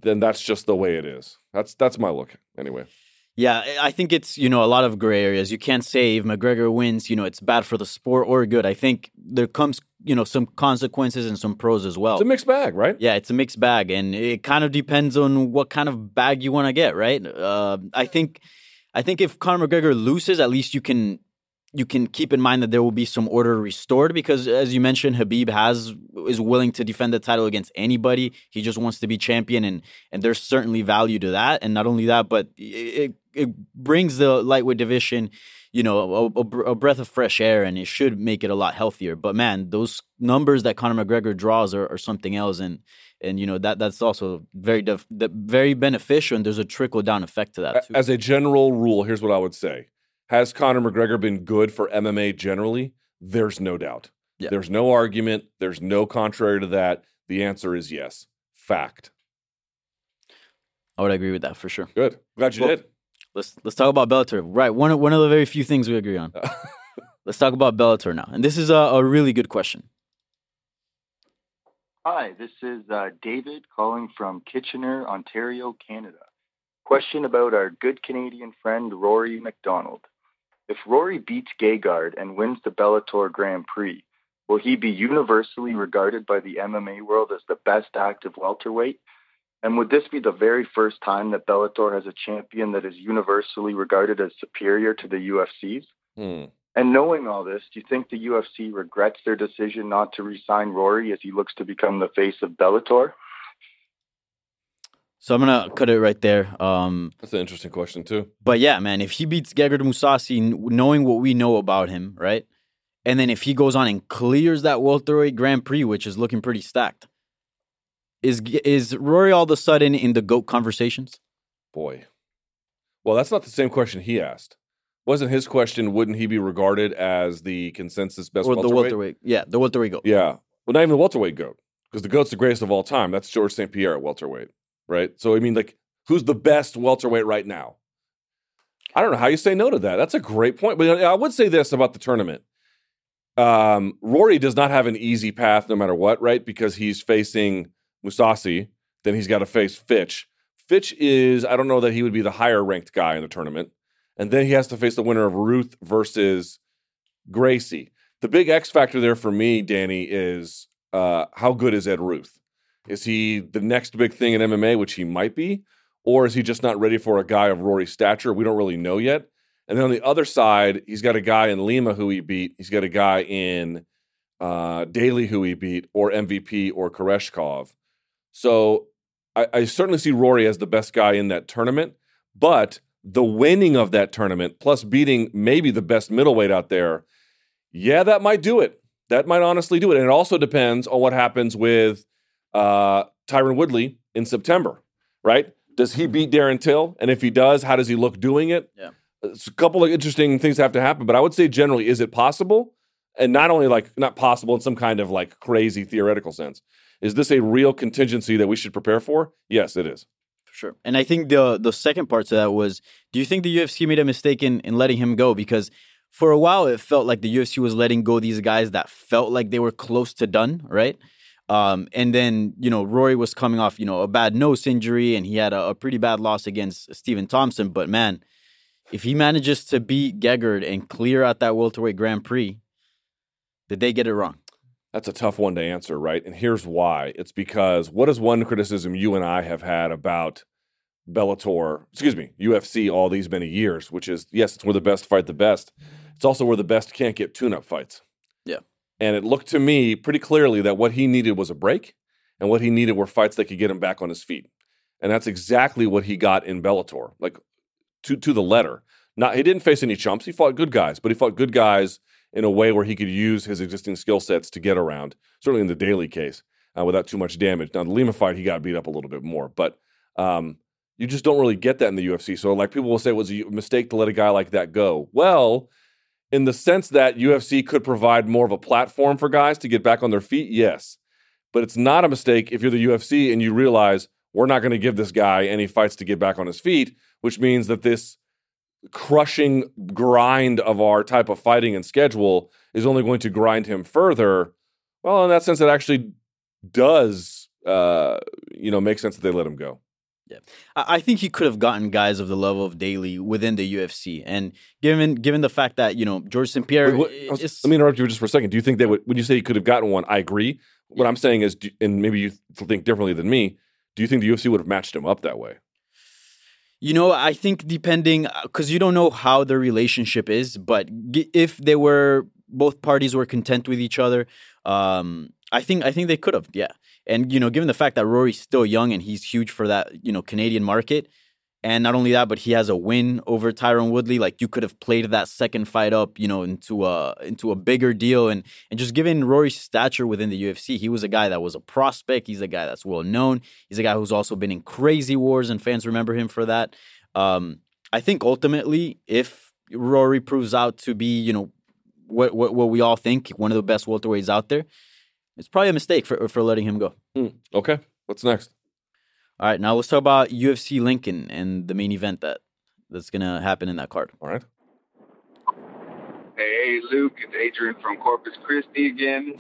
then that's just the way it is. That's that's my look anyway. Yeah, I- think it's, you know, a lot of gray areas. You can't say if McGregor wins, you know, it's bad for the sport or good. I think there comes, you know, some consequences and some pros as well. It's a mixed bag, right? Yeah, it's a mixed bag, and it kind of depends on what kind of bag you want to get, right? Uh, I think, I think if Conor McGregor loses, at least you can you can keep in mind that there will be some order restored because, as you mentioned, Khabib has is willing to defend the title against anybody. He just wants to be champion, and and there's certainly value to that. And not only that, but it it brings the lightweight division, you know, a, a a breath of fresh air, and it should make it a lot healthier. But man, those numbers that Conor McGregor draws are, are something else, and and you know that that's also very def- very beneficial, and there's a trickle down effect to that too. As a general rule, here's what I would say. Has Conor McGregor been good for MMA generally? There's no doubt. Yeah. There's no argument. There's no contrary to that. The answer is yes. Fact. I would agree with that for sure. Good. Glad you Well, did. Let's let's talk about Bellator. Right, one of- one of the very few things we agree on. *laughs* let's talk about Bellator now, and this is a, a really good question. Hi, this is uh, David calling from Kitchener, Ontario, Canada. Question about our good Canadian friend Rory MacDonald. If Rory beats Gegard and wins the Bellator Grand Prix, will he be universally regarded by the MMA world as the best active welterweight? And would this be the very first time that Bellator has a champion that is universally regarded as superior to the UFC's? Hmm. And knowing all this, do you think the UFC regrets their decision not to re-sign Rory as he looks to become the face of Bellator? So I'm gonna cut it right there. Um, That's an interesting question too. but yeah, man, if he beats Gegard Mousasi, knowing what we know about him, right, and then if he goes on and clears that welterweight Grand Prix, which is looking pretty stacked, is is Rory all of a sudden in the goat conversations? Boy. Well, that's not the same question he asked. Wasn't his question, wouldn't he be regarded as the consensus best or the welterweight? welterweight? Yeah, the welterweight goat. Yeah. Well, not even the welterweight goat, because the goat's the greatest of all time. That's George St. Pierre at welterweight, right? So, I mean, like, who's the best welterweight right now? I don't know how you say no to that. That's a great point. But I would say this about the tournament. Um, Rory does not have an easy path no matter what, right? Because he's facing Mousasi, then he's got to face Fitch. Fitch is, I don't know that he would be the higher ranked guy in the tournament. And then he has to face the winner of Ruth versus Gracie. The big X factor there for me, Danny, is uh, how good is Ed Ruth? Is he the next big thing in MMA, which he might be, or is he just not ready for a guy of Rory's stature? We don't really know yet. And then on the other side, he's got a guy in Lima who he beat. He's got a guy in uh, Daley who he beat, or MVP or Koreshkov. So I, I certainly see Rory as the best guy in that tournament, but the winning of that tournament plus beating maybe the best middleweight out there, yeah, that might do it. That might honestly do it. And it also depends on what happens with uh, Tyron Woodley in September, right? Does he beat Darren Till? And if he does, how does he look doing it? Yeah. It's a couple of interesting things have to happen, but I would say generally, is it possible? And not only like not possible in some kind of like crazy theoretical sense. Is this a real contingency that we should prepare for? Yes, it is. Sure. And I think the the second part to that was do you think the UFC made a mistake in, in letting him go? Because for a while it felt like the UFC was letting go these guys that felt like they were close to done, right? Um, and then, you know, Rory was coming off, you know, a bad nose injury and he had a, a pretty bad loss against Stephen Thompson. But man, if he manages to beat Gegard and clear out that welterweight Grand Prix, did they get it wrong? That's a tough one to answer, right? And here's why. It's because what is one criticism you and I have had about Bellator, excuse me, UFC all these many years, which is yes, it's where the best fight the best. It's also where the best can't get tune up fights. Yeah. And it looked to me pretty clearly that what he needed was a break, and what he needed were fights that could get him back on his feet. And that's exactly what he got in Bellator, like to to the letter. Not he didn't face any chumps. He fought good guys, but he fought good guys in a way where he could use his existing skill sets to get around. Certainly in the Daley case, uh, without too much damage. Now the Lima fight, he got beat up a little bit more, but um, you just don't really get that in the UFC. So like people will say, it was a mistake to let a guy like that go? Well, in the sense that UFC could provide more of a platform for guys to get back on their feet, yes. But it's not a mistake if you're the UFC and you realize we're not going to give this guy any fights to get back on his feet, which means that this crushing grind of our type of fighting and schedule is only going to grind him further. Well, in that sense, it actually does, uh, you know, make sense that they let him go. Yeah, I think he could have gotten guys of the level of Daley within the UFC, and given given the fact that you know George St Pierre. Wait, what, is, let me interrupt you just for a second. Do you think that when you say he could have gotten one, I agree. What I'm saying is, and maybe you think differently than me. Do you think the UFC would have matched him up that way? You know, I think depending because you don't know how their relationship is, but if they were both parties were content with each other, um, I think I think they could have. Yeah. And you know, given the fact that Rory's still young and he's huge for that, you know, Canadian market, and not only that, but he has a win over Tyron Woodley. Like you could have played that second fight up, you know, into a into a bigger deal, and and just given Rory's stature within the UFC, he was a guy that was a prospect. He's a guy that's well known. He's a guy who's also been in crazy wars, and fans remember him for that. Um, I think ultimately, if Rory proves out to be, you know, what what, what we all think, one of the best welterweights out there, it's probably a mistake for for letting him go. Mm, okay, what's next? All right, now let's talk about UFC Lincoln and the main event that that's gonna happen in that card. All right. Hey, Luke, it's Adrian from Corpus Christi again.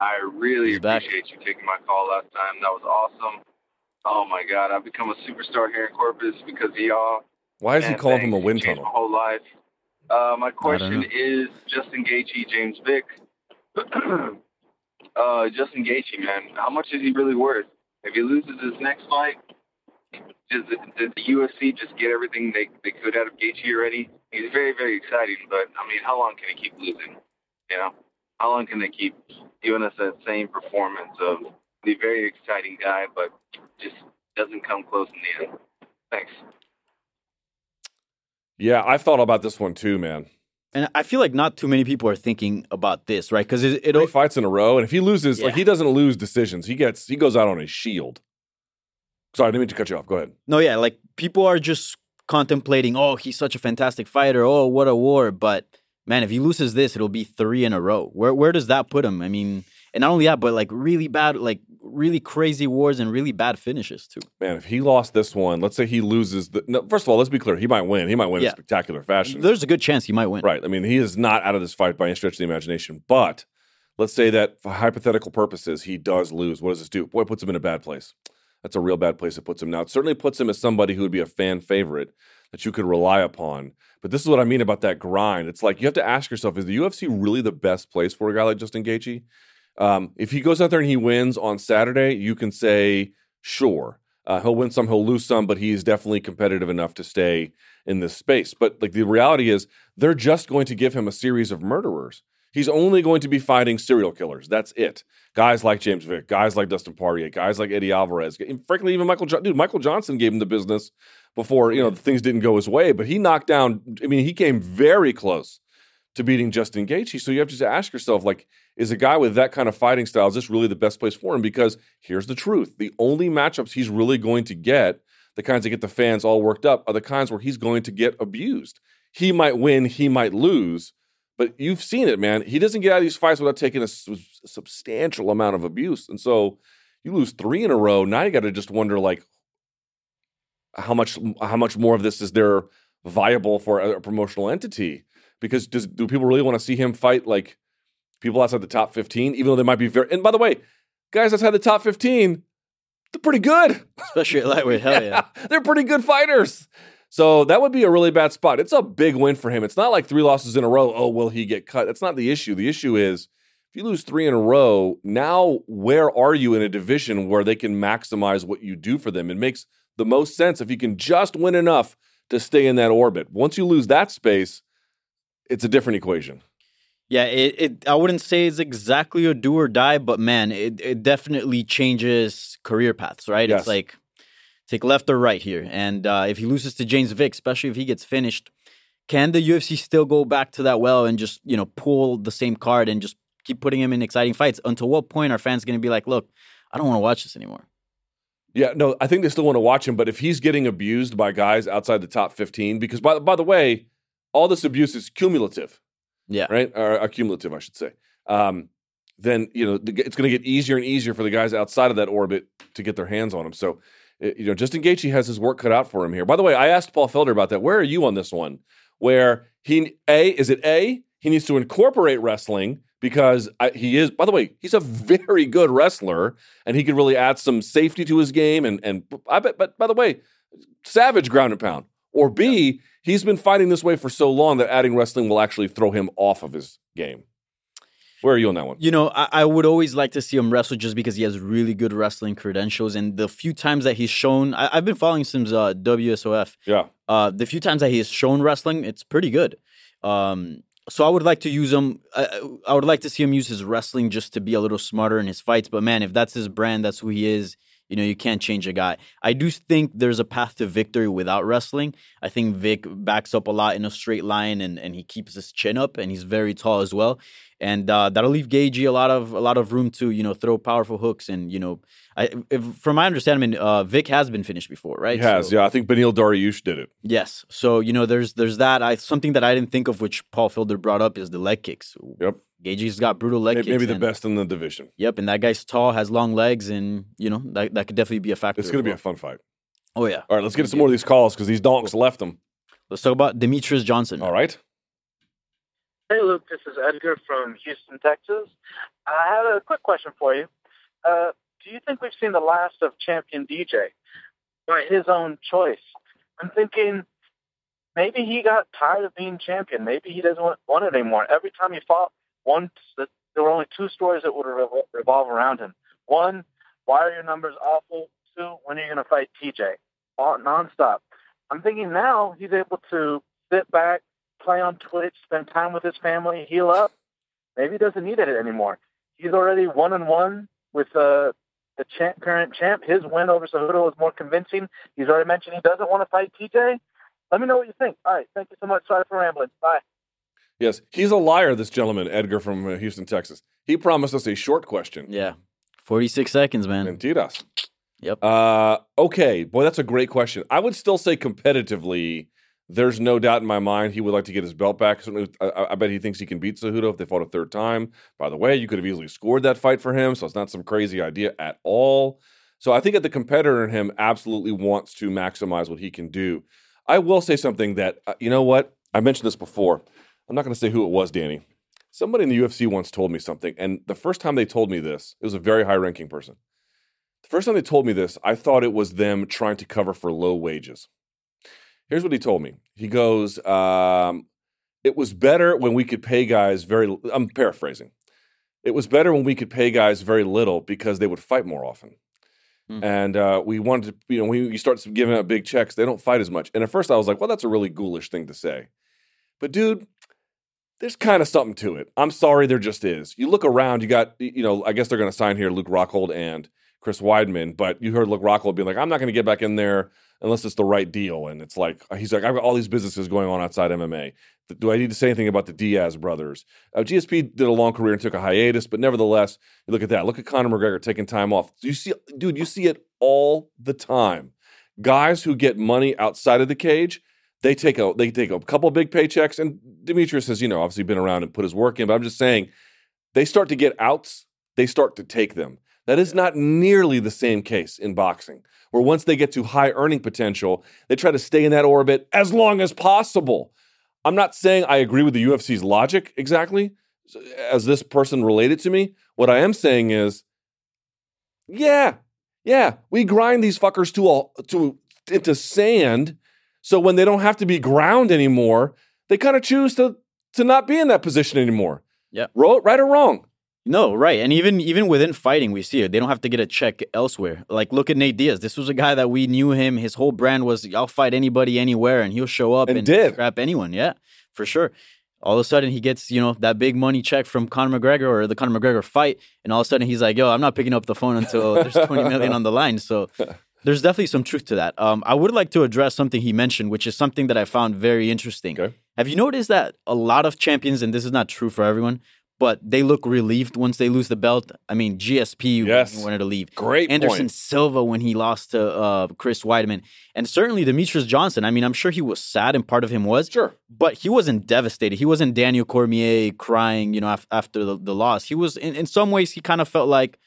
I really He's back. appreciate you taking my call last time. That was awesome. Oh my God, I've become a superstar here in Corpus because of y'all. Why is he calling from a wind tunnel? My whole life. Uh, my question is Justin Gaethje, James Vick. *clears throat* uh, Justin Gaethje, man, how much is he really worth? If he loses his next fight, does the, did the UFC just get everything they, they could out of Gaethje already? He's very, very exciting, but I mean, how long can he keep losing? You know, how long can they keep giving us that same performance of the very exciting guy, but just doesn't come close in the end? Thanks. Yeah, I've thought about this one too, man. And I feel like not too many people are thinking about this, right? Because it, it Three fights in a row, and if he loses, like he doesn't lose decisions, he gets he goes out on his shield. Sorry, I didn't mean to cut you off. Go ahead. no, yeah, like people are just contemplating, oh, he's such a fantastic fighter. Oh, what a war! But man, if he loses this, it'll be three in a row. Where where does that put him? I mean, and not only that, but like really bad, like really crazy wars and really bad finishes too. Man, if he lost this one, let's say he loses the. No, first of all, let's be clear. He might win. He might win Yeah. in spectacular fashion. There's a good chance he might win. Right. I mean, he is not out of this fight by any stretch of the imagination. But let's say that for hypothetical purposes, he does lose. What does this do? Boy, it puts him in a bad place. That's a real bad place it puts him. Now, it certainly puts him as somebody who would be a fan favorite. that you could rely upon. But this is what I mean about that grind. It's like you have to ask yourself: Is the UFC really the best place for a guy like Justin Gaethje? Um, if he goes out there and he wins on Saturday, you can say, sure, uh, he'll win some, he'll lose some, but he's definitely competitive enough to stay in this space. But like the reality is, they're just going to give him a series of murderers. He's only going to be fighting serial killers. That's it. Guys like James Vick, guys like Dustin Poirier, guys like Eddie Alvarez, frankly, even Michael. Dude, Michael Johnson gave him the business before you know things didn't go his way, but he knocked down. I mean, he came very close to beating Justin Gaethje. So you have to ask yourself, like, is a guy with that kind of fighting style is this really the best place for him? Because here's the truth: the only matchups he's really going to get, the kinds that get the fans all worked up, are the kinds where he's going to get abused. He might win, he might lose, but you've seen it, man. He doesn't get out of these fights without taking a, a substantial amount of abuse, and so you lose three in a row. Now you got to just wonder, like, how much how much more of this is there viable for a, a promotional entity? Because does, do people really want to see him fight like people outside the top 15, even though they might be very. And by the way, guys outside the top 15, they're pretty good. Especially at lightweight. *laughs* Hell yeah. yeah. They're pretty good fighters. So that would be a really bad spot. It's a big win for him. It's not like three losses in a row. Oh, will he get cut? That's not the issue. The issue is if you lose three in a row, now where are you in a division where they can maximize what you do for them? It makes the most sense if you can just win enough to stay in that orbit. Once you lose that space, it's a different equation. Yeah, it, it I wouldn't say it's exactly a do or die, but man, it, it definitely changes career paths, right? Yes. It's like take left or right here. And uh, if he loses to James Vick, especially if he gets finished, can the UFC still go back to that well and just, you know, pull the same card and just keep putting him in exciting fights? Until what point are fans going to be like, look, I don't want to watch this anymore? Yeah, no, I think they still want to watch him, but if he's getting abused by guys outside the top 15, because by, by the way, all this abuse is cumulative. Yeah. Right? Or accumulative, I should say. Um, then, you know, it's going to get easier and easier for the guys outside of that orbit to get their hands on him. So, you know, Justin Gaethje has his work cut out for him here. By the way, I asked Paul Felder about that. Where are you on this one? Where he, A, is it A, he needs to incorporate wrestling because I, he is, by the way, he's a very good wrestler and he could really add some safety to his game. And, and I bet, but by the way, savage ground and pound. Or B, he's been fighting this way for so long that adding wrestling will actually throw him off of his game. Where are you on that one? You know, I, I, would always like to see him wrestle just because he has really good wrestling credentials. And the few times that he's shown, I, have been following since uh, WSOF. Yeah. Uh, the few times that he has shown wrestling, it's pretty good. Um, so I would like to use him. I, I would like to see him use his wrestling just to be a little smarter in his fights. But man, if that's his brand, that's who he is. You know, you can't change a guy. I do think there's a path to victory without wrestling. I think Vick backs up a lot in a straight line and, and he keeps his chin up and he's very tall as well. And uh, that'll leave Gaethje a lot of a lot of room to you know throw powerful hooks and you know I, if, from my understanding, uh, Vick has been finished before, right? He has, so, yeah. I think Beneil Dariush did it. Yes. So you know, there's there's that. I something that I didn't think of, which Paul Felder brought up, is the leg kicks. Yep. Gaethje's got brutal leg maybe, kicks. Maybe the best in the division. Yep, and that guy's tall, has long legs, and you know that, that could definitely be a factor. It's going to well. be a fun fight. Oh yeah. All right, let's get some more of these calls because these donks left them. Let's talk about Demetrious Johnson. All right. Hey Luke, this is Edgar from Houston, Texas. I have a quick question for you. Uh, do you think we've seen the last of Champion DJ by his own choice? I'm thinking maybe he got tired of being champion. Maybe he doesn't want, want it anymore. Every time he fought, one there were only two stories that would revolve around him. One, why are your numbers awful? Two, when are you going to fight TJ? All, nonstop. I'm thinking now he's able to sit back, play on Twitch, spend time with his family, heal up. Maybe he doesn't need it anymore. He's already one and one with uh, the champ, current champ. His win over Cejudo was more convincing. He's already mentioned he doesn't want to fight TJ. Let me know what you think. All right, thank you so much. Sorry for rambling. Bye. Yes, he's a liar. This gentleman, Edgar from uh, Houston, Texas. He promised us a short question. Yeah, forty-six seconds, man. Mentiras. Yep. Uh, okay, boy, that's a great question. I would still say competitively, there's no doubt in my mind he would like to get his belt back. Certainly, I, I bet he thinks he can beat Cejudo if they fought a third time. By the way, you could have easily scored that fight for him, so it's not some crazy idea at all. So I think that the competitor in him absolutely wants to maximize what he can do. I will say something that uh, you know what I mentioned this before. I'm not going to say who it was, Danny. Somebody in the UFC once told me something, and the first time they told me this, it was a very high-ranking person. The first time they told me this, I thought it was them trying to cover for low wages. Here's what he told me. He goes, um, "It was better when we could pay guys very." I'm paraphrasing. It was better when we could pay guys very little because they would fight more often. Hmm. And uh, we wanted to, you know, when you start giving out big checks, they don't fight as much. And at first, I was like, "Well, that's a really ghoulish thing to say," but dude, there's kind of something to it. I'm sorry, there just is. You look around, you got, you know, I guess they're going to sign here Luke Rockhold and Chris Weidman, but you heard Luke Rockhold being like, I'm not going to get back in there unless it's the right deal. And it's like, he's like, I've got all these businesses going on outside MMA. Do I need to say anything about the Diaz brothers? Uh, GSP did a long career and took a hiatus, but nevertheless, you look at that. Look at Conor McGregor taking time off. You see, dude, you see it all the time. Guys who get money outside of the cage, they take a they take a couple big paychecks. And Demetrious has, you know, obviously been around and put his work in. But I'm just saying, they start to get outs, they start to take them. That is not nearly the same case in boxing, where once they get to high earning potential, they try to stay in that orbit as long as possible. I'm not saying I agree with the UFC's logic exactly as this person related to me. What I am saying is, yeah, yeah, we grind these fuckers to a, to into sand, so when they don't have to be ground anymore, they kind of choose to to not be in that position anymore. Yeah. Right or wrong? No, right. And even even within fighting, we see it. They don't have to get a check elsewhere. Like look at Nate Diaz. This was a guy that we knew him. His whole brand was I'll fight anybody anywhere and he'll show up And and, did. scrap anyone. Yeah, for sure. All of a sudden he gets, you know, that big money check from Conor McGregor or the Conor McGregor fight, and all of a sudden he's like, yo, I'm not picking up the phone until there's 20 million *laughs* on the line. So there's definitely some truth to that. Um, I would like to address something he mentioned, which is something that I found very interesting. Have you noticed that a lot of champions, and this is not true for everyone, but they look relieved once they lose the belt? I mean, GSP Yes. wanted to leave. Great Anderson point. Silva when he lost to uh, Chris Weidman, and certainly Demetrious Johnson. I mean, I'm sure he was sad, and part of him was sure, but he wasn't devastated. He wasn't Daniel Cormier crying, you know, af- after the, the loss. He was in, in some ways he kind of felt like,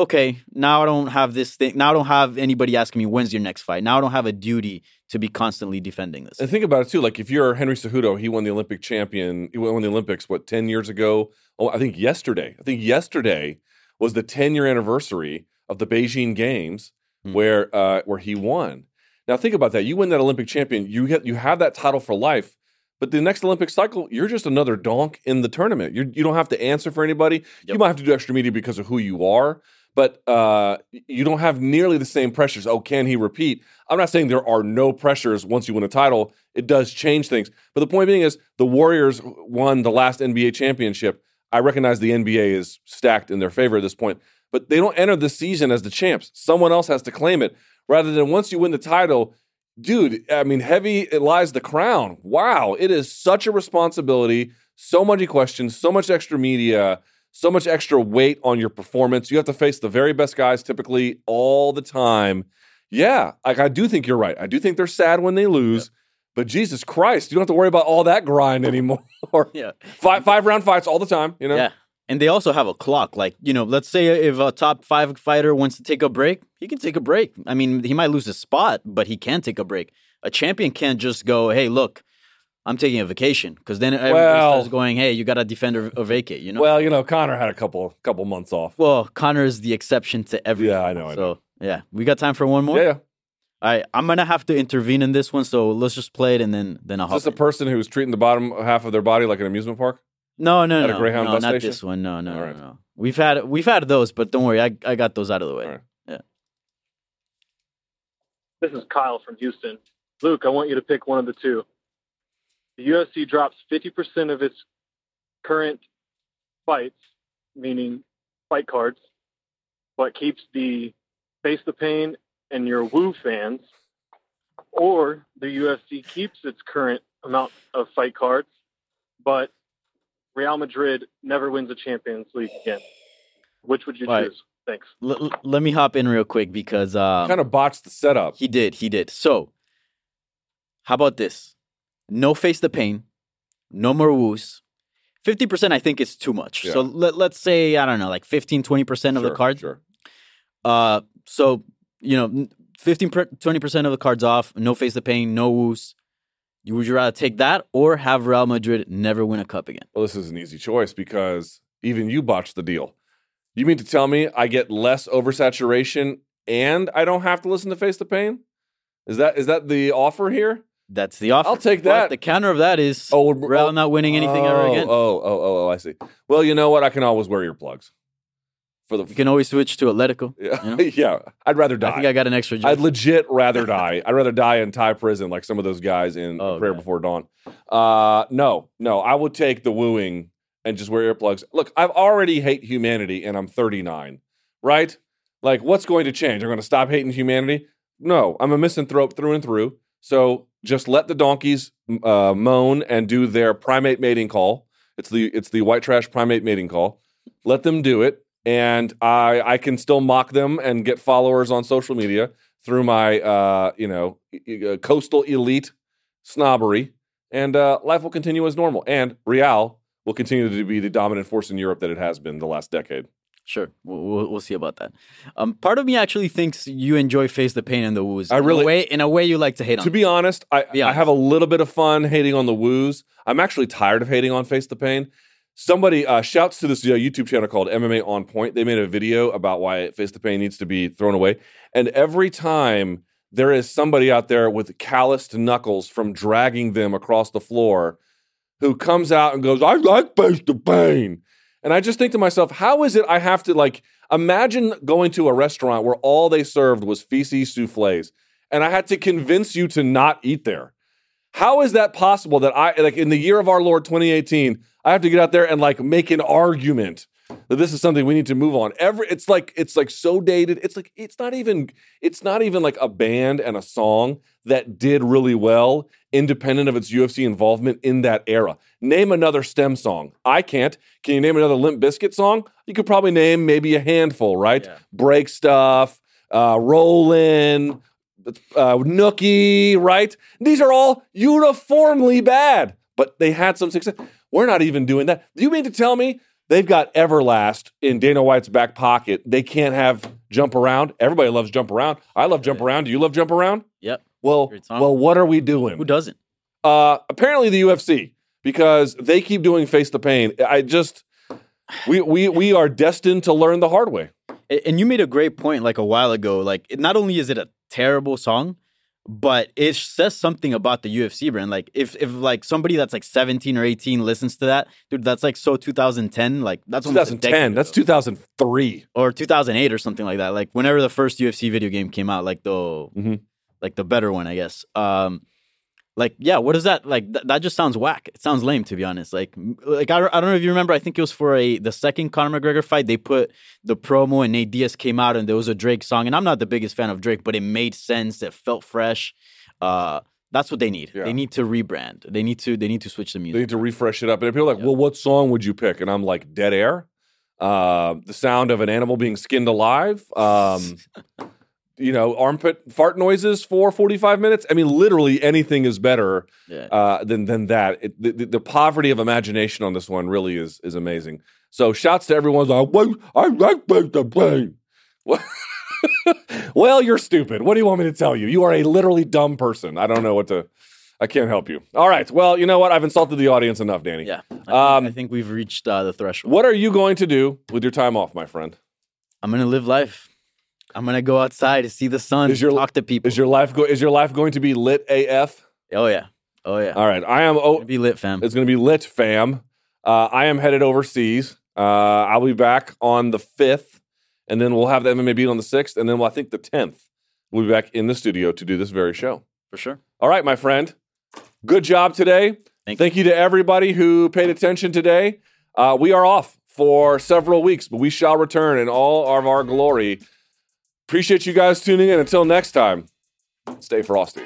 okay, now I don't have this thing. Now I don't have anybody asking me when's your next fight. Now I don't have a duty to be constantly defending this. And think about it too. Like if you're Henry Cejudo, he won the Olympic champion. He won the Olympics what ten years ago? Oh, I think yesterday. I think yesterday was the ten year anniversary of the Beijing Games where uh, where he won. Now think about that. You win that Olympic champion. You get you have that title for life. But the next Olympic cycle, you're just another donk in the tournament. You're, you don't have to answer for anybody. You might have to do extra media because of who you are, but uh, you don't have nearly the same pressures. Oh, can he repeat? I'm not saying there are no pressures once you win a title. It does change things. But the point being is the Warriors won the last NBA championship. I recognize the NBA is stacked in their favor at this point, but they don't enter the season as the champs. Someone else has to claim it rather than once you win the title, dude, I mean, heavy it lies the crown. Wow, it is such a responsibility, so many questions, so much extra media, so much extra weight on your performance. You have to face the very best guys typically all the time. Yeah, like I do think you're right. I do think they're sad when they lose, but Jesus Christ, you don't have to worry about all that grind anymore. *laughs* yeah. Five five round fights all the time, you know? Yeah. And they also have a clock. Like, you know, let's say if a top five fighter wants to take a break, he can take a break. I mean, he might lose his spot, but he can take a break. A champion can't just go, hey, look, I'm taking a vacation. Because then everybody Well- starts going, hey, you got to defend or, or vacate, you know? Well, you know, Conor had a couple couple months off. Well, Conor is the exception to everything. Yeah, I know. I So, yeah, we got time for one more? Yeah, yeah. All right, I'm going to have to intervene in this one. So let's just play it and then, then I'll Is hop this a person who's treating the bottom half of their body like an amusement park? No, no, At no, a Greyhound no, bus not station? this one. No, no, no, no. We've had we've had those, but don't worry, I I got those out of the way. Yeah. This is Kyle from Houston. Luke, I want you to pick one of the two. The UFC drops 50% of its current fights, meaning fight cards, but keeps the Face the Pain and your Woo fans, or the UFC keeps its current amount of fight cards, but Real Madrid never wins a Champions League again. Which would you Right. choose? Thanks. L- l- let me hop in real quick because um, kind of botched the setup. He did, he did. So, how about this? No face the pain, no more woos. 50% I think is too much. So let, let's say, I don't know, like 15, 20% of the cards. Sure. Uh, so, you know, 15, 20% of the cards off, no face the pain, no woos. You- Would you rather take that or have Real Madrid never win a cup again? Well, this is an easy choice because even you botched the deal. You mean to tell me I get less oversaturation and I don't have to listen to Face the Pain? Is that is that the offer here? That's the offer. I'll take But that. the counter of that is oh, Real not winning anything ever oh, again. Oh, oh, oh, oh, I see. Well, you know what? I can always wear earplugs. For the You can always switch to Atletico. *laughs* yeah, you know? *laughs* yeah. I'd rather die. I think I got an extra. I'd legit rather *laughs* die. I'd rather die in Thai prison like some of those guys in Oh, Prayer Before Dawn. Uh, no, no, I would take the wooing and just wear earplugs. Look, I've already hate humanity and I'm 39, right? Like, what's going to change? I'm going to stop hating humanity? No, I'm a misanthrope through and through. So just let the donkeys uh, moan and do their primate mating call. It's the it's the white trash primate mating call. Let them do it, and I I can still mock them and get followers on social media through my uh, you know e- coastal elite snobbery, and uh, life will continue as normal. And Real will continue to be the dominant force in Europe that it has been the last decade. Sure, we'll, we'll, see about that. Um, part of me actually thinks you enjoy face the pain and the woos. I In a really- way, in a way, you like to hate on. To be honest, I, Be I have a little bit of fun hating on the woos. I'm actually tired of hating on Face the Pain. Somebody uh, shouts to this uh, YouTube channel called MMA On Point. They made a video about why Face the Pain needs to be thrown away. And every time there is somebody out there with calloused knuckles from dragging them across the floor who comes out and goes, I like Face the Pain. And I just think to myself, how is it I have to like imagine going to a restaurant where all they served was feces souffles and I had to convince you to not eat there? How is that possible that I like in the year of our Lord 2018, I have to get out there and like make an argument that this is something we need to move on. Every it's like it's like so dated. It's like it's not even it's not even like a band and a song that did really well independent of its UFC involvement in that era. Name another Stemm song. I can't. Can you name another Limp Bizkit song? You could probably name maybe a handful, right? Break stuff, uh, Rollin', uh, Nookie, right? These are all uniformly bad, but they had some success. We're not even doing that. Do you mean to tell me they've got Everlast in Dana White's back pocket? They can't have Jump Around. Everybody loves Jump Around. I love Jump Around. Do you love Jump Around? Yep. Well, well, what are we doing? Who doesn't? Uh, apparently the UFC because they keep doing face the pain. I just we we we are destined to learn the hard way. And you made a great point like a while ago. Like, not only is it a terrible song, but it says something about the UFC brand. Like, if if like somebody that's like 17 or 18 listens to that, dude, that's like so 2010. Like, that's 2010. That's 2003 or 2008 or something like that. Like, whenever the first UFC video game came out, like the Mm-hmm. Like the better one, I guess. Um, like, yeah, what is that? Like, th- that just sounds whack. It sounds lame, to be honest. Like, like I, don't- I don't know if you remember. I think it was for a the second Conor McGregor fight. They put the promo and Nate Diaz came out and there was a Drake song. And I'm not the biggest fan of Drake, but it made sense. It felt fresh. Uh, that's what they need. They need to rebrand. They need to. They need to switch the music. They need to refresh it up. And people are like, well, what song would you pick? And I'm like, Dead Air, uh, the sound of an animal being skinned alive, um, *laughs* you know, armpit fart noises for 45 minutes. I mean, literally anything is better Yeah. uh, than than that. It, the, the, poverty of imagination on this one really is is amazing. So, shouts to everyone. Like, I like the. *laughs* What? well, you're stupid. What do you want me to tell you? You are a literally dumb person. I don't know what to. I can't help you. All right. Well, you know what? I've insulted the audience enough, Danny. Yeah. I think, Um, I think we've reached uh, the threshold. What are you going to do with your time off, my friend? I'm gonna live life. I'm gonna go outside to see the sun. Is your talk to people. Is your life go? Is your life going to be lit AF? Oh yeah. Oh yeah. All right. I am. Oh, be lit, fam. It's going to be lit, fam. Uh, I am headed overseas. Uh, I'll be back on the fifth, and then we'll have the MMA beat on the sixth, and then we'll, I think the tenth. We'll be back in the studio to do this very show. For sure. All right, my friend. Good job today. Thank, you to everybody who paid attention today. Uh, we are off for several weeks, but we shall return in all of our glory. Appreciate you guys tuning in. Until next time, stay frosty.